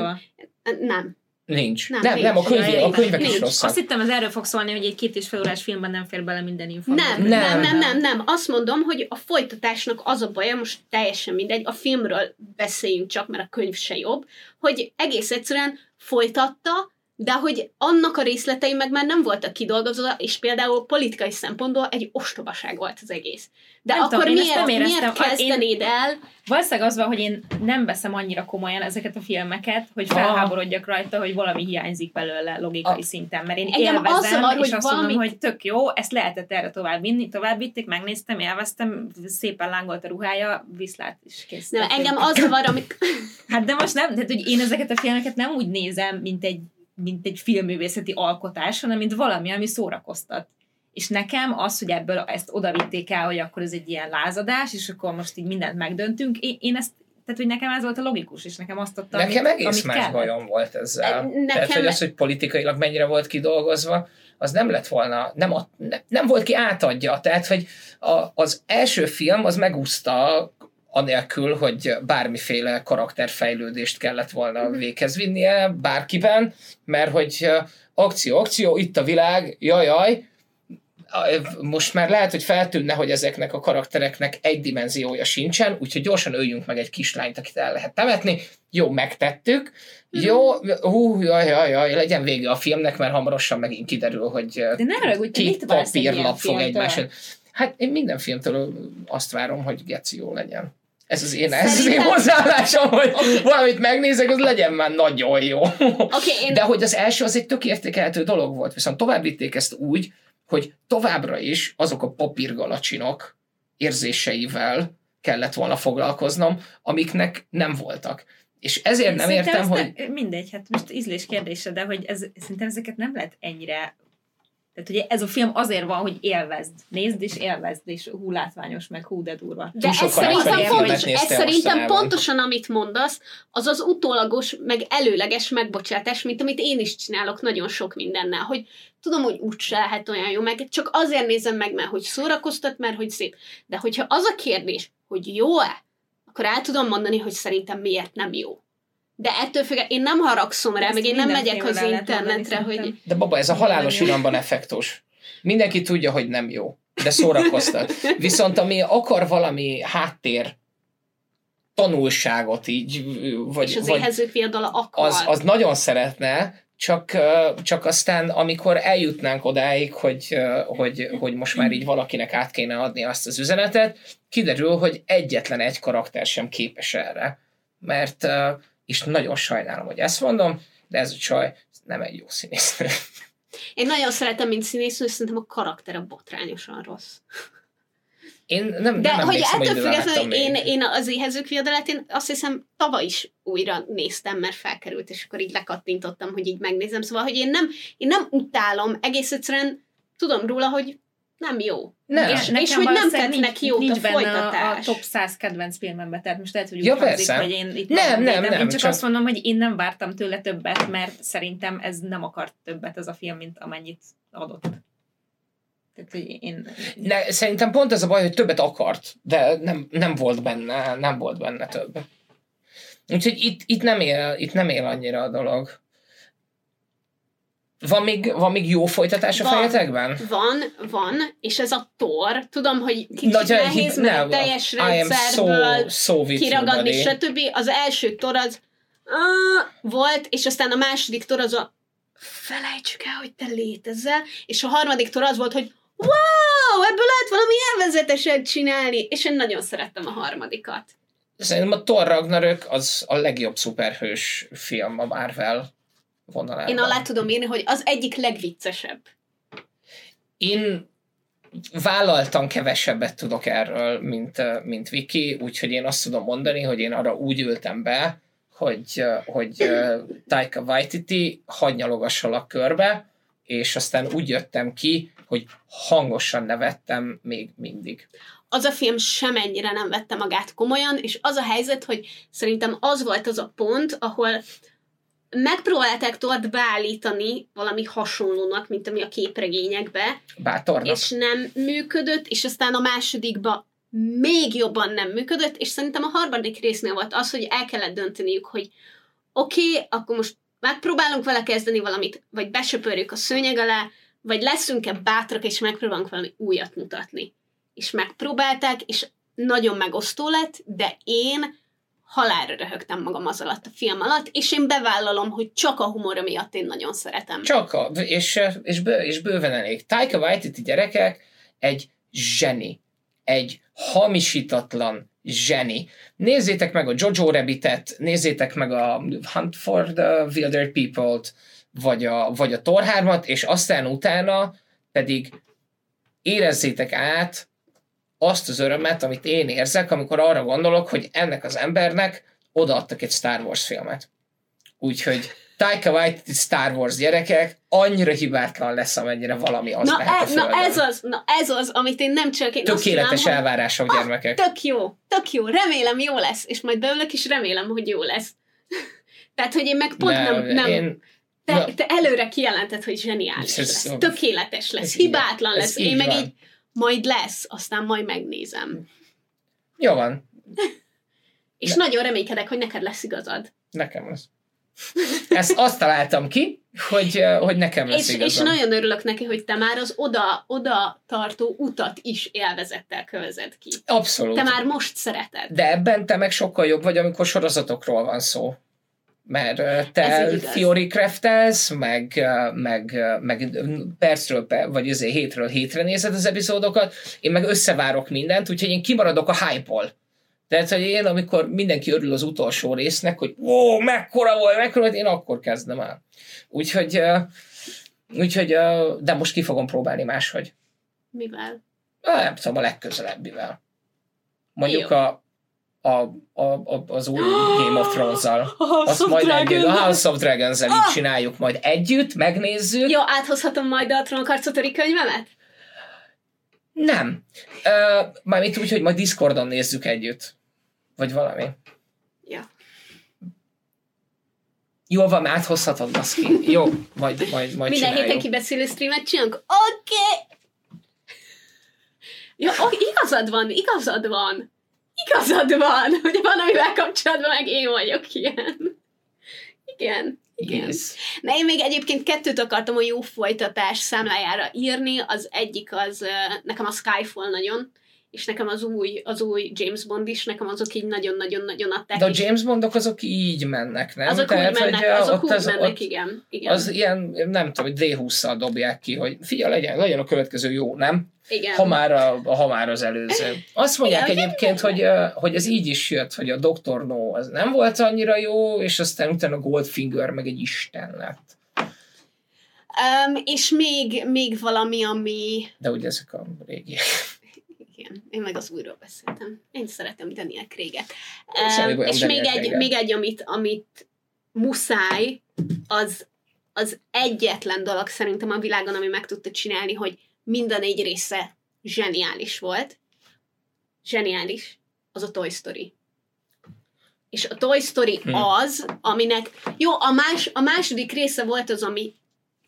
nem. nincs. Nem, Nem, nem, nem, a, nincs. könyv, a könyvek is Nincs. rosszak. Azt hittem, ez erről fog szólni, hogy egy két és fél órás filmben nem fér bele minden információ. Nem, nem, Nem. nem, nem, nem. Azt mondom, hogy a folytatásnak az a baja, most teljesen mindegy, a filmről beszéljünk csak, mert a könyv se jobb, hogy egész egyszerűen folytatta, de hogy annak a részletei meg már nem voltak kidolgozva, és például politikai szempontból egy ostobaság volt az egész. De Nem akkor tudom, miért, nem éreztem. miért A- én- kezdenéd el? Valószínűleg az van, hogy én nem veszem annyira komolyan ezeket a filmeket, hogy felháborodjak rajta, hogy valami hiányzik belőle logikai A- szinten, mert én Engem az élvezem, zavar, és hogy azt valamit- mondom, hogy tök jó, ezt lehetett erre tovább vinni, tovább vitték, megnéztem, élveztem, szépen lángolt a ruhája, viszlát is kész. Nem, engem az zavar, amik... Hát de most nem, tehát hogy én ezeket a filmeket nem úgy nézem, mint egy, mint egy filmművészeti alkotás, hanem mint valami, ami szórakoztat. És nekem az, hogy ebből ezt oda vitték el, hogy akkor ez egy ilyen lázadás, és akkor most így mindent megdöntünk, én, én ezt, tehát hogy nekem ez volt a logikus, és nekem azt adta, Nekem amit, egész amit más kellett. bajom volt ezzel. Nekem- Tehát, hogy az, hogy politikailag mennyire volt kidolgozva, az nem lett volna, nem, ad, ne, nem volt ki átadja. Tehát, hogy a, az első film az megúszta anélkül, hogy bármiféle karakterfejlődést kellett volna véghez vinnie bárkiben, mert hogy akció, akció, itt a világ, jajaj, most már lehet, hogy feltűnne, hogy ezeknek a karaktereknek egy dimenziója sincsen, úgyhogy gyorsan öljünk meg egy kislányt, akit el lehet temetni. Jó, megtettük. Jó, hú, jaj, jaj, jaj, legyen vége a filmnek, mert hamarosan megint kiderül, hogy De ne te két papírlap fog egymásod. Hát én minden filmtől azt várom, hogy geci jó legyen. Ez az én, ez az én hozzáállásom, hogy valamit megnézek, az legyen már nagyon jó. Oké, én... De hogy az első az egy tök értékelhető dolog volt, viszont tovább vitték ezt úgy, hogy továbbra is azok a papírgalacsinok érzéseivel kellett volna foglalkoznom, amiknek nem voltak. És ezért nem Szerintem értem, hogy Ne, mindegy, hát most ízlés kérdése, de hogy ez, szerintem ezeket nem lehet ennyire tehát ugye ez a film azért van, hogy élvezd. Nézd és élvezd, és hú látványos, meg hú de durva. De ez szerintem, fontos, ez szerintem pontosan, amit mondasz, az az utólagos, meg előleges megbocsátás, mint amit én is csinálok nagyon sok mindennel, hogy tudom, hogy úgyse lehet olyan jó, meg csak azért nézem meg, mert hogy szórakoztat, mert hogy szép. De hogyha az a kérdés, hogy jó-e, akkor el tudom mondani, hogy szerintem miért nem jó. De ettől függetlenül én nem haragszom rá, meg én nem megyek az internetre, hogy de baba, ez a halálos iramban effektus. Mindenki tudja, hogy nem jó, de szórakoztat. Viszont ami akar valami háttér tanulságot így, vagy, és az vagy éhezők viadala akar. az, az nagyon szeretne, csak, csak aztán, amikor eljutnánk odáig, hogy, hogy, hogy most már így valakinek át kéne adni azt az üzenetet, kiderül, hogy egyetlen egy karakter sem képes erre. Mert, és nagyon sajnálom, hogy ezt mondom, de ez a csaj nem egy jó színésznő. Én nagyon szeretem, mint színésznő, szerintem a karaktere botrányosan rossz. Én nem, De nem hogy ettől függetlenül még. én, én az éhezők viadalát, én azt hiszem tavaly is újra néztem, mert felkerült, és akkor így lekattintottam, hogy így megnézem. Szóval, hogy én nem, én nem utálom, egész egyszerűen tudom róla, hogy nem jó. Nem. És, Nekem és hogy nem tett nincs, neki jót nincs a benne a, a folytatás. top 100 kedvenc filmemben, tehát most lehet, hogy úgy Ja, hangzik, persze. hogy én itt Nem, nem, védem. nem, Én csak, csak- azt mondom, hogy én nem vártam tőle többet, mert szerintem ez nem akart többet ez a film, mint amennyit adott. Tehát, hogy én... Ne, szerintem pont ez a baj, hogy többet akart, de nem, nem volt benne, nem volt benne több. Úgyhogy itt, itt, nem él, itt nem él annyira a dolog. Van még, van még jó folytatás a Van. fejetekben? Van, van, és ez a tor. Tudom, hogy kicsit Nagyon nehéz, mert nem, teljes so, rendszerből so you, kiragadni, stb. Az első tor az ah, volt, és aztán a második tor az a felejtsük el, hogy te létezel, és a harmadik tor az volt, hogy wow, ebből lehet valami élvezeteset csinálni, és én nagyon szerettem a harmadikat. Szerintem a Thor Ragnarök az a legjobb szuperhős film a Marvel vonalában. Én alá tudom írni, hogy az egyik legviccesebb. Én vállaltan kevesebbet tudok erről, mint, mint Viki, úgyhogy én azt tudom mondani, hogy én arra úgy ültem be, hogy, hogy Taika Waititi hadd nyalogassalak körbe, és aztán úgy jöttem ki, hogy hangosan nevettem még mindig. az a film semennyire nem vette magát komolyan, és az a helyzet, hogy szerintem az volt az a pont, ahol megpróbálták Tort beállítani valami hasonlónak, mint ami a képregényekbe, Bátornak. és nem működött, és aztán a másodikba még jobban nem működött, és szerintem a harmadik résznél volt az, hogy el kellett dönteniük, hogy oké, okay, akkor most megpróbálunk vele kezdeni valamit, vagy besöpörjük a szőnyeg alá, vagy leszünk-e bátrak, és megpróbálunk valami újat mutatni. És megpróbálták, és nagyon megosztó lett, de én halálra röhögtem magam az alatt a film alatt, és én bevállalom, hogy csak a humor miatt én nagyon szeretem. Csak a, és, és, bő, és bőven elég. Taika Waititi gyerekek egy zseni. Egy hamisítatlan zseni. Nézzétek meg a Jojo Rabbitet, nézzétek meg a Hunt for the Wilder People-t, vagy a, vagy a Thor 3 és aztán utána pedig érezzétek át azt az örömet, amit én érzek, amikor arra gondolok, hogy ennek az embernek odaadtak egy Star Wars filmet. Úgyhogy Taika Waititi Star Wars gyerekek, annyira hibátlan lesz, amennyire valami az na, lehet a e, na Földön. ez az, na ez az, amit én nem csak én Tökéletes hogy elvárások, Ah, gyermekek. Tök jó, tök jó, remélem jó lesz, és majd beülök, és remélem, hogy jó lesz. Tehát, hogy én meg pont nem, nem, Én, te, na- te előre kijelented, hogy zseniális Ez- lesz, tökéletes lesz, hibátlan lesz, én meg van. így majd lesz, aztán majd megnézem. jó van, És nagyon reménykedek, hogy neked lesz igazad. nekem az. Ezt azt találtam ki, hogy, hogy nekem lesz És, és igazam. nagyon örülök neki, hogy te már az oda, oda tartó utat is élvezettel kövezed ki. Abszolút. Te már most szereted. De ebben te meg sokkal jobb vagy, amikor sorozatokról van szó. Mert te. Fiori craftelsz, meg, meg, meg percről, pe- vagy azért hétről hétre nézed az epizódokat, én meg összevárok mindent, úgyhogy én kimaradok a hype-ol. Tehát, hogy én, amikor mindenki örül az utolsó résznek, hogy ó, mekkora volt, mekkora volt, én akkor kezdem el. Úgyhogy, úgyhogy de most ki fogom próbálni máshogy. Mivel? Nem tudom, a legközelebbivel. Mondjuk Jó. a, a, a, a, az új Game of Thrones-zal. House Azt of majd együtt, a. House of Dragons-el így csináljuk majd együtt, megnézzük. Jó, áthozhatom majd a trónkarcotori könyvemet? Nem. Uh, mármint úgy, hogy majd Discordon nézzük együtt. Vagy valami. Ja. Jól van, áthozhatod, baszki. Jó, majd, majd, majd Minden héten kibeszélő streamet csinálunk? Oké! Okay. Ja, oh, igazad van, igazad van. Igazad van, hogy van, amivel kapcsolatban meg én vagyok ilyen. Igen. Igen. Yes. Na én még egyébként kettőt akartam a jó folytatás számlájára írni. Az egyik az, nekem a Skyfall nagyon, és nekem az új, az új James Bond is, nekem azok így nagyon-nagyon-nagyon adták. De a James Bondok azok így mennek, nem? azok úgy mennek, hogy, azok úgy az, mennek, ott, igen. igen. az ilyen, nem tudom, hogy D20-szal dobják ki, hogy fia, legyen, legyen a következő jó, nem? igen. Ha már, a, ha már az előző. Azt mondják Igen, egyébként, hogy, hogy ez így is jött, hogy a Dr. No az nem volt annyira jó, és aztán utána Goldfinger meg egy isten lett. Um, és még, még valami, ami... De ugye ezek a régi. Igen, én meg az újról beszéltem. Én szeretem Daniel Craig-et. Um, és még Daniel egy, Craig-el. még egy, amit, amit muszáj, az, az egyetlen dolog szerintem a világon, ami meg tudta csinálni, hogy mind a négy része zseniális volt. Zseniális. Az a Toy Story. És a Toy Story Hm. az, aminek... Jó, a, más, a második része volt az, ami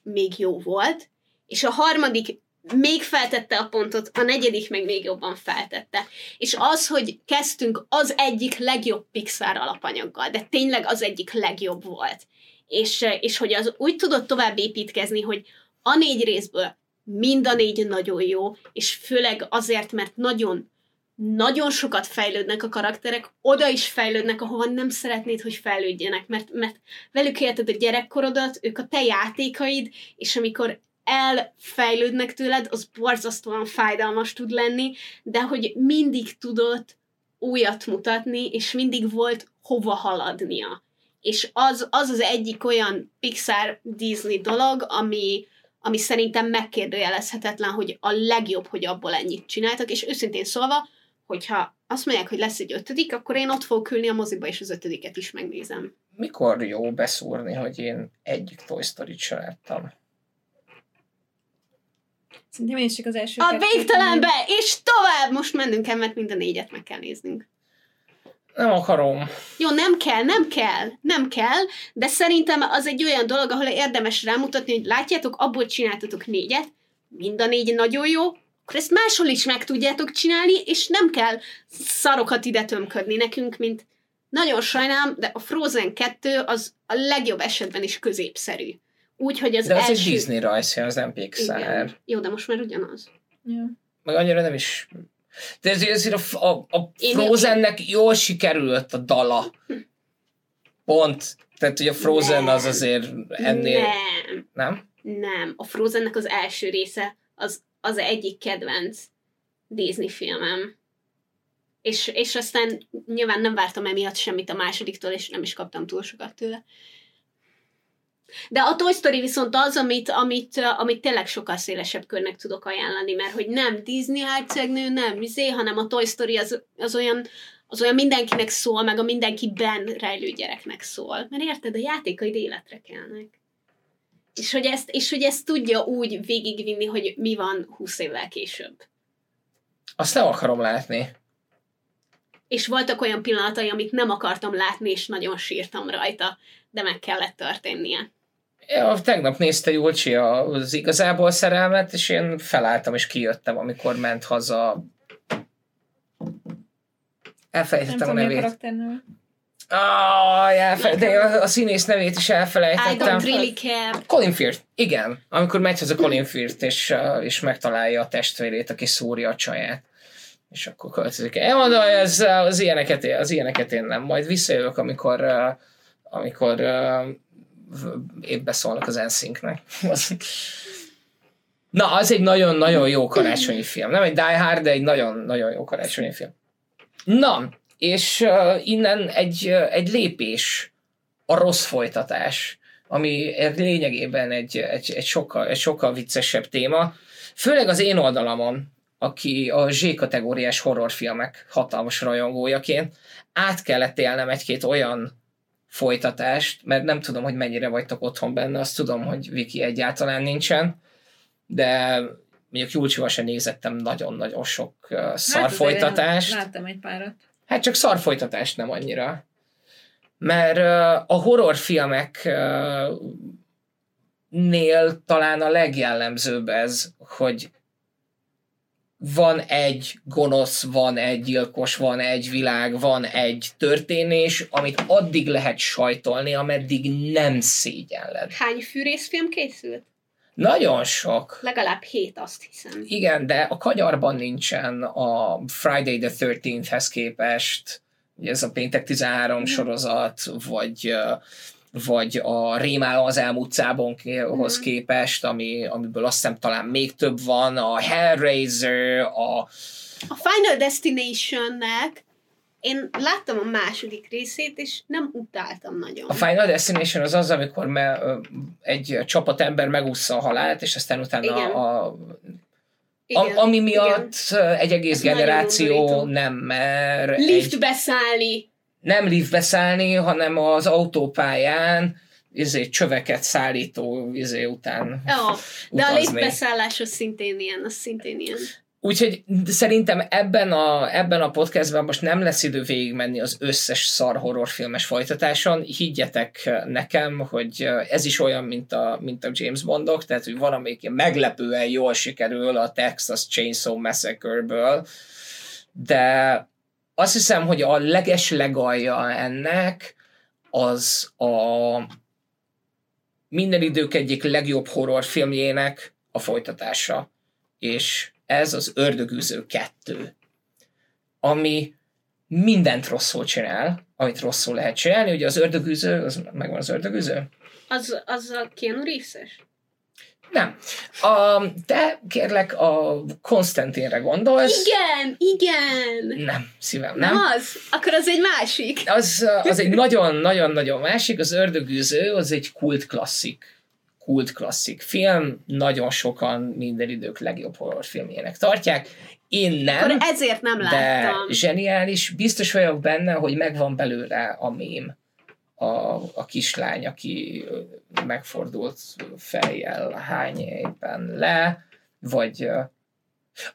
még jó volt, és a harmadik még feltette a pontot, a negyedik meg még jobban feltette. És az, hogy kezdtünk az egyik legjobb Pixar alapanyaggal, de tényleg az egyik legjobb volt. És, és hogy az úgy tudott tovább építkezni, hogy a négy részből mind a négy nagyon jó, és főleg azért, mert nagyon nagyon sokat fejlődnek a karakterek, oda is fejlődnek, ahova nem szeretnéd, hogy fejlődjenek, mert, mert velük élted a gyerekkorodat, ők a te játékaid, és amikor elfejlődnek tőled, az borzasztóan fájdalmas tud lenni, de hogy mindig tudott újat mutatni, és mindig volt hova haladnia. És az az, az egyik olyan Pixar Disney dolog, ami, ami szerintem megkérdőjelezhetetlen, hogy a legjobb, hogy abból ennyit csináltak, és őszintén szólva, hogyha azt mondják, hogy lesz egy ötödik, akkor én ott fogok ülni a moziba, és az ötödiket is megnézem. Mikor jó beszúrni, hogy én egyik Toy Story-t se láttam? Szerintem én is csak az első A végtelenbe, és tovább! Most mennünk kell, mert mind a négyet meg kell néznünk. Nem akarom. Jó, nem kell, nem kell, nem kell, de szerintem az egy olyan dolog, ahol érdemes rámutatni, hogy látjátok, abból csináltatok négyet, mind a négy nagyon jó, akkor ezt máshol is meg tudjátok csinálni, és nem kell szarokat ide tömködni nekünk, mint nagyon sajnálom, de a Frozen 2 az a legjobb esetben is középszerű. Úgyhogy az De az első... egy Disney rajzfilm, az nem Pixar. Igen. Jó, de most már ugyanaz. Ja. Meg annyira nem is De ezért, ezért a, a, a Én- Frozennek jól sikerült a dala. Pont. Tehát, hogy a Frozen Nem. az azért ennél... Nem, Nem? nem. A Frozennek az első része az, az egyik kedvenc Disney filmem. És, és aztán nyilván nem vártam emiatt semmit a másodiktól, és nem is kaptam túl sokat tőle. De a Toy Story viszont az, amit, amit, amit tényleg sokkal szélesebb körnek tudok ajánlani, mert hogy nem Disney hercegnő, nem izé, hanem a Toy Story az, az olyan az olyan mindenkinek szól, meg a mindenkiben rejlő gyereknek szól. Mert érted, a játékaid életre kelnek. És hogy, ezt, és hogy ezt tudja úgy végigvinni, hogy mi van 20 évvel később. Azt nem akarom látni. És voltak olyan pillanatai, amit nem akartam látni, és nagyon sírtam rajta, de meg kellett történnie. Ja, tegnap nézte Julcsi az igazából szerelmet, és én felálltam és kijöttem, amikor ment haza. Elfelejtettem a nevét. Ah, elfe- de a, a színész nevét is I elfelejtettem. don't really care. Colin Firth, igen. Amikor megy haza Colin Firth, és, uh, és megtalálja a testvérét, aki szúrja a csaját. És akkor költözik. Én mondom, hogy az, az, ilyeneket, az ilyeneket én nem. Majd visszajövök, amikor, uh, amikor uh, épp beszólnak az NSYNC-nek. Az- Na, az egy nagyon-nagyon jó karácsonyi film. Nem egy Die Hard, de egy nagyon-nagyon jó karácsonyi film. Na, és uh, innen egy, uh, egy lépés a rossz folytatás, ami lényegében egy, egy, egy, sokkal, egy sokkal viccesebb téma. Főleg az én oldalamon, aki a Z kategóriás horrorfilmek hatalmas rajongójaként, át kellett élnem egy-két olyan folytatást, mert nem tudom, hogy mennyire vagytok otthon benne, azt tudom, hogy Viki egyáltalán nincsen, de mondjuk Julcsival sem nézettem nagyon-nagyon sok uh, szar Hát azért folytatást. Láttam egy párat. Hát csak szar folytatást nem annyira. Mert uh, a horrorfilmek uh, nél talán a legjellemzőbb ez, hogy van egy gonosz, van egy gyilkos, van egy világ, van egy történés, amit addig lehet sajtolni, ameddig nem szégyenled. Hány fűrészfilm készült? Nagyon sok. Legalább hét, azt hiszem. Igen, de a kagyarban nincsen a Friday the 13th-hez képest, ugye ez a péntek 13 sorozat, vagy, ö, vagy a Rémálom az elmúcábonhoz Mhm. képest, ami, amiből azt hiszem talán még több van, a Hellraiser, a A Final Destination-nek én láttam a második részét, és nem utáltam nagyon. A Final Destination az az, amikor me, egy csapatember megúszza a halált, és aztán utána Igen. a, Igen, a, ami miatt igen. egy egész Ez generáció nem mer egy, Liftbe szállni. Nem liftbe szállni, hanem az autópályán izé, csöveket szállító izé, után Ja, de a liftbeszállás az szintén ilyen, az szintén ilyen. Úgyhogy szerintem ebben a, ebben a podcastben most nem lesz idő végigmenni az összes szar horrorfilmes folytatáson. Higgyetek nekem, hogy ez is olyan, mint a, mint a James Bondok, tehát hogy valamelyik meglepően jól sikerül a Texas Chainsaw Massacre-ből, de azt hiszem, hogy a leges legalja ennek az a minden idők egyik legjobb horrorfilmjének a folytatása. És ez az Ördögűző 2, ami mindent rosszul csinál, amit rosszul lehet csinálni. Ugye az ördögűző, az megvan az ördögűző? Az, az a Keanu Reeves-es? Nem. A, te kérlek a Konstantinre gondolsz. Igen, igen! Nem, szívem, nem. Nem az? Akkor az egy másik. Az, az egy nagyon-nagyon-nagyon másik, az Ördögűző, az egy kult klasszik kult klasszik film, nagyon sokan minden idők legjobb horrorfilmjének tartják. Én nem, Akkor ezért nem de láttam. zseniális. Biztos vagyok benne, hogy megvan belőle a mém. A, a kislány, aki megfordult fejjel hány éppen le, vagy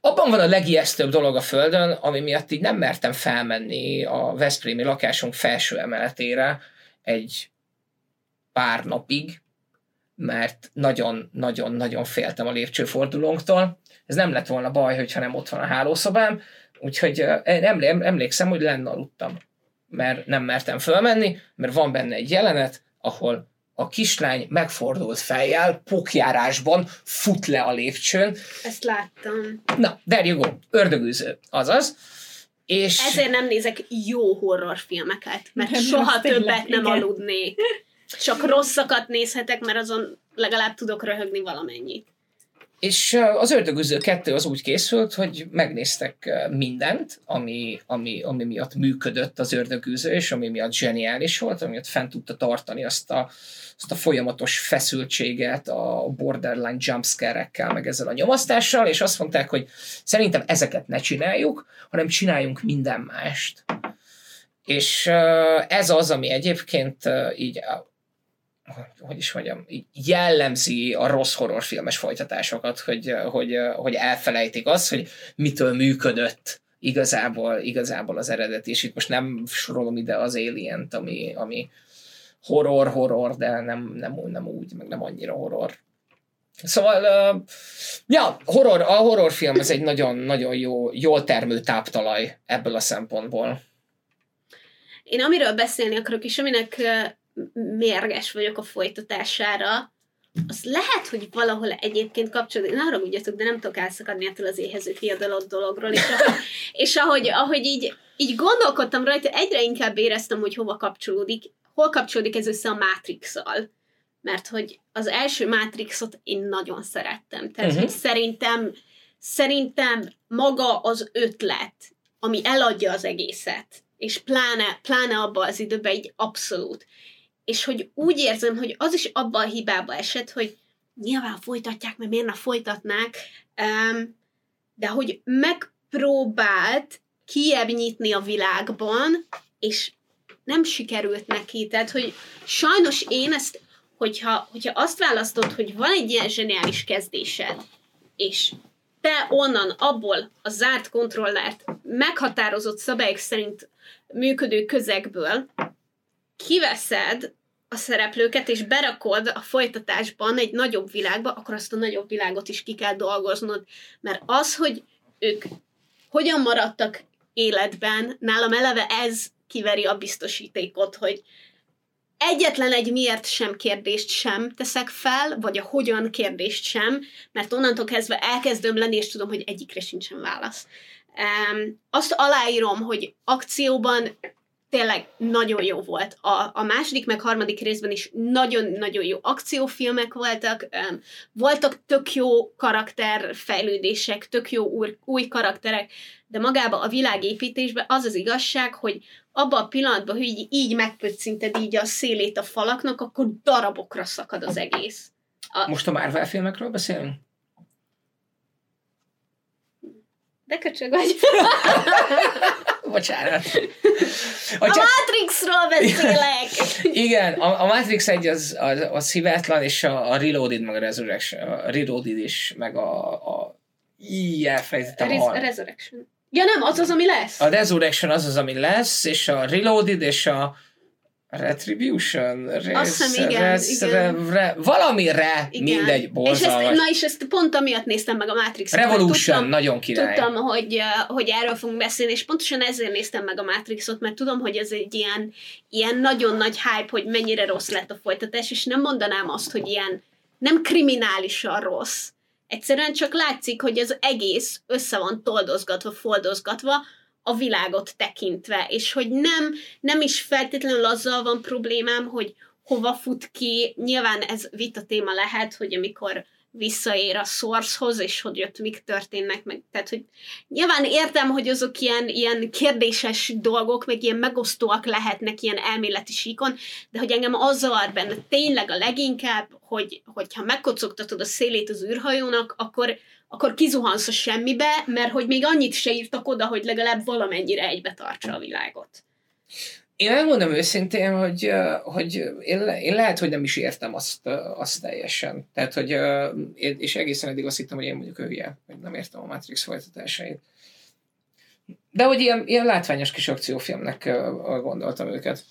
abban van a legijesztőbb dolog a földön, ami miatt így nem mertem felmenni a Veszprémi lakásunk felső emeletére egy pár napig, mert nagyon-nagyon-nagyon féltem a lépcsőfordulónktól. Ez nem lett volna baj, hogyha nem ott van a hálószobám, úgyhogy emlékszem, hogy lenne aludtam, mert nem mertem fölmenni, mert van benne egy jelenet, ahol a kislány megfordult fejjel, pokjárásban fut le a lépcsőn. Ezt láttam. Na, there you go. Ördögűző. Azaz. És... Ezért nem nézek jó horrorfilmeket, mert Nem, soha az tényleg, többet nem igen. aludnék. Csak rosszakat nézhetek, mert azon legalább tudok röhögni valamennyit. És az Ördögűző 2 az úgy készült, hogy megnéztek mindent, ami, ami, ami miatt működött az Ördögűző, és ami miatt zseniális volt, ami miatt fent tudta tartani azt a, azt a folyamatos feszültséget a borderline jumpscare-ekkel, meg ezzel a nyomasztással, és azt mondták, hogy szerintem ezeket ne csináljuk, hanem csináljunk minden mást. És ez az, ami egyébként így hogy is mondjam, jellemzi a rossz horrorfilmes folytatásokat, hogy, hogy, hogy elfelejtik azt, hogy mitől működött igazából, igazából az eredet, és itt most nem sorolom ide az alien ami, ami horror, horror, de nem, nem, nem úgy, meg nem annyira horror. Szóval, uh, ja, horror, a horrorfilm az egy nagyon, nagyon jó, jól termő táptalaj ebből a szempontból. Én amiről beszélni akarok, és aminek mérges vagyok a folytatására, az lehet, hogy valahol egyébként kapcsolódik, ne haragudjatok, de nem tudok elszakadni ettől az éhező fiadalott dologról, és ahogy, és ahogy, ahogy így, így gondolkodtam rajta, egyre inkább éreztem, hogy hova kapcsolódik, hol kapcsolódik ez össze a Matrix-szal. Mert hogy az első Matrixot én nagyon szerettem. Tehát, Mhm. uh-huh. hogy szerintem, szerintem maga az ötlet, ami eladja az egészet, és pláne, pláne abba az időben így abszolút. És hogy úgy érzem, hogy az is abba a hibába esett, hogy nyilván folytatják, mert miért ne folytatnák, de hogy megpróbált kiebb nyitni a világban, és nem sikerült neki. Tehát, hogy sajnos én ezt, hogyha, hogyha azt választod, hogy van egy ilyen zseniális kezdésed, és te onnan, abból a zárt kontrollert meghatározott szabályok szerint működő közegből kiveszed a szereplőket, és berakod a folytatásban egy nagyobb világba, akkor azt a nagyobb világot is ki kell dolgoznod. Mert az, hogy ők hogyan maradtak életben, nálam eleve ez kiveri a biztosítékot, hogy egyetlen egy miért sem kérdést sem teszek fel, vagy a hogyan kérdést sem, mert onnantól kezdve elkezdőm lenni, és tudom, hogy egyikre sincsen válasz. Um, azt aláírom, hogy akcióban tényleg nagyon jó volt. A, a második meg harmadik részben is nagyon-nagyon jó akciófilmek voltak, um, voltak tök jó karakterfejlődések, tök jó új, új karakterek, de magába a világépítésben az az igazság, hogy abban a pillanatban, hogy így, így megpöccinted így a szélét a falaknak, akkor darabokra szakad az egész. A, Most a Marvel filmekről beszélünk? De köcsög vagy. Bocsánat. A Hogyha, Matrixról beszélek! igen, a, a Matrix 1 az, az, az hibátlan, és a, a Reloaded, meg a Resurrection, a Reloaded is, meg a, a így elfelejtettem a, Res- har- Resurrection. Ja nem, az az, ami lesz. a Resurrection az az, ami lesz, és a Reloaded, és a Retribution, Res, Azt hiszem, igen, res, igen. Re, re, valamire, Igen. mindegy, és ezt, borzalmas. na és ezt pont amiatt néztem meg a Matrixot. Revolution, Tudtam, nagyon király. tudtam hogy, hogy erről fogunk beszélni, és pontosan ezért néztem meg a Matrixot, mert tudom, hogy ez egy ilyen, ilyen nagyon nagy hype, hogy mennyire rossz lett a folytatás, és nem mondanám azt, hogy ilyen nem kriminálisan rossz. Egyszerűen csak látszik, hogy az egész össze van toldozgatva, foldozgatva, a világot tekintve, és hogy nem, nem is feltétlenül azzal van problémám, hogy hova fut ki, nyilván ez vita téma lehet, hogy amikor visszaér a sourcehoz, és hogy ott mik történnek, meg, tehát, hogy nyilván értem, hogy azok ilyen, ilyen kérdéses dolgok, meg ilyen megosztóak lehetnek ilyen elméleti síkon, de hogy engem az zavar benne tényleg a leginkább, hogy, hogyha megkocogtatod a szélét az űrhajónak, akkor, akkor kizuhansz a semmibe, mert hogy még annyit se írtak oda, hogy legalább valamennyire egybe tartsa a világot. Én elmondom őszintén, hogy, hogy én, le, én lehet, hogy nem is értem azt, azt teljesen. Tehát, hogy és egészen eddig azt hittem, hogy én mondjuk hülye, hogy nem értem a Matrix folytatásait. De hogy ilyen, ilyen látványos kis akciófilmnek gondoltam őket.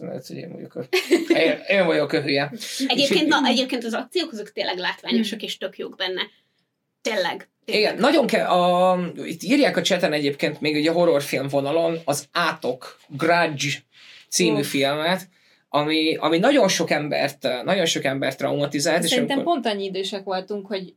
Lehet, hogy én vagyok a, én, én vagyok a hülye. Egyébként, na, egyébként az akciók azok tényleg látványosak, és tök jók benne. Tényleg. tényleg. Igen, nagyon kell, a, itt írják a cseten egyébként még ugye a horrorfilm vonalon az Átok, Grudge című Uff. filmet, ami, ami nagyon sok embert, nagyon sok embert traumatizált. és Szerintem amikor- pont annyi idősek voltunk, hogy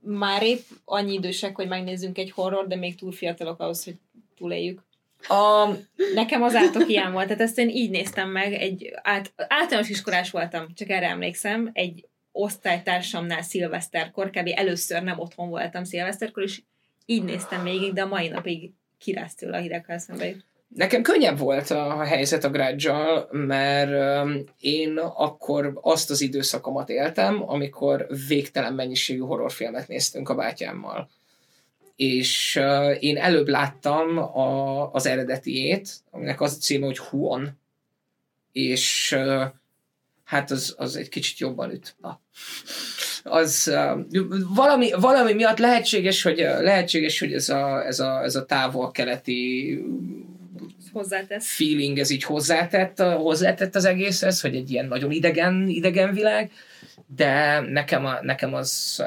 már épp annyi idősek, hogy megnézzünk egy horror, de még túl fiatalok ahhoz, hogy túléljük. a, Nekem az átok ilyen volt, tehát ezt én így néztem meg, egy át, általános iskolás voltam, csak erre emlékszem, egy osztálytársamnál szilveszterkor, kb. először nem otthon voltam szilveszterkor, és így néztem végig, de a mai napig kirász tőle a hideg, ha eszembe jut. Nekem könnyebb volt a helyzet a grudge mert én akkor azt az időszakomat éltem, amikor végtelen mennyiségű horrorfilmet néztünk a bátyámmal. És én előbb láttam a, az eredetiét, aminek az a címe, hogy Huon. És hát az, az egy kicsit jobban üt. Na. Az uh, valami, valami miatt lehetséges, hogy, lehetséges, hogy ez a, ez a, ez a távol-keleti Hozzátesz. feeling ez így hozzátett, hozzátett az egészhez, hogy egy ilyen nagyon idegen, idegen világ, de nekem, a, nekem az,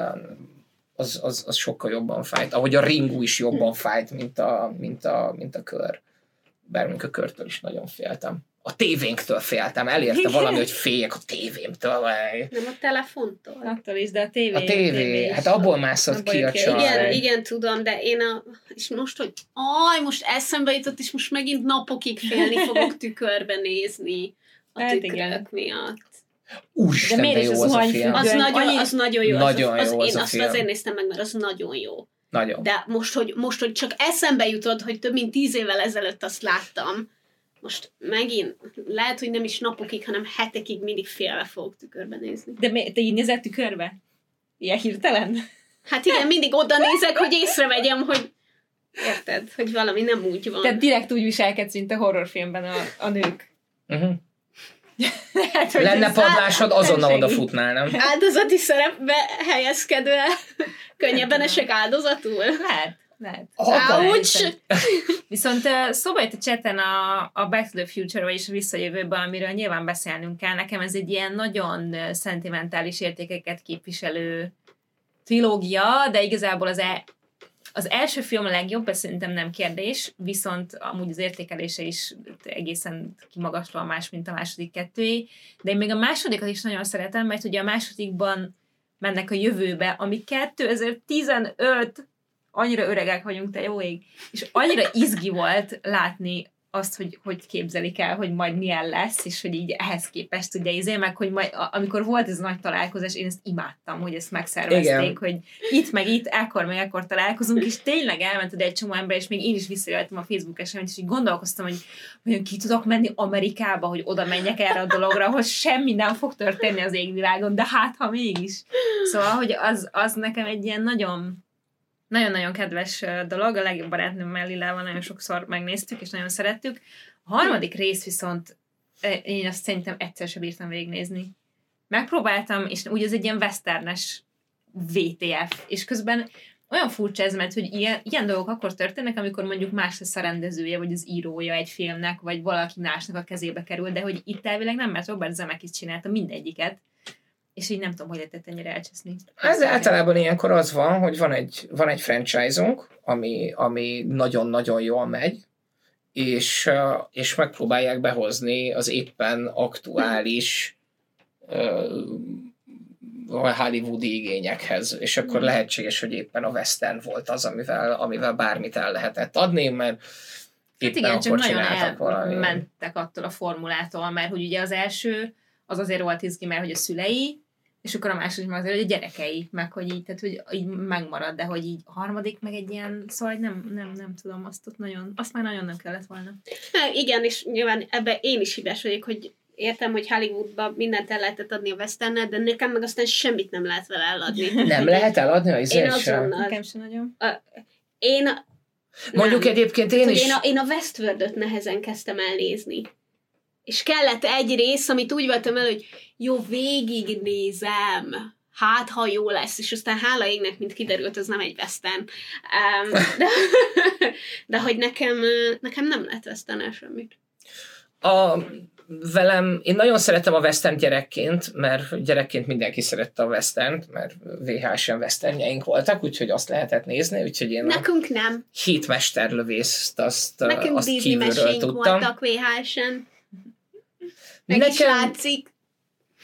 az, az, az, sokkal jobban fájt. Ahogy a ringú is jobban fájt, mint a, mint a, mint a kör. Bár a körtől is nagyon féltem. A tévénktől féltem, elérte Igen. valami, hogy féljek a tévémtől. Nem a telefontól. Attól is, de a tévé. A tévé, hát abból mászott Abból ki a csaj. Igen, igen, tudom, de én a... És most, hogy aj, most eszembe jutott, és most megint napokig félni fogok tükörbe nézni a Hát tükrök igen. miatt. Úristen, De de, miért jó is az a film. Az nagyon, az nagyon jó. Nagyon az, az, jó az én a azt film. azért néztem meg, mert az nagyon jó. Nagyon. De most hogy, most, hogy csak eszembe jutott, hogy több mint tíz évvel ezelőtt azt láttam, most megint, lehet, hogy nem is napokig, hanem hetekig mindig félve fogok tükörbe nézni. De mi, te így nézel tükörbe? Ilyen hirtelen? Hát igen, mindig oda nézek, hogy észrevegyem, hogy érted, hogy valami nem úgy van. Tehát direkt úgy viselkedsz, mint a horrorfilmben a, a nők. Uh-huh. Hát, hogy Lenne padlásod, azonnal segít. odafutnál, nem? áldozati szerepbe helyezkedve könnyebben esek áldozatul. Lehet, lehet. Ouch! Viszont szóba jött a cseten a, a Back to the Future, vagyis a visszajövőbe, amiről nyilván beszélnünk kell. Nekem ez egy ilyen nagyon szentimentális értékeket képviselő trilógia, de igazából az, e, az első film a legjobb, ez szerintem nem kérdés, viszont amúgy az értékelése is egészen kimagaslóan más, mint a második kettőé. De én még a másodikat is nagyon szeretem, mert ugye a másodikban mennek a jövőbe, ami 2015 annyira öregek vagyunk, te jó ég. És annyira izgi volt látni azt, hogy hogy képzelik el, hogy majd milyen lesz, és hogy így ehhez képest ugye izé, meg hogy majd, amikor volt ez a nagy találkozás, én ezt imádtam, hogy ezt megszervezték, Igen. hogy itt meg itt, ekkor meg ekkor találkozunk, és tényleg elment oda egy csomó ember, és még én is visszajöttem a Facebook eseményt, és így gondolkoztam, hogy hogy ki tudok menni Amerikába, hogy oda menjek erre a dologra, hogy semmi nem fog történni az égvilágon, de hát ha mégis. Szóval, hogy az, az nekem egy ilyen nagyon nagyon-nagyon kedves dolog, a legjobb barátnőmmel Lilával nagyon sokszor megnéztük, és nagyon szerettük. A harmadik rész viszont én azt szerintem egyszer sem bírtam végignézni. Megpróbáltam, és úgy ez egy ilyen westernes VTF, és közben olyan furcsa ez, mert hogy ilyen, ilyen dolgok akkor történnek, amikor mondjuk más lesz a rendezője, vagy az írója egy filmnek, vagy valaki másnak a kezébe kerül, de hogy itt elvileg nem, mert Robert Zemeckis csinálta mindegyiket, és így nem tudom, hogy lehetett ennyire elcseszni. Ez általában ilyenkor az van, hogy van egy, van egy franchise-unk, ami, ami nagyon-nagyon jól megy, és, és megpróbálják behozni az éppen aktuális uh, hollywoodi igényekhez, és akkor Mhm. lehetséges, hogy éppen a western volt az, amivel, amivel bármit el lehetett adni, mert Hát éppen igen, csak akkor nagyon csináltak valami. elmentek attól a formulától, mert hogy ugye az első az azért volt izgi, mert hogy a szülei, és akkor a második meg azért, hogy a gyerekei, meg hogy így, tehát hogy így megmarad, de hogy így a harmadik meg egy ilyen, szóval nem, nem, nem tudom, azt ott nagyon, azt már nagyon nem kellett volna. Hát igen, és nyilván ebbe én is hibás vagyok, hogy értem, hogy Hollywoodban mindent el lehetett adni a westernet, de nekem meg aztán semmit nem lehet vele eladni. Nem lehet eladni a Én izét sem? azonnal. Nekem sem nagyon. Én Mondjuk nem. egyébként én Hogy is... Én a, én a Westworld-öt nehezen kezdtem el nézni. És kellett egy rész, amit úgy voltam el, hogy jó, végignézem. Hát, ha jó lesz. És aztán hála égnek, mint kiderült, ez nem egy western. Um, de, de hogy nekem, nekem nem lett western semmit. a, velem, én nagyon szeretem a western gyerekként, mert gyerekként mindenki szerette a westernt, mert VHS-en westernjeink voltak, úgyhogy azt lehetett nézni, úgyhogy én Nekünk nem. hét mesterlövészt azt, Nekünk azt Disney kívülről tudtam. voltak VHS-en. Meg Nekem... is látszik.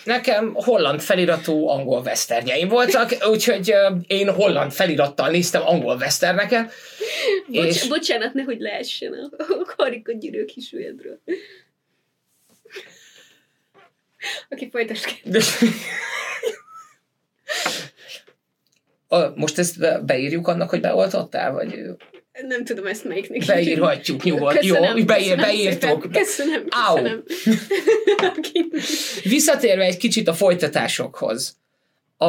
Nekem holland feliratú angol westernjeim voltak, úgyhogy én holland felirattal néztem angol westerneket. Bocs, és... Bocsánat, nehogy leessen a, a karika gyűrők is védről. Aki folytasd. Most ezt beírjuk annak, hogy beoltottál, vagy... Nem tudom ezt melyiknek. Beírhatjuk, nyugodt. Jó, beír, beírtok. Köszönöm, köszönöm. Visszatérve egy kicsit a folytatásokhoz. A,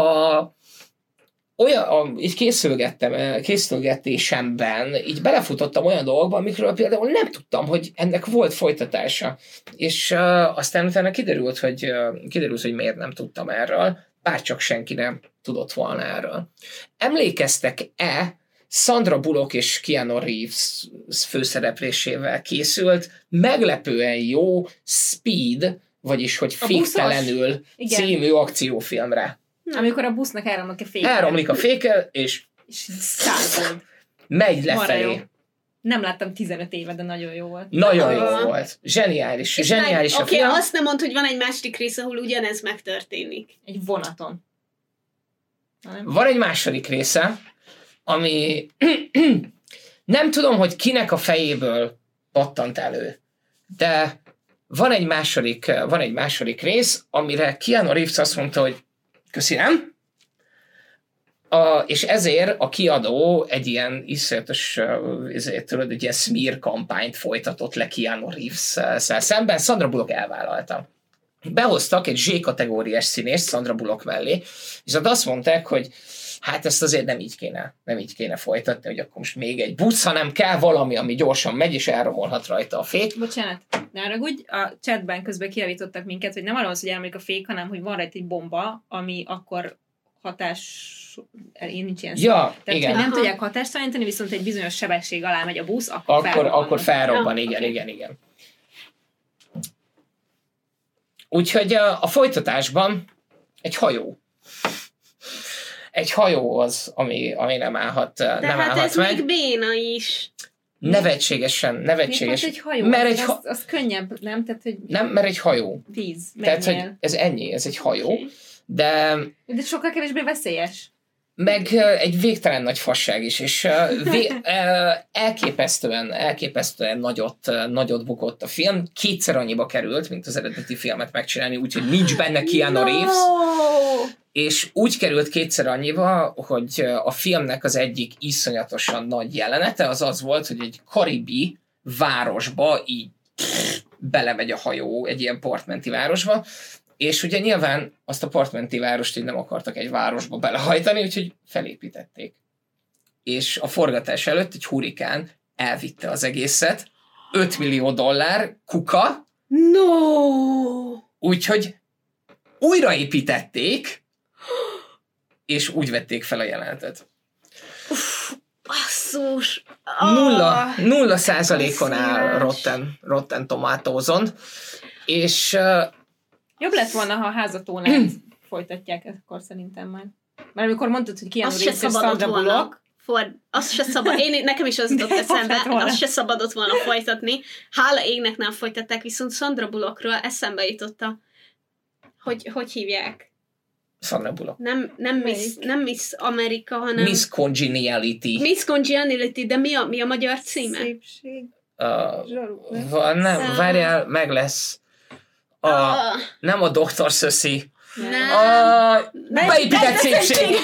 olyan, a, így készülgettem, eh, készülgetésemben így belefutottam olyan dolgokba, amikről például nem tudtam, hogy ennek volt folytatása. És uh, aztán utána kiderült, hogy, uh, kiderült, hogy miért nem tudtam erről, bárcsak senki nem tudott volna erről. Emlékeztek-e Sandra Bullock és Keanu Reeves főszereplésével készült, meglepően jó Speed, vagyis hogy féktelenül című akciófilmre. Amikor a busznak elromlik a féke. Elromlik a féke, és, és század. megy lefelé. Nem láttam 15 éve, de nagyon jó volt. Nagyon jó volt. Zseniális. És zseniális meg, a okay, azt nem mond, hogy van egy második rész, ahol ugyanez megtörténik. Egy vonaton. Nem? Van egy második része, ami nem tudom, hogy kinek a fejéből pattant elő, de van egy második, van egy második rész, amire Keanu Reeves azt mondta, hogy köszönöm, a, és ezért a kiadó egy ilyen iszonyatos, ezért tudod, egy ilyen smear kampányt folytatott le Keanu reeves szemben. Sandra Bullock elvállalta. Behoztak egy Z-kategóriás színést Sandra Bullock mellé, és azt mondták, hogy hát ezt azért nem így kéne, nem így kéne folytatni, hogy akkor most még egy busz, hanem kell valami, ami gyorsan megy, és elromolhat rajta a fék. Bocsánat, ne úgy a chatben közben kiavítottak minket, hogy nem arról az, hogy elmegy a fék, hanem hogy van rajta egy bomba, ami akkor hatás én nincs ilyen ja, szó. Tehát, igen. hogy nem tudják hatástalanítani, viszont egy bizonyos sebesség alá megy a busz, akkor, akkor felrobban. Akkor felrobban, ja, igen, okay. igen, igen. Úgyhogy a, a folytatásban egy hajó egy hajó az, ami, ami nem állhat, De nem hát állhat ez meg. még béna is. Nevetségesen, nevetséges. egy hajó? Mert egy ha... az, az könnyebb, nem? Tehát, hogy nem, mert egy hajó. Víz, Tehát, hogy ez ennyi, ez egy hajó. Okay. De... De sokkal kevésbé veszélyes meg egy végtelen nagy fasság is, és vé, elképesztően, elképesztően nagyot, nagyot bukott a film. Kétszer annyiba került, mint az eredeti filmet megcsinálni, úgyhogy nincs benne Keanu no! Reeves. És úgy került kétszer annyiba, hogy a filmnek az egyik iszonyatosan nagy jelenete az az volt, hogy egy karibi városba így belemegy a hajó egy ilyen partmenti városba, és ugye nyilván azt a partmenti várost így nem akartak egy városba belehajtani, úgyhogy felépítették. És a forgatás előtt egy hurikán elvitte az egészet, 5 millió dollár, kuka. No! Úgyhogy újraépítették, és úgy vették fel a jelenetet. Uff, basszus! Nulla, nulla százalékon áll Rotten, Rotten Tomatoes-on, és Jobb lett volna, ha a házatónát folytatják akkor szerintem majd. Mert amikor mondtad, hogy Reeves és Sandra Bullock, For, azt se szabad, én, nekem is az jutott eszembe, azt se szabadott volna folytatni. Hála égnek nem folytatták, viszont Sandra Bullockról eszembe jutott a, hogy, hogy hívják? Sandra Bullock. Nem, nem, Miss, nem Miss Amerika, hanem... Miss Congeniality. Miss Congeniality, de mi a, mi a magyar címe? Szépség. Uh, van, nem, várjál, meg lesz a, ah. nem a Dr. Szöszi, a beépített szépség.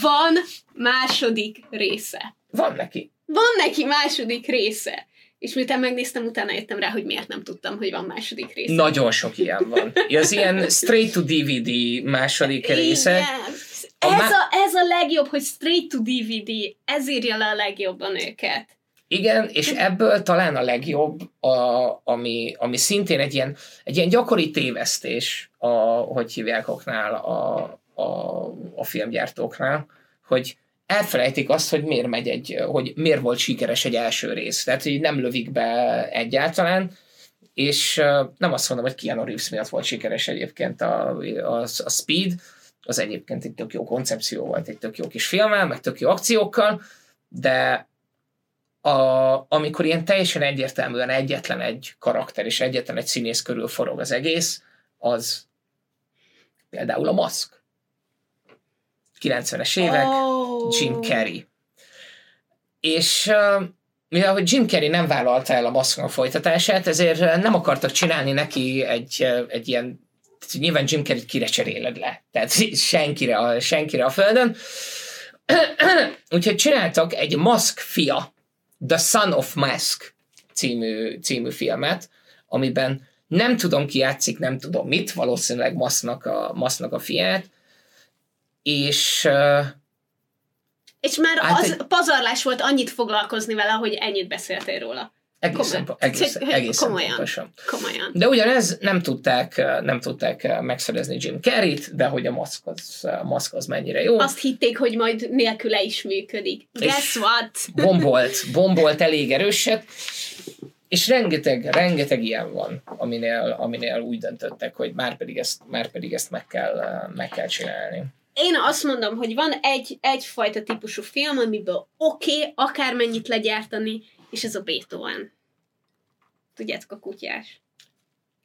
Van második része. Van neki. Van neki második része. És miután megnéztem, utána jöttem rá, hogy miért nem tudtam, hogy van második része. Nagyon sok ilyen van. Az ilyen straight to DVD második része. Ez, a, a, ez a legjobb, hogy straight to DVD, ez írja le a legjobban őket. Igen, és ebből talán a legjobb, a, ami, ami szintén egy ilyen, egy ilyen gyakori tévesztés, a, hogy hívják oknál, a, a, a filmgyártóknál, hogy elfelejtik azt, hogy miért megy egy, hogy miért volt sikeres egy első rész. Tehát, hogy nem lövik be egyáltalán, és nem azt mondom, hogy Keanu Reeves miatt volt sikeres egyébként a, a, a Speed, az egyébként egy tök jó koncepció volt, egy tök jó kis filmmel, meg tök jó akciókkal, de a, amikor ilyen teljesen egyértelműen egyetlen egy karakter és egyetlen egy színész körül forog az egész, az például a maszk. 90-es évek, Oh. Jim Carrey. És mivel hogy Jim Carrey nem vállalta el a maszknak folytatását, ezért nem akartak csinálni neki egy, egy ilyen nyilván Jim Carrey kire cseréled le, tehát senkire a, senkire a földön. Úgyhogy csináltak egy Mask fia, The Son of Mask című, című filmet, amiben nem tudom ki játszik, nem tudom mit, valószínűleg Masknak a, Masknak a fiát, és És már Hát az egy- pazarlás volt annyit foglalkozni vele, hogy ennyit beszéltél róla. Egészen, Komolyan. egészen, egészen komolyan. pontosan. Komolyan. De ugyanez nem tudták, nem tudták megszerezni Jim Carrey-t, de hogy a maszk az, a maszk az mennyire jó. Azt hitték, hogy majd nélküle is működik. Guess what? bombolt, bombolt elég erőset, és rengeteg, rengeteg ilyen van, aminél, aminél úgy döntöttek, hogy már pedig ezt, már pedig ezt meg, kell, meg kell csinálni. Én azt mondom, hogy van egy, egyfajta típusú film, amiből oké, okay, akármennyit legyártani, és ez a Beethoven. Tudjátok, a kutyás.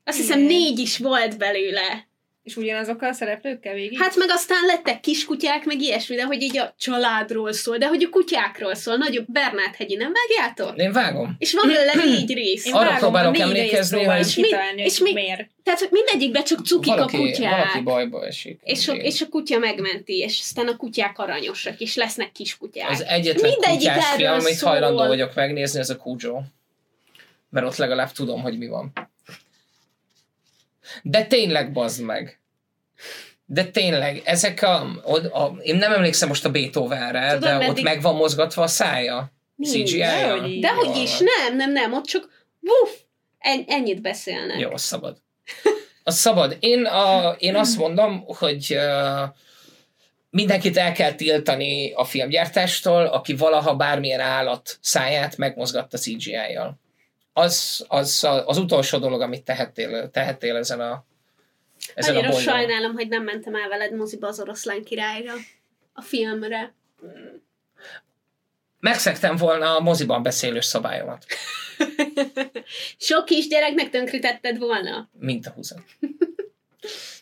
Azt hiszem Igen. négy is volt belőle. És ugyanazokkal a szereplőkkel végig? Hát meg aztán lettek kiskutyák, meg ilyesmi, de hogy így a családról szól, de hogy a kutyákról szól. Nagyobb Bernát hegyi, nem vágjátok? Én vágom. És van belőle négy rész. Én arra vágom, próbálok emlékezni, hogy- És mi- és mi- miért. Tehát, hogy mindegyikben csak cukik Valaki, a kutyák. valaki bajba esik. És a, és a kutya megmenti, és aztán a kutyák aranyosak, és lesznek kiskutyák. Az egyetlen Mindegyik kutyás film, amit szól. hajlandó vagyok megnézni, az a Cujo. Mert ott legalább tudom, hogy mi van. De tényleg bazd meg. De tényleg, ezek a, a, a én nem emlékszem most a Beethovenre, Tudod, de ott meddig- meg van mozgatva a szája. CGI-ja. dehogy is, nem, nem, nem, ott csak wuff, en, ennyit beszélnek. Jó, az szabad. Az szabad. Én, a, én azt mondom, hogy uh, mindenkit el kell tiltani a filmgyártástól, aki valaha bármilyen állat száját megmozgatta CGI-jal. Az, az az utolsó dolog, amit tehettél, tehettél ezen a ezen Annyira a bolygón. sajnálom, hogy nem mentem el veled moziba az oroszlán királyra, a filmre. Megszektem volna a moziban beszélős szabályomat, Sok kisgyereknek tönkrítetted volna. mint a húzat.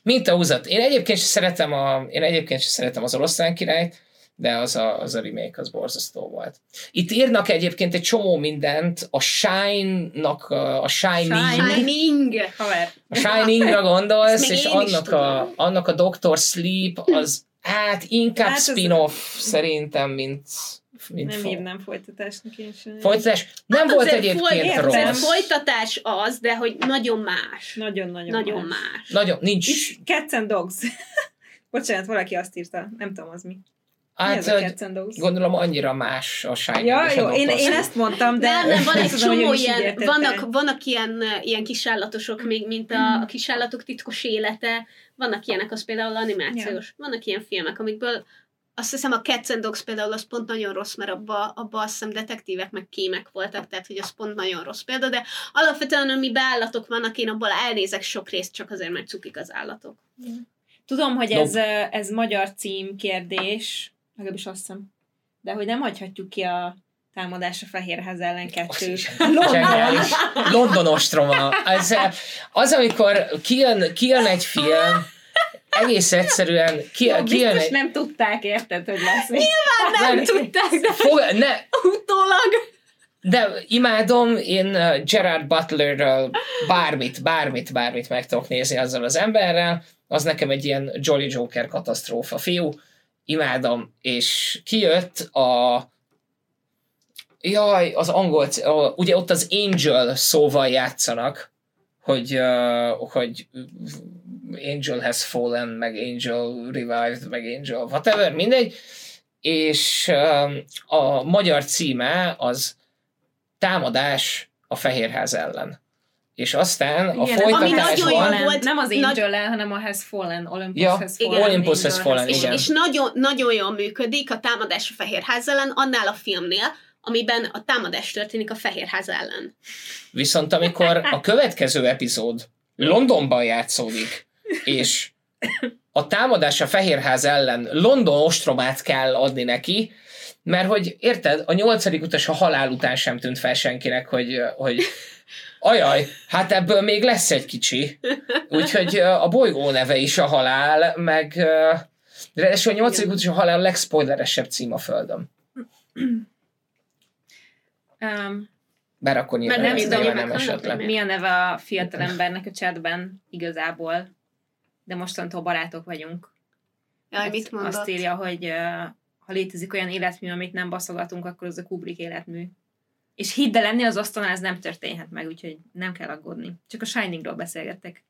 Mint a húzat. Én egyébként sem szeretem, a, én egyébként sem szeretem az oroszlán királyt, de az a, az a remake az borzasztó volt. Itt írnak egyébként egy csomó mindent, a Shine-nak, a, a Shining. Shining! Haver. a Shiningra gondolsz, és annak a, annak a Doctor Sleep, az hát inkább Hát az- spin-off szerintem, mint, mint Nem fo- hívnám folytatásnak én sem. Folytatás. Nem Hát volt egyébként foly- azért rossz. folytatás az, de hogy nagyon más. Nagyon-nagyon Nagyon más. más. Nagyon, nincs. És Cats and Dogs. Bocsánat, valaki azt írta. Nem tudom, az mi. Mi Hát gondolom annyira más a Shining Ja, és a jó, én, én ezt mondtam, de nem, nem, van egy tudom, csomó ilyen, vannak, vannak ilyen, ilyen kisállatosok még, mint a, a kisállatok titkos élete, vannak ilyenek, az például animációs. Vannak ilyen filmek, amikből azt hiszem a Cats and Dogs például az pont nagyon rossz, mert abba, abba azt hiszem detektívek meg kémek voltak, tehát hogy az pont nagyon rossz példa, de alapvetően ami állatok vannak, én abból elnézek sok részt, csak azért, mert cukik az állatok. Tudom, hogy No. ez, ez magyar cím kérdés, legalábbis azt hiszem. De hogy nem hagyhatjuk ki a támadás a Fehérház ellen kettő. Zseniális. London ostroma. Az, az, amikor kijön, kijön egy film, egész egyszerűen ki, kijön Biztos egy... nem tudták, érted, hogy lesz. még. Nem, Nem, tudták, de Fog, ne, utólag. de imádom, én uh, Gerard Butlerről bármit, bármit, bármit meg tudok nézni azzal az emberrel, az nekem egy ilyen Jolly Joker katasztrófa fiú, imádom, és kijött a jaj, az angol, ugye ott az Angel szóval játszanak, hogy, uh, hogy Angel has fallen, meg Angel revived, meg Angel whatever, mindegy, és um, a magyar címe az Támadás a Fehérház ellen. És aztán a Igen, ami folytatásban... Fallen. volt, Nem az nagy- Angel hanem a Has Fallen, Olympus Ja, Has igen. Fallen. Olympus Has Fallen, és, igen. és nagyon, nagyon jól működik a támadás a Fehérház ellen, annál a filmnél, amiben a támadás történik a Fehérház ellen. Viszont amikor a következő epizód Londonban játszódik, és a támadás a Fehérház ellen London ostromát kell adni neki, Mert hogy érted, a nyolcadik utas a halál után sem tűnt fel senkinek, hogy, hogy ajaj, hát ebből még lesz egy kicsi. Úgyhogy a bolygó neve is a halál, meg ráadásul a nyolcadik utas a halál a legspoileresebb cím a Földön. Um, Bár akkor nyilván Mert nem, nem nem, tudom, nem esetleg. mi a neve a fiatalembernek a chatben igazából? De mostantól barátok vagyunk. Jaj, Azt- mit mondott? Azt írja, hogy uh, ha létezik olyan életmű, amit nem baszogatunk, akkor az a Kubrick életmű. És hidd el, lenni az asztalnál ez nem történhet meg, úgyhogy nem kell aggódni. Csak a Shiningról beszélgettek.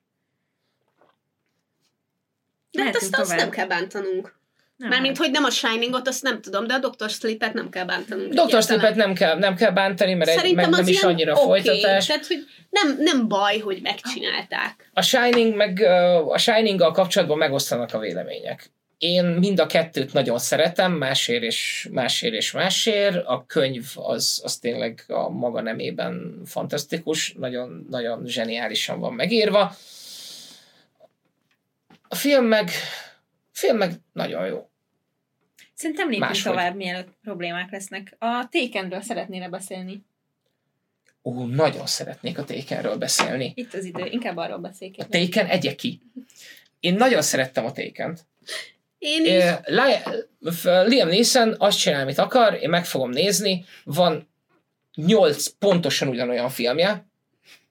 De hát azt, azt nem kell bántanunk. Nem, Mármint, hogy nem a Shiningot, azt nem tudom, de a Dr. Sleepet nem kell bántanunk. Dr. Sleepet nem kell, nem kell bántani, mert egy, Szerintem meg nem az is annyira oké, folytatás. Tehát, hogy nem, nem baj, hogy megcsinálták. A Shining meg a Shining-gal kapcsolatban megosztanak a vélemények. Én mind a kettőt nagyon szeretem, másért és másért és másért. A könyv az, az tényleg a maga nemében fantasztikus, nagyon, nagyon zseniálisan van megírva. A film meg, film meg nagyon jó. Szerintem lépjünk Máshogy. tovább, mielőtt problémák lesznek. A Takenről szeretnéne beszélni. Ó, nagyon szeretnék a Takenről beszélni. Itt az idő, inkább arról beszélj. A Taken egye ki. Én nagyon szerettem a Taken-t. Én is. Eh, Liam Neeson azt csinál, amit akar, én meg fogom nézni, van nyolc pontosan ugyanolyan filmje,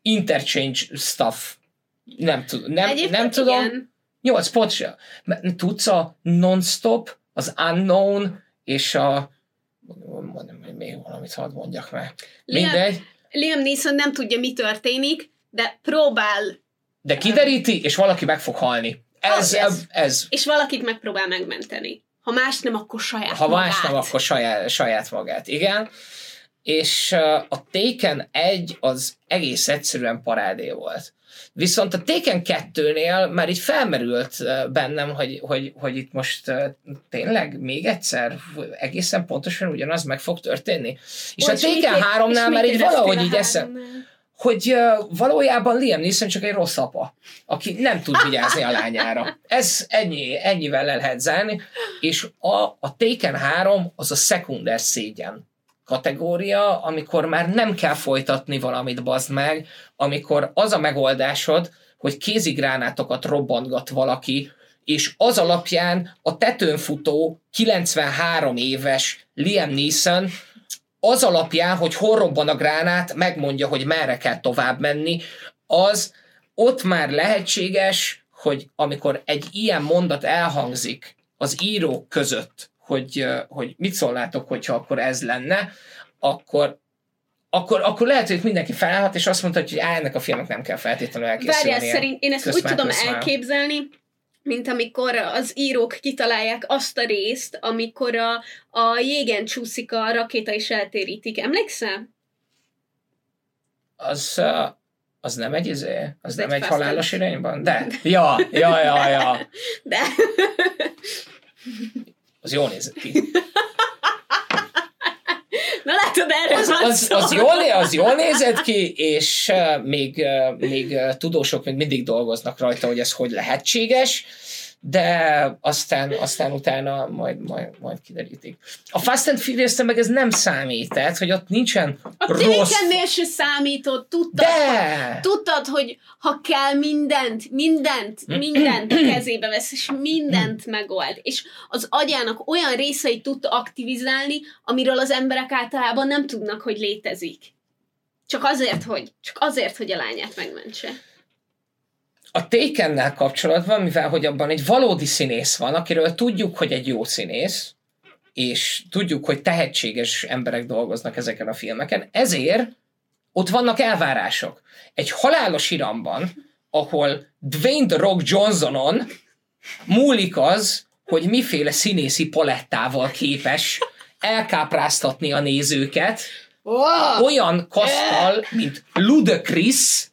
interchange stuff, nem, tud, nem, Egyébként nem tudom, igen. nyolc pontosan. Mert Tudsz a non-stop, az unknown, és a mondom, hogy még valamit hadd mondjak meg. Liam- Mindegy, Liam Neeson nem tudja, mi történik, de próbál, de kideríti, és valaki meg fog halni. Ez, ez. ez, és valakit megpróbál megmenteni. Ha más nem, akkor saját Ha magát. más nem, akkor saját, saját magát, igen. És a Taken 1 az egész egyszerűen parádé volt. Viszont a Taken 2-nél már így felmerült bennem, hogy, hogy, hogy itt most tényleg még egyszer egészen pontosan ugyanaz meg fog történni. És Ó, a Taken é- 3-nál és már így valahogy így eszem? Hogy valójában Liam Neeson csak egy rossz apa, aki nem tud vigyázni a lányára. Ez ennyi, ennyivel le lehet zárni, és a, a Taken 3 az a szekunder szégyen kategória, amikor már nem kell folytatni valamit, bazd meg, amikor az a megoldásod, hogy kézigránátokat robbantgat valaki, és az alapján a tetőn futó 93 éves Liam Neeson az alapján, hogy hol robban a gránát, megmondja, hogy merre kell tovább menni, az ott már lehetséges, hogy amikor egy ilyen mondat elhangzik az írók között, hogy, hogy mit szólnátok, hogyha akkor ez lenne, akkor akkor, akkor lehet, hogy mindenki felállhat, és azt mondta, hogy á, ennek a filmnek nem kell feltétlenül elkészülnie. Várjál, szerint én ezt úgy tudom elképzelni, mint amikor az írók kitalálják azt a részt, amikor a, a jégen csúszik a rakéta és eltérítik. Emlékszel? Az, az nem egy izé, az, Az nem egy egy halálos irányban? De, ja, ja, ja, ja. De Az jól nézett ki. na látod, erről az, az, szó. az, jól, az jól nézett ki, és uh, még, uh, még uh, tudósok még mindig dolgoznak rajta, hogy ez hogy lehetséges, de aztán, aztán utána majd, majd, majd kiderítik. A Fast and furious meg ez nem számít, tehát, hogy ott nincsen A rossz... tékennél se számított, tudtad, De! tudtad, hogy ha kell mindent, mindent, mindent a kezébe vesz, és mindent megold. És az agyának olyan részeit tudta aktivizálni, amiről az emberek általában nem tudnak, hogy létezik. Csak azért, hogy, csak azért, hogy a lányát megmentse. A Takennel kapcsolatban, mivel hogy abban egy valódi színész van, akiről tudjuk, hogy egy jó színész, és tudjuk, hogy tehetséges emberek dolgoznak ezeken a filmeken, ezért ott vannak elvárások. Egy halálos iramban, ahol Dwayne The Rock Johnsonon múlik az, hogy miféle színészi palettával képes elkápráztatni a nézőket, olyan kasztal, mint Ludacris,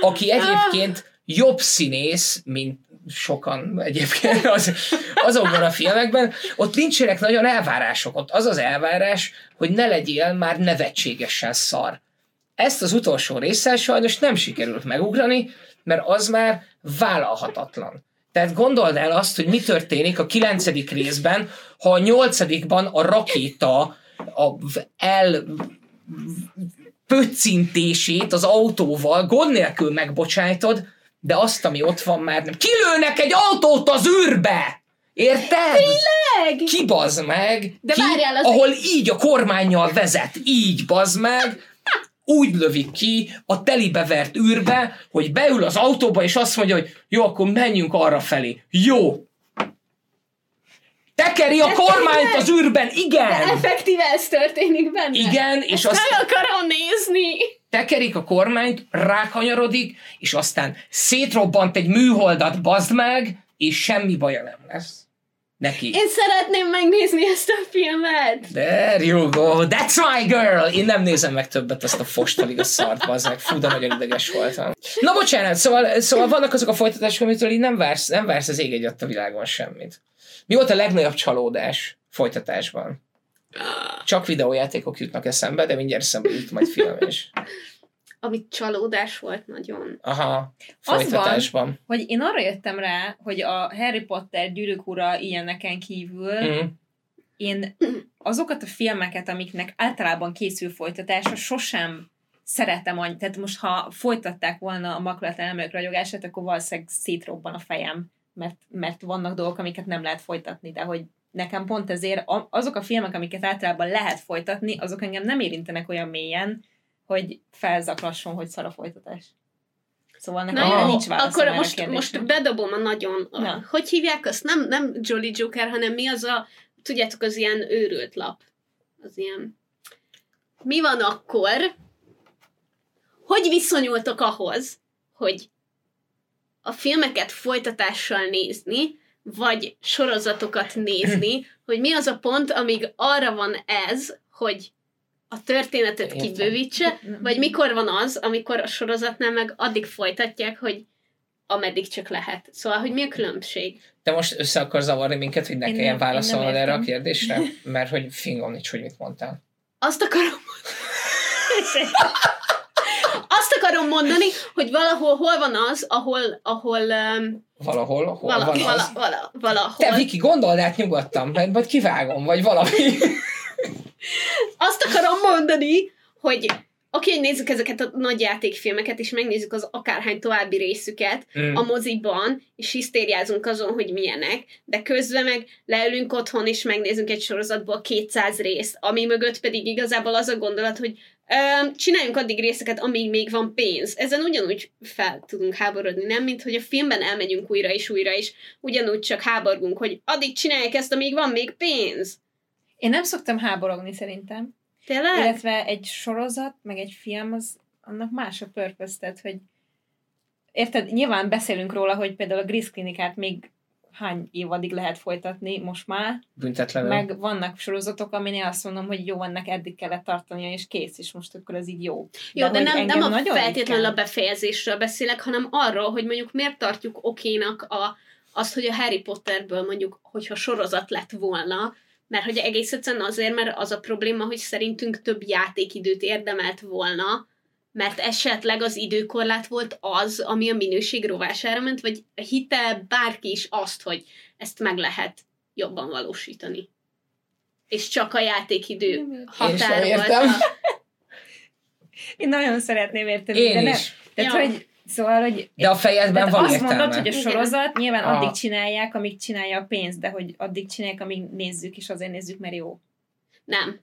aki egyébként jobb színész, mint sokan egyébként az, azokban a filmekben, ott nincsenek nagyon elvárások. Ott az az elvárás, hogy ne legyél már nevetségesen szar. Ezt az utolsó résszel sajnos nem sikerült megugrani, mert az már vállalhatatlan. Tehát gondold el azt, hogy mi történik a kilencedik részben, ha a nyolcadikban a rakéta a el pöccintését az autóval gond nélkül megbocsájtod, de azt, ami ott van már nem. Kilőnek egy autót az űrbe! Érted? Tényleg? Ki bazd meg? De ki, várjál, az ahol így a kormányjal vezet, így bazd meg, úgy lövik ki a telibevert űrbe, hogy beül az autóba, és azt mondja, hogy jó, akkor menjünk arra felé. Jó. Tekeri a De kormányt az űrben, De igen! effektíve ez történik benne. Igen, és Ezt azt meg akarom nézni. tekerik a kormányt, rákanyarodik, és aztán szétrobbant egy műholdat, bazd meg, és semmi baja nem lesz. Neki. Én szeretném megnézni ezt a filmet. There you go, that's my girl! Én nem nézem meg többet ezt a fostalig a szart, meg. Fú, de nagyon ideges voltam. Na bocsánat, szóval, szóval vannak azok a folytatások, amitől így nem vársz, nem vársz az ég egyet a világon semmit. Mi volt a legnagyobb csalódás folytatásban? Csak videójátékok jutnak eszembe, de mindjárt eszembe jut majd film is. Ami csalódás volt nagyon. Aha, Az folytatásban. Hogy én arra jöttem rá, hogy a Harry Potter gyűrűk ura ilyeneken kívül Mm. én azokat a filmeket, amiknek általában készül folytatása, sosem szeretem annyi. Tehát most, ha folytatták volna a makulatlan emlék ragyogását, akkor valószínűleg szétrobban a fejem, mert, mert vannak dolgok, amiket nem lehet folytatni, de hogy nekem pont ezért azok a filmek, amiket általában lehet folytatni, azok engem nem érintenek olyan mélyen, hogy felzaklasson, hogy szar a folytatás. Szóval nekem Na jó, nincs akkor erre a most, most bedobom a nagyon... Na. hogy hívják azt? Nem, nem Jolly Joker, hanem mi az a... Tudjátok, az ilyen őrült lap. Az ilyen... Mi van akkor? Hogy viszonyultok ahhoz, hogy a filmeket folytatással nézni, vagy sorozatokat nézni, hogy mi az a pont, amíg arra van ez, hogy a történetet Értem. kibővítse, vagy mikor van az, amikor a sorozatnál meg addig folytatják, hogy ameddig csak lehet. Szóval, hogy mi a különbség? Te most össze akar zavarni minket, hogy ne Én kelljen nem- válaszolnod erre a kérdésre? Mert hogy fingom nincs, hogy mit mondtál. Azt akarom azt akarom mondani, hogy valahol hol van az, ahol, ahol um, Valahol, hol vala, van vala, az? vala, valahol. Te, Viki, gondold át nyugodtan, mert majd kivágom, vagy valami. Azt akarom mondani, hogy oké, hogy nézzük ezeket a nagy játékfilmeket, és megnézzük az akárhány további részüket Mm. a moziban, és hisztériázunk azon, hogy milyenek, de közben meg leülünk otthon, és megnézzünk egy sorozatból 200 részt, ami mögött pedig igazából az a gondolat, hogy csináljunk addig részeket, amíg még van pénz. Ezen ugyanúgy fel tudunk háborodni, nem? Mint hogy a filmben elmegyünk újra és újra, és ugyanúgy csak háborgunk, hogy addig csinálják ezt, amíg van még pénz. Én nem szoktam háborogni szerintem. Tényleg? Illetve egy sorozat, meg egy film, az annak más a purpose, hogy érted, nyilván beszélünk róla, hogy például a Gris klinikát még hány évadig lehet folytatni most már, Büntetlenül. meg vannak sorozatok, aminél azt mondom, hogy jó, ennek eddig kellett tartania, és kész, és most akkor ez így jó. Jó, de, hogy nem, nem a feltétlenül a ritkán- befejezésről beszélek, hanem arról, hogy mondjuk miért tartjuk okénak a, azt, hogy a Harry Potterből mondjuk, hogyha sorozat lett volna, mert hogy egész egyszerűen azért, mert az a probléma, hogy szerintünk több játékidőt érdemelt volna, mert esetleg az időkorlát volt az, ami a minőség rovására ment, vagy hitte bárki is azt, hogy ezt meg lehet jobban valósítani. És csak a játékidő határ volt. a- Én nagyon szeretném érteni, Én de nem. is. Tehát, Ja. hogy, szóval, hogy De a fejedben van azt értelme. mondod, hogy a Igen. sorozat nyilván Aha. addig csinálják, amíg csinálja a pénzt, de hogy addig csinálják, amíg nézzük, és azért nézzük, mert jó. Nem.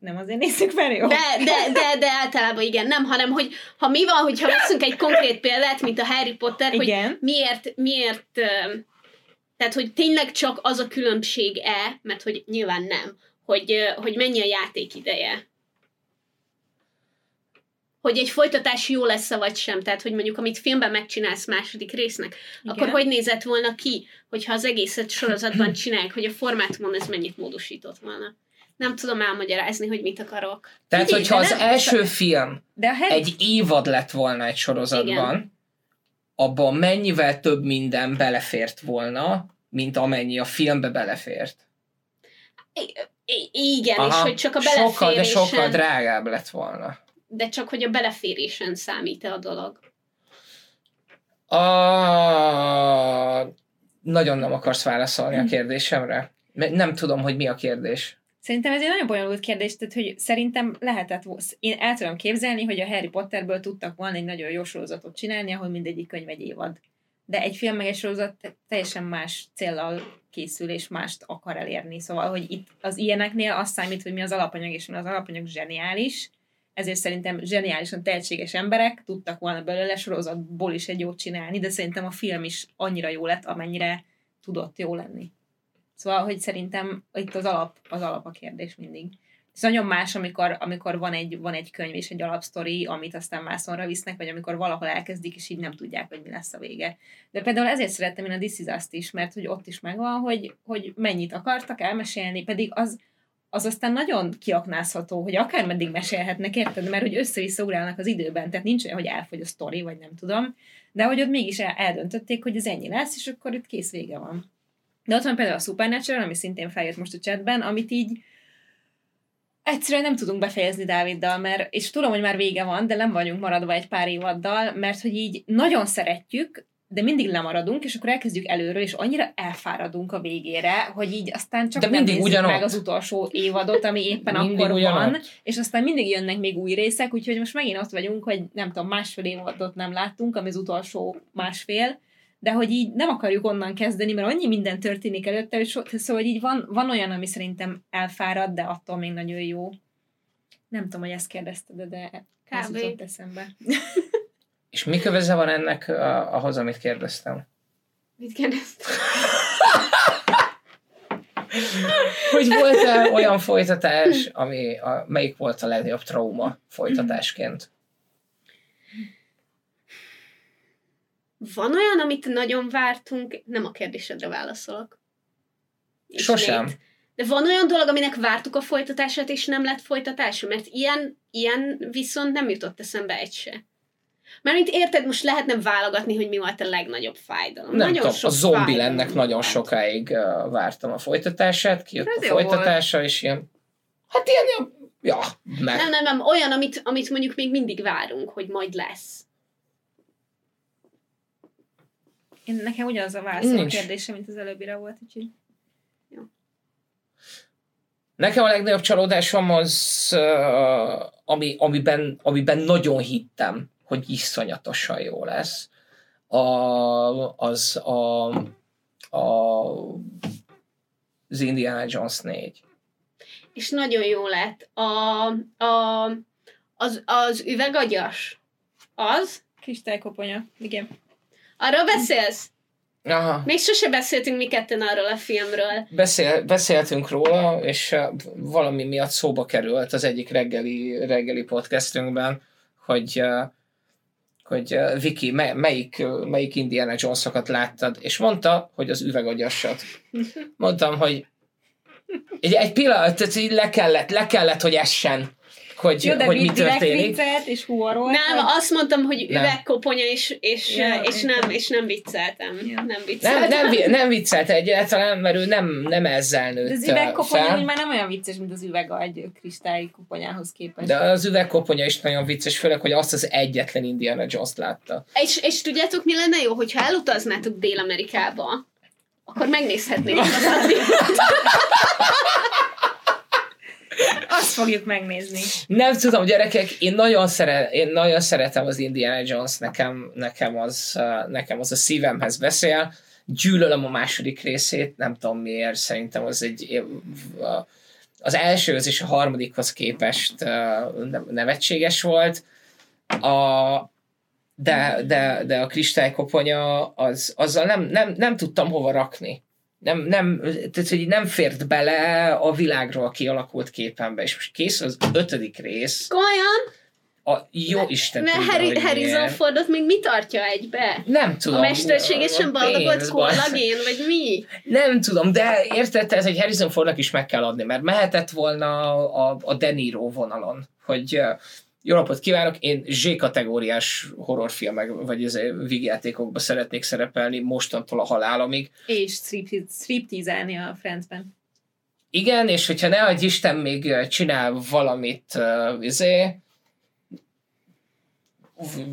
Nem azért nézzük, mert jó. De, de, de, de általában igen, nem, hanem hogy ha mi van, hogyha veszünk egy konkrét példát, mint a Harry Potter, hogy Igen. miért, miért, tehát hogy tényleg csak az a különbség-e, mert hogy nyilván nem, hogy, hogy mennyi a játék ideje. Hogy egy folytatás jó lesz vagy sem, tehát hogy mondjuk amit filmben megcsinálsz második résznek, Igen. akkor hogy nézett volna ki, hogyha az egészet sorozatban csinálják, hogy a formátumon ez mennyit módosított volna. Nem tudom elmagyarázni, hogy mit akarok. Tehát, Figyelj, hogyha az első film De a Harry egy évad lett volna egy sorozatban, abban mennyivel több minden belefért volna, mint amennyi a filmbe belefért. I- i- igen, és hogy csak a sokkal, de beleférésen, sokkal drágább lett volna. de csak hogy a beleférésen számít a dolog. A... Nagyon nem akarsz válaszolni a kérdésemre. Mert Nem tudom, hogy mi a kérdés. Szerintem ez egy nagyon bonyolult kérdés, tehát hogy szerintem lehetett, én el tudom képzelni, hogy a Harry Potterből tudtak volna egy nagyon jó sorozatot csinálni, ahol mindegyik könyv egy évad. De egy film meg egy sorozat te- teljesen más céllal készül, és mást akar elérni. Szóval, hogy itt az ilyeneknél azt számít, hogy mi az alapanyag, és mi az alapanyag zseniális, ezért szerintem zseniálisan tehetséges emberek tudtak volna belőle sorozatból is egy jót csinálni, de szerintem a film is annyira jó lett, amennyire tudott jó lenni. Szóval, hogy szerintem itt az alap, az alap a kérdés mindig. Ez nagyon más, amikor, amikor van, egy, van egy könyv és egy alapsztori, amit aztán mászonra visznek, vagy amikor valahol elkezdik, és így nem tudják, hogy mi lesz a vége. De például ezért szerettem én a This Is Us-t is, mert hogy ott is megvan, hogy, hogy mennyit akartak elmesélni, pedig az, az aztán nagyon kiaknázható, hogy akármeddig mesélhetnek, érted? Mert hogy össze-vissza az időben, tehát nincs olyan, hogy elfogy a sztori, vagy nem tudom, de hogy ott mégis el, eldöntötték, hogy ez ennyi lesz, és akkor itt kész vége van. De ott van például a Supernatural, ami szintén feljött most a chatben, amit így egyszerűen nem tudunk befejezni Dáviddal, mert, és tudom, hogy már vége van, de nem vagyunk maradva egy pár évaddal, mert hogy így nagyon szeretjük, de mindig lemaradunk, és akkor elkezdjük előről, és annyira elfáradunk a végére, hogy így aztán csak De nem mindig ugyanott. meg az utolsó évadot, ami éppen akkor ugyanott. van, és aztán mindig jönnek még új részek, úgyhogy most megint ott vagyunk, hogy nem tudom, másfél évadot nem láttunk, ami az utolsó másfél, de hogy így nem akarjuk onnan kezdeni, mert annyi minden történik előtte, hogy so, szóval így van, van olyan, ami szerintem elfárad, de attól még nagyon jó. Nem tudom, hogy ezt kérdezted, de ez jutott eszembe. És mi köveze van ennek a, ahhoz, amit kérdeztem? Mit kérdeztem? Hogy volt-e olyan folytatás, ami a, melyik volt a legnagyobb trauma folytatásként? Van olyan, amit nagyon vártunk, nem a kérdésedre válaszolok. Sosem. Ismét. De van olyan dolog, aminek vártuk a folytatását, és nem lett folytatása? Mert ilyen, ilyen viszont nem jutott eszembe egy se. Mert mint érted, most lehetne válogatni, hogy mi volt a legnagyobb fájdalom. Nem nagyon tudom, a zombi lennek nagyon volt. sokáig uh, vártam a folytatását, kijött Ez a jó volt. folytatása, és ilyen, hát ilyen, ja, meg. Nem, nem, nem, olyan, amit, amit mondjuk még mindig várunk, hogy majd lesz. Én nekem ugyanaz a válasz a kérdése, mint az előbbire volt, úgyhogy Nekem a legnagyobb csalódásom az, ami, amiben, amiben nagyon hittem, hogy iszonyatosan jó lesz, a, az a, a, az Indiana Jones 4. És nagyon jó lett. A, a, az, az üvegagyas, az? Kristálykoponya, igen. Arról beszélsz? Aha. Még sose beszéltünk mi ketten arról a filmről. Beszél, beszéltünk róla, és uh, valami miatt szóba került az egyik reggeli, reggeli podcastünkben, hogy, uh, hogy uh, Viki, me, melyik, melyik Indiana Jones-okat láttad, és mondta, hogy az üvegagyasat. Mondtam, hogy egy, egy pillanat, így le kellett, le kellett, hogy essen, hogy, Jó, de hogy mi történik. viccelt és humorolt? Nem, azt mondtam, hogy Nem. üvegkoponya, és, és, Ja, és, nem, és nem vicceltem. Ja. Nem Nem, vicceltem. nem, vi- nem viccelt egyáltalán, mert ő nem, nem ezzel De az nőtt üvegkoponya fel. már nem olyan vicces, mint az üvegagy kristály koponyához képest. De az üvegkoponya is nagyon vicces, főleg, hogy azt az egyetlen Indiana Jones-t látta. És, és tudjátok, mi lenne jó, hogyha elutaznátok Dél-Amerikába, akkor megnézhetnék az addigot. Azt fogjuk megnézni. Nem tudom, gyerekek, én nagyon, szeret, én nagyon szeretem az Indiana Jones, nekem, nekem, az, nekem az a szívemhez beszél. Gyűlölöm a második részét, nem tudom miért, szerintem az egy az elsőhöz és a harmadikhoz képest ne- nevetséges volt. A, de, de, de a kristálykoponya, az, azzal nem, nem, nem tudtam hova rakni. Nem, nem, tehát, hogy nem fért bele a világról kialakult képembe, és most kész az ötödik rész, Komolyan? a jó Isten Mert tudja, Harry, Harrison. Fordot még mi tartja egybe? Nem tudom. A mesterségesen pénz, kollagén, vagy mi? Nem tudom, de érted, ez egy Harrison Fordnak is meg kell adni, mert mehetett volna a, a De Niro vonalon, hogy jó napot kívánok, én Z-kategóriás horrorfilmek, vagy ez vígjátékokba szeretnék szerepelni mostantól a halálomig. És strip- striptease-elni a Friendsben. Igen, és hogyha ne adj Isten még ö, csinál valamit uh, izé,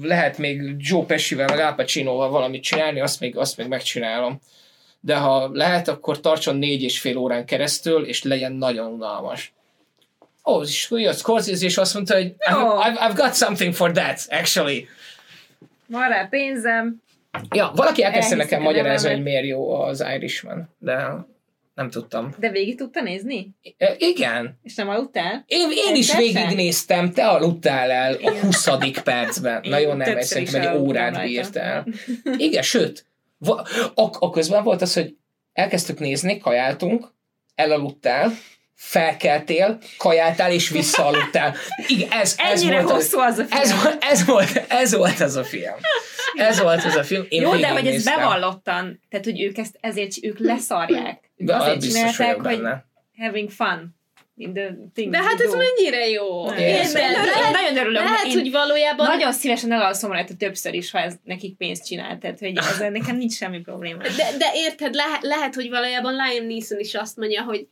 lehet még Joe Pescivel, meg Al Pacinoval valamit csinálni, azt még, azt még megcsinálom. De ha lehet, akkor tartson négy és fél órán keresztül, és legyen nagyon unalmas. Ó, oh, és jött Scorsese, és azt mondta, hogy I've, Ó. I've, I've got something for that, actually. Van rá pénzem. Ja, valaki elkezdte nekem a magyarázni, hogy miért jó az Irishman, de nem tudtam. De végig tudta nézni? E, Igen, És nem aludtál? én, én is végignéztem, te aludtál el a 20. percben. Én Na jó, nem, is szerintem egy órát bírtál. Igen, sőt, a, a közben volt az, hogy elkezdtük nézni, kajáltunk, elaludtál, felkeltél, kajáltál és visszaaludtál. Igen, ez, ez Ennyire volt az, hosszú az a film. ez, volt- ez, volt, ez volt az a film. Ez volt az a film. Én Jó, de hogy ez bevallottan, tehát hogy ők ezt ezért ők leszarják. De Azért csinálták, hogy benne. having fun. The De hát ez mennyire jó. Nem. Yes. Érted? Én nagyon örülök. lehet én hogy valójában nagyon szívesen elalszom rajta többször is, ha ez nekik pénzt csinál. Tehát, hogy ezzel nekem nincs semmi probléma. De, de érted, lehet, lehet, hogy valójában Liam Neeson is azt mondja, hogy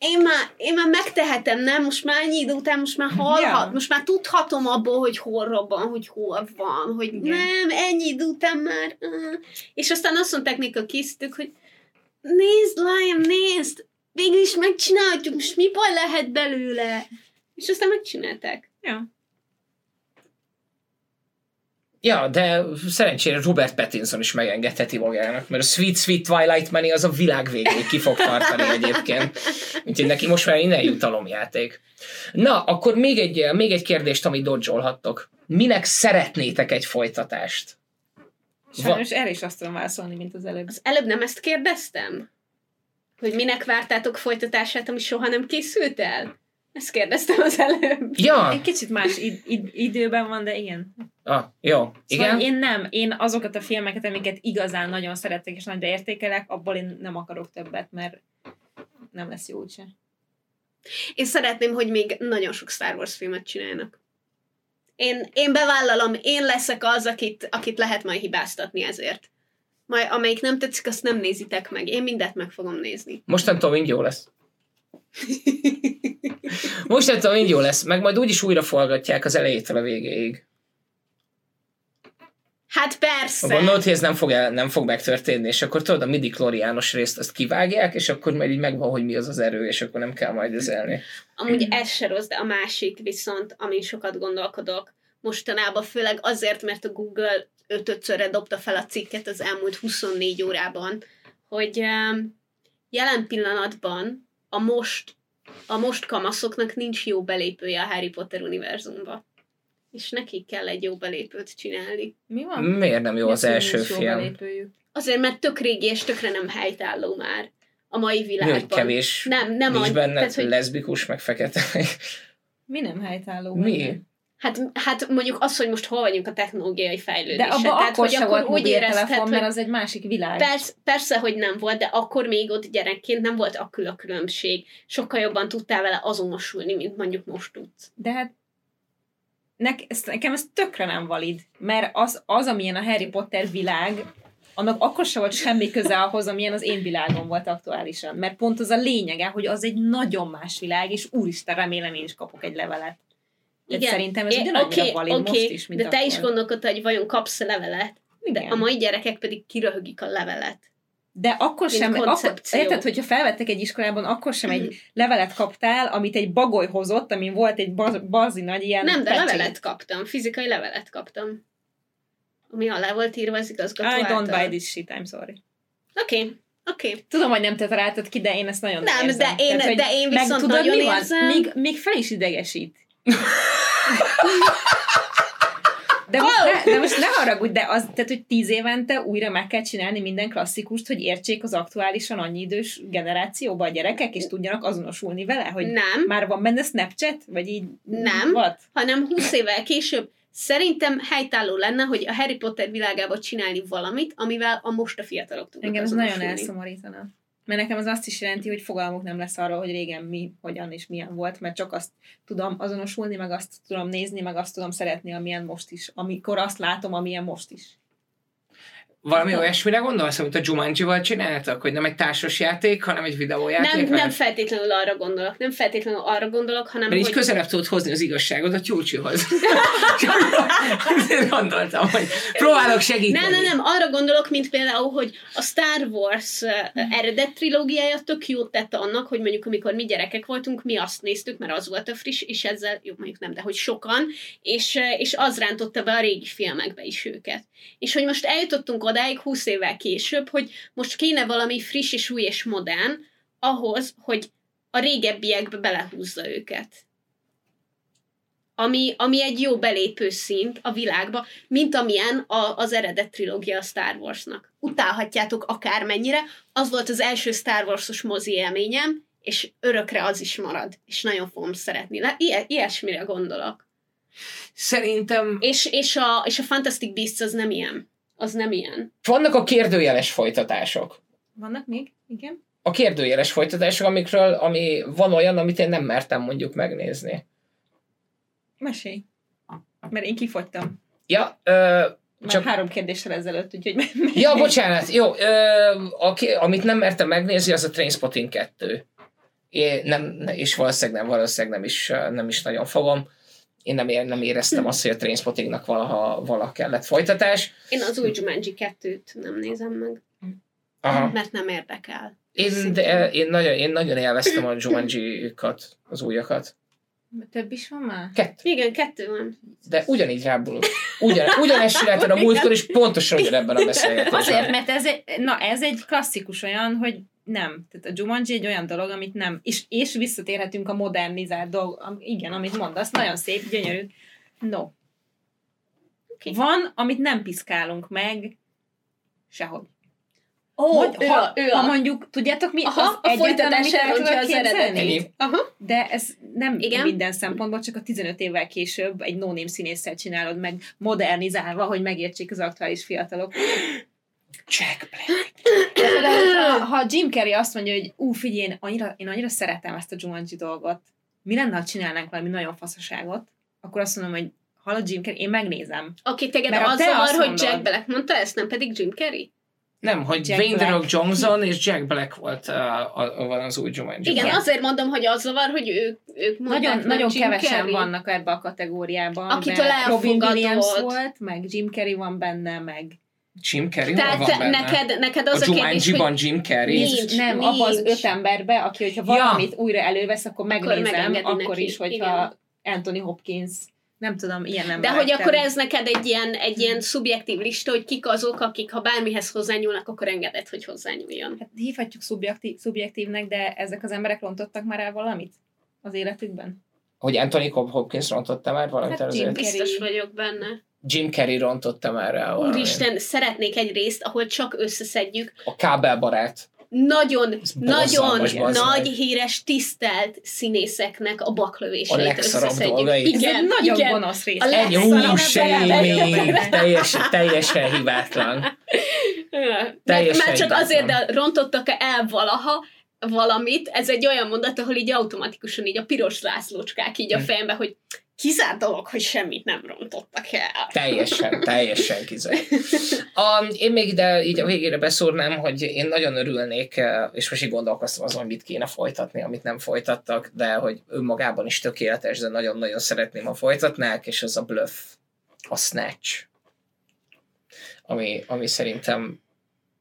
én már, én már megtehetem, nem? Most már ennyi idő után, most már hallhat, Ja. most már tudhatom abból, hogy hol robban, hogy hol van, hogy Igen. nem, ennyi idő után már. Uh. És aztán azt mondták neki a készítők, hogy nézd, Liam, nézd, végül is megcsináljuk, most mi baj lehet belőle? És aztán megcsinálták. Ja. Ja, de szerencsére Robert Pattinson is megengedheti magának, mert a Sweet Sweet Twilight Money az a világ végéig ki fog tartani egyébként. Úgyhogy neki most már innen jutalomjáték. Na, akkor még egy, még egy kérdést, amit dodge Minek szeretnétek egy folytatást? Sajnos erre is azt tudom válaszolni, mint az előbb. Az előbb nem ezt kérdeztem? Hogy minek vártátok folytatását, ami soha nem készült el? Ezt kérdeztem az előbb. Ja, Egy kicsit más id- id- időben van, de igen. ah, jó, igen. Szóval én nem, én azokat a filmeket, amiket igazán nagyon szeretek és nagyra értékelek, abból én nem akarok többet, mert nem lesz jó úgyse. Én szeretném, hogy még nagyon sok Star Wars filmet csinálnak. Én, én bevállalom, én leszek az, akit, akit lehet majd hibáztatni ezért. Majd amelyik nem tetszik, azt nem nézitek meg. Én mindent meg fogom nézni. Mostantól mind jó lesz. Mostantól mind jó lesz, meg majd úgyis újra forgatják az elejétől a végéig. Hát persze. Gondolod, hogy ez nem fog, el, nem fog megtörténni, és akkor tudod, a midi klóriános részt azt kivágják, és akkor majd így megvan, hogy mi az az erő, és akkor nem kell majd ezelni. Amúgy ez se rossz, de a másik viszont, amin sokat gondolkodok, mostanában főleg azért, mert a Google ötötszörre dobta fel a cikket az elmúlt 24 órában, hogy jelen pillanatban a most, a most kamaszoknak nincs jó belépője a Harry Potter univerzumba. És nekik kell egy jó belépőt csinálni. Mi van? Miért nem jó Mi az hogy első jó film? Azért, mert tök régi és tökre nem helytálló már a mai világban. kevés, Nem, nem nincs a- benne tehát, hogy- leszbikus, meg fekete. Mi nem helytálló? Mi? benne? Hát, hát mondjuk az, hogy most hol vagyunk a technológiai De fejlődésen. abban Tehát, akkor hogy akkor úgy érezted, hogy mert az egy másik világ. persze, persze, hogy nem volt, de akkor még ott gyerekként nem volt akkora különbség. Sokkal jobban tudtál vele azonosulni, mint mondjuk most tudsz. De hát nek, ez, nekem ez tökre nem valid, mert az, az, amilyen a Harry Potter világ, annak akkor se volt semmi köze ahhoz, amilyen az én világom volt aktuálisan. Mert pont az a lényege, hogy az egy nagyon más világ, és úristen, remélem én is kapok egy levelet. Igen. Szerintem ez ugyanannyira oké, valid oké, most is, mint De te is akkor. gondolkodtál, hogy vajon kapsz levelet, de Igen. a mai gyerekek pedig kiröhögik a levelet. De akkor sem, akkor, érted, hogyha felvettek egy iskolában, akkor sem egy levelet kaptál, amit egy bagoly hozott, amin volt egy baz, bazi nagy ilyen nem, de pecsét. levelet kaptam, fizikai levelet kaptam. Ami alá volt írva az igazgató I don't által. buy this shit, I'm sorry. Oké, okay, oké. Okay. Tudom, hogy nem te találtad ki, de én ezt nagyon Nem, érzem. de én- hogy de én meg viszont tudod, nagyon mi van? érzem. Még, még fel is idegesít. De most, Oh! ne, de most ne haragudj, de az, tehát, hogy tíz évente újra meg kell csinálni minden klasszikust, hogy értsék az aktuálisan annyi idős generációba a gyerekek, és tudjanak azonosulni vele, hogy Nem, már van benne Snapchat? Vagy így? Nem. What? hanem 20 évvel később szerintem helytálló lenne, hogy a Harry Potter világába csinálni valamit, amivel a most a fiatalok tudnak Engem ez nagyon elszomorítana. Mert nekem az azt is jelenti, hogy fogalmuk nem lesz arról, hogy régen mi, hogyan és milyen volt, mert csak azt tudom azonosulni, meg azt tudom nézni, meg azt tudom szeretni, amilyen most is. Amikor azt látom, amilyen most is. Valami olyasmire gondolsz, amit a Jumanji-val csináltak, hogy nem egy társas játék, hanem egy videójáték? Nem, nem feltétlenül arra gondolok, nem feltétlenül arra gondolok, hanem Mert így hogy... közelebb tudod hozni az igazságot a tyúcsihoz. Ezért gondoltam, hogy próbálok segíteni. Nem, nem, nem, arra gondolok, mint például, hogy a Star Wars eredet trilógiája tök jót tett annak, hogy mondjuk amikor mi gyerekek voltunk, mi azt néztük, mert az volt a friss, és ezzel, jó mondjuk nem, de hogy sokan, és, és az rántotta be a régi filmekbe is őket. És hogy most eljutottunk odáig 20 évvel később, hogy most kéne valami friss és új és modern, ahhoz, hogy a régebbiekbe belehúzza őket. Ami, ami egy jó belépő szint a világba, mint amilyen a, az eredet trilógia a Star Warsnak. Utálhatjátok akármennyire, az volt az első Star Wars-os mozi élményem, és örökre az is marad, és nagyon fogom szeretni. Ilyen, ilyesmire gondolok. Szerintem És, és, a, és a Fantastic Beasts az nem ilyen. Az nem ilyen. vannak a kérdőjeles folytatások. Vannak még? Igen. A kérdőjeles folytatások, amikről, ami van olyan, amit én nem mertem mondjuk megnézni. Mesélj. Mert én kifogytam. Ja, ö, Már Csak- három kérdéssel ezelőtt, úgyhogy me- me- ja, bocsánat, jó, ö, aki, amit nem mertem megnézni, az a Trainspotting 2. Én nem, és valószínűleg nem, valószínűleg nem is, nem is nagyon fogom. Én nem, ér, nem éreztem azt, hogy a Trainspottingnak valaha, valaha kellett folytatás. Én az új Jumanji 2-t nem nézem meg, Aha. mert nem érdekel. Én, de, én, nagyon, én nagyon élveztem a Jumanji-kat, az újakat. Több is van már? Kettő. Igen, kettő van. De ugyanígy rábulok. Ugyan, ugyanezt csináltad a múltkor, és pontosan ugyanebben a beszélgetésben. Azért, mert ez egy, na, ez egy klasszikus olyan, hogy nem. Tehát a Jumanji egy olyan dolog, amit nem. És, és visszatérhetünk a modernizált dolg. am- Igen, amit mondasz, nagyon szép, gyönyörű. No. Oké. Van, amit nem piszkálunk meg sehogy. Ó, Hogy, ő ha, a, ő ha a, mondjuk, tudjátok mi? Aha, az a folytatás elrontja az eredetét. De ez nem Igen. Minden szempontból, csak a 15 évvel később egy no-name színésszel csinálod meg, modernizálva, hogy megértsék az aktuális fiatalok. Jack Black. De ha, ha Jim Carrey azt mondja, hogy ú, figyelj, én annyira, én annyira szeretem ezt a Jumanji dolgot, mi lenne, ha csinálnánk valami nagyon faszaságot, akkor azt mondom, hogy hallod Jim Carrey, én megnézem. Oké, téged Mert ha az zavar, hogy mondod- Jack Black mondta ezt, nem pedig Jim Carrey? Nem, hogy Jack Dwayne The. Rock Johnson és Jack Black volt uh, a, van az új Jumanji. Igen, azért mondom, hogy az zavar, hogy ők, ők mondták, Nagyon, nagyon Jim kevesen Carrey. vannak ebbe a kategóriában. Akitől mert Robin elfogadott. Williams volt, meg Jim Carrey van benne, meg Jim Carrey hol Tehát van benne? neked, neked az a a, kérdés, hogy Jim Carrey. Nincs. nem, abban az nincs. öt emberbe, aki, hogyha Ja. valamit újra elővesz, akkor megnézem, akkor neki, is, hogyha Anthony Hopkins, nem tudom, ilyen nem De hogy vágtam. akkor ez neked egy ilyen, egy ilyen szubjektív lista, hogy kik azok, akik ha bármihez hozzányúlnak, akkor engeded, hogy hozzányúljon. Hát hívhatjuk szubjektív, szubjektívnek, de ezek az emberek rontottak már el valamit az életükben? Hogy Anthony Hopkins rontotta már valamit Hát? Carrey. Biztos vagyok benne. Jim Carrey rontotta már el valamit. Úristen, szeretnék egy részt, ahol csak összeszedjük A kábelbarát. nagyon, Ez nagyon nagy, híres, tisztelt színészeknek a baklövéseit A legszarabb összeszedjük. dolgait. Ez Igen, egy nagyon igen. gonosz rész. A Legszarabb húsémény, teljesen, hibátlan. Mert, Teljesen már csak azért, hibátlan. de rontottak el valaha valamit, ez egy olyan mondat, ahol így automatikusan így a piros lászlócskák így a Hm. fejembe, hogy kizárt dolog, hogy semmit nem rontottak el. Teljesen, teljesen kizárt. A, én még ide így a végére beszúrnám, hogy én nagyon örülnék, eh, és most így gondolkoztam azon, mit kéne folytatni, amit nem folytattak, de hogy önmagában is tökéletes, de nagyon-nagyon szeretném, ha folytatnák, és az a bluff, a snatch, ami, ami szerintem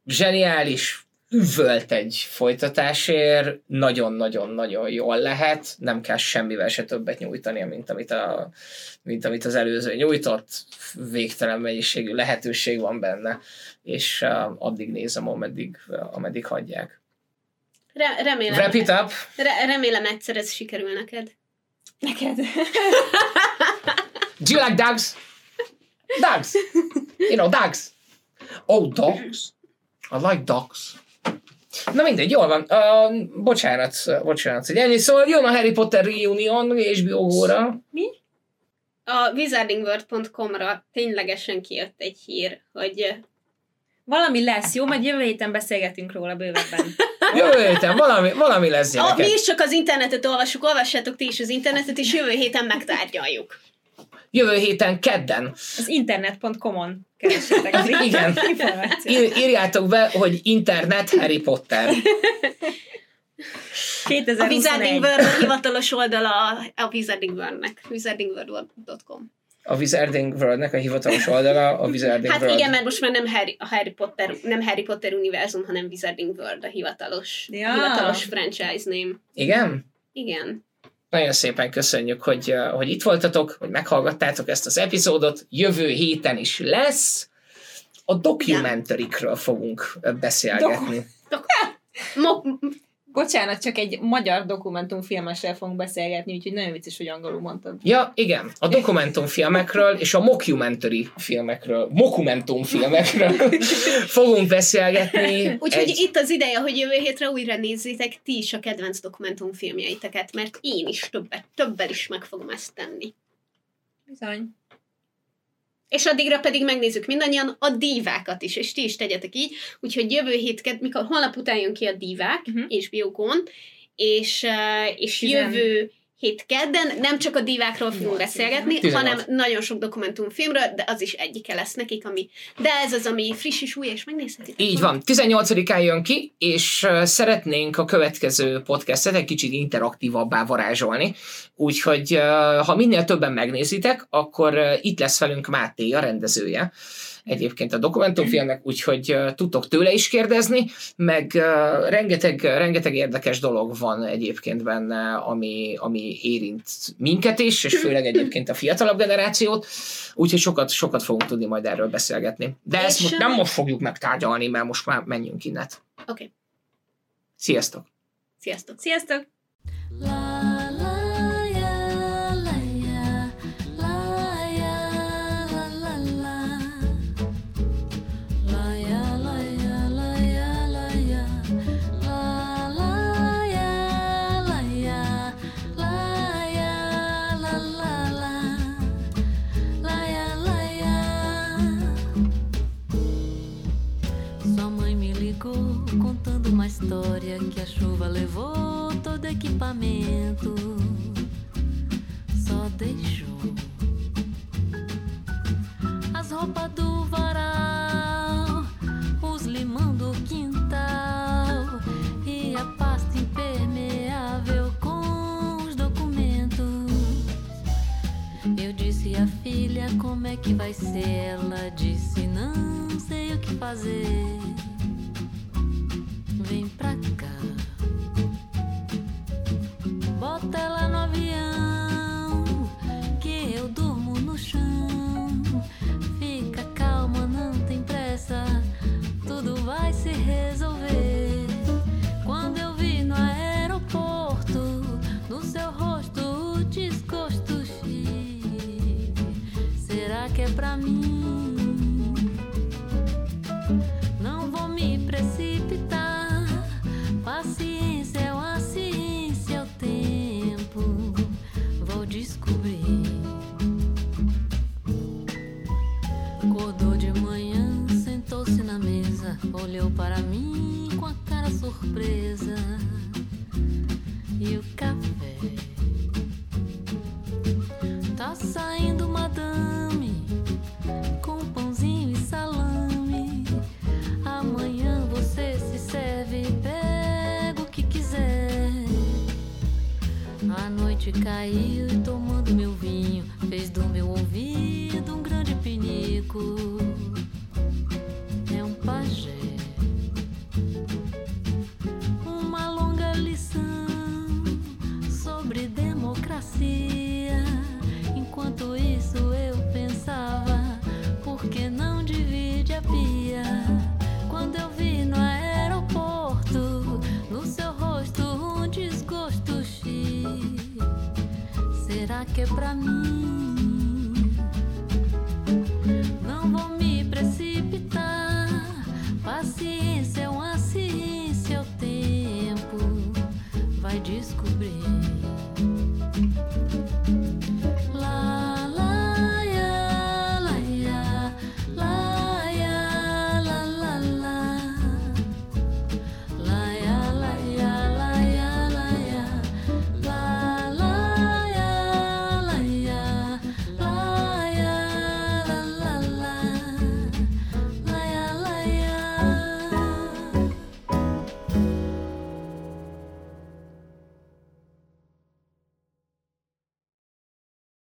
zseniális, üvölt egy folytatásért, nagyon-nagyon-nagyon jól lehet, nem kell semmivel se többet nyújtani, mint amit, a, mint amit az előző nyújtott, végtelen mennyiségű lehetőség van benne, és uh, addig nézem, ameddig, ameddig hagyják. Re- remélem, Wrap it up! re- remélem egyszer ez sikerül neked. Neked. Do you like dogs? Dogs! You know, dogs! Oh, dogs! I like dogs. Na mindegy, jól van. Uh, bocsánat, bocsánat, hogy ennyi. Szóval jön a Harry Potter Reunion HBO góra. A wizardingworld.com-ra ténylegesen kijött egy hír, hogy Valami lesz, jó? Majd jövő héten beszélgetünk róla bővebben. Jövő héten valami, valami lesz a, mi gyerekek. is csak az internetet olvassuk, olvassátok ti is az internetet, és jövő héten megtárgyaljuk. Jövő héten kedden. Az internet.com-on. keressetek az Igen. Ír, írjátok be, hogy internet Harry Potter. A Wizarding 2021. World hivatalos oldala a- a Wizarding World-nek. wizardingworld.com A Wizarding Worldnek a hivatalos oldala, a Wizarding Hát World. igen, mert most már nem Harry, a Harry Potter, nem Harry Potter univerzum, hanem Wizarding World a hivatalos, Ja. hivatalos franchise name. Igen? Igen. Nagyon szépen köszönjük, hogy, hogy itt voltatok, hogy meghallgattátok ezt az epizódot. Jövő héten is lesz. A dokumentarikről fogunk beszélgetni. Mo- Bocsánat, csak egy magyar dokumentumfilmessel fogunk beszélgetni, úgyhogy nagyon vicces, hogy angolul mondtad. Ja, igen, a dokumentumfilmekről és a mockumentary filmekről, mokumentumfilmekről fogunk beszélgetni. Úgyhogy itt az ideje, hogy jövő hétre újra nézzétek ti is a kedvenc dokumentumfilmjeiteket, mert én is többet, többel is meg fogom ezt tenni. Bizony. És addigra pedig megnézzük mindannyian a dívákat is, és ti is tegyetek így, úgyhogy jövő hét, mikor holnap után jön ki a divák, Mhm. uh-huh. és Biokon, és, uh, és Tizen- jövő hét kedden nem csak a divákról fogunk beszélgetni, tizenhat. hanem nagyon sok dokumentumfilmről, de az is egyike lesz nekik, ami, de ez az, ami friss és új, és megnézhetitek. Így van, 18-án jön ki, és szeretnénk a következő podcastet egy kicsit interaktívabbá varázsolni, úgyhogy ha minél többen megnézitek, akkor itt lesz velünk Máté, a rendezője egyébként a dokumentumfilmnek, úgyhogy tudtok tőle is kérdezni, meg rengeteg, rengeteg érdekes dolog van egyébként benne, ami, ami érint minket is, és főleg egyébként a fiatalabb generációt, úgyhogy sokat, sokat fogunk tudni majd erről beszélgetni. De ezt most nem most fogjuk megtárgyalni, mert most már menjünk innet. Oké, okay. Sziasztok! sziasztok! Sziasztok! História que a chuva levou todo equipamento. Só deixou as roupas do varal, os limão do quintal e a pasta impermeável com os documentos. Eu disse a filha como é que vai ser. Ela disse não sei o que fazer. Vem pra cá. Bota ela no surpresa. E o café? Tá saindo madame com pãozinho e salame. Amanhã você se serve, pega o que quiser. A noite caiu e tomando meu vinho, fez do meu ouvido um grande pinico. Enquanto isso eu pensava, por que não divide a pia? Quando eu vi no aeroporto, no seu rosto um desgosto X. Será que é pra mim?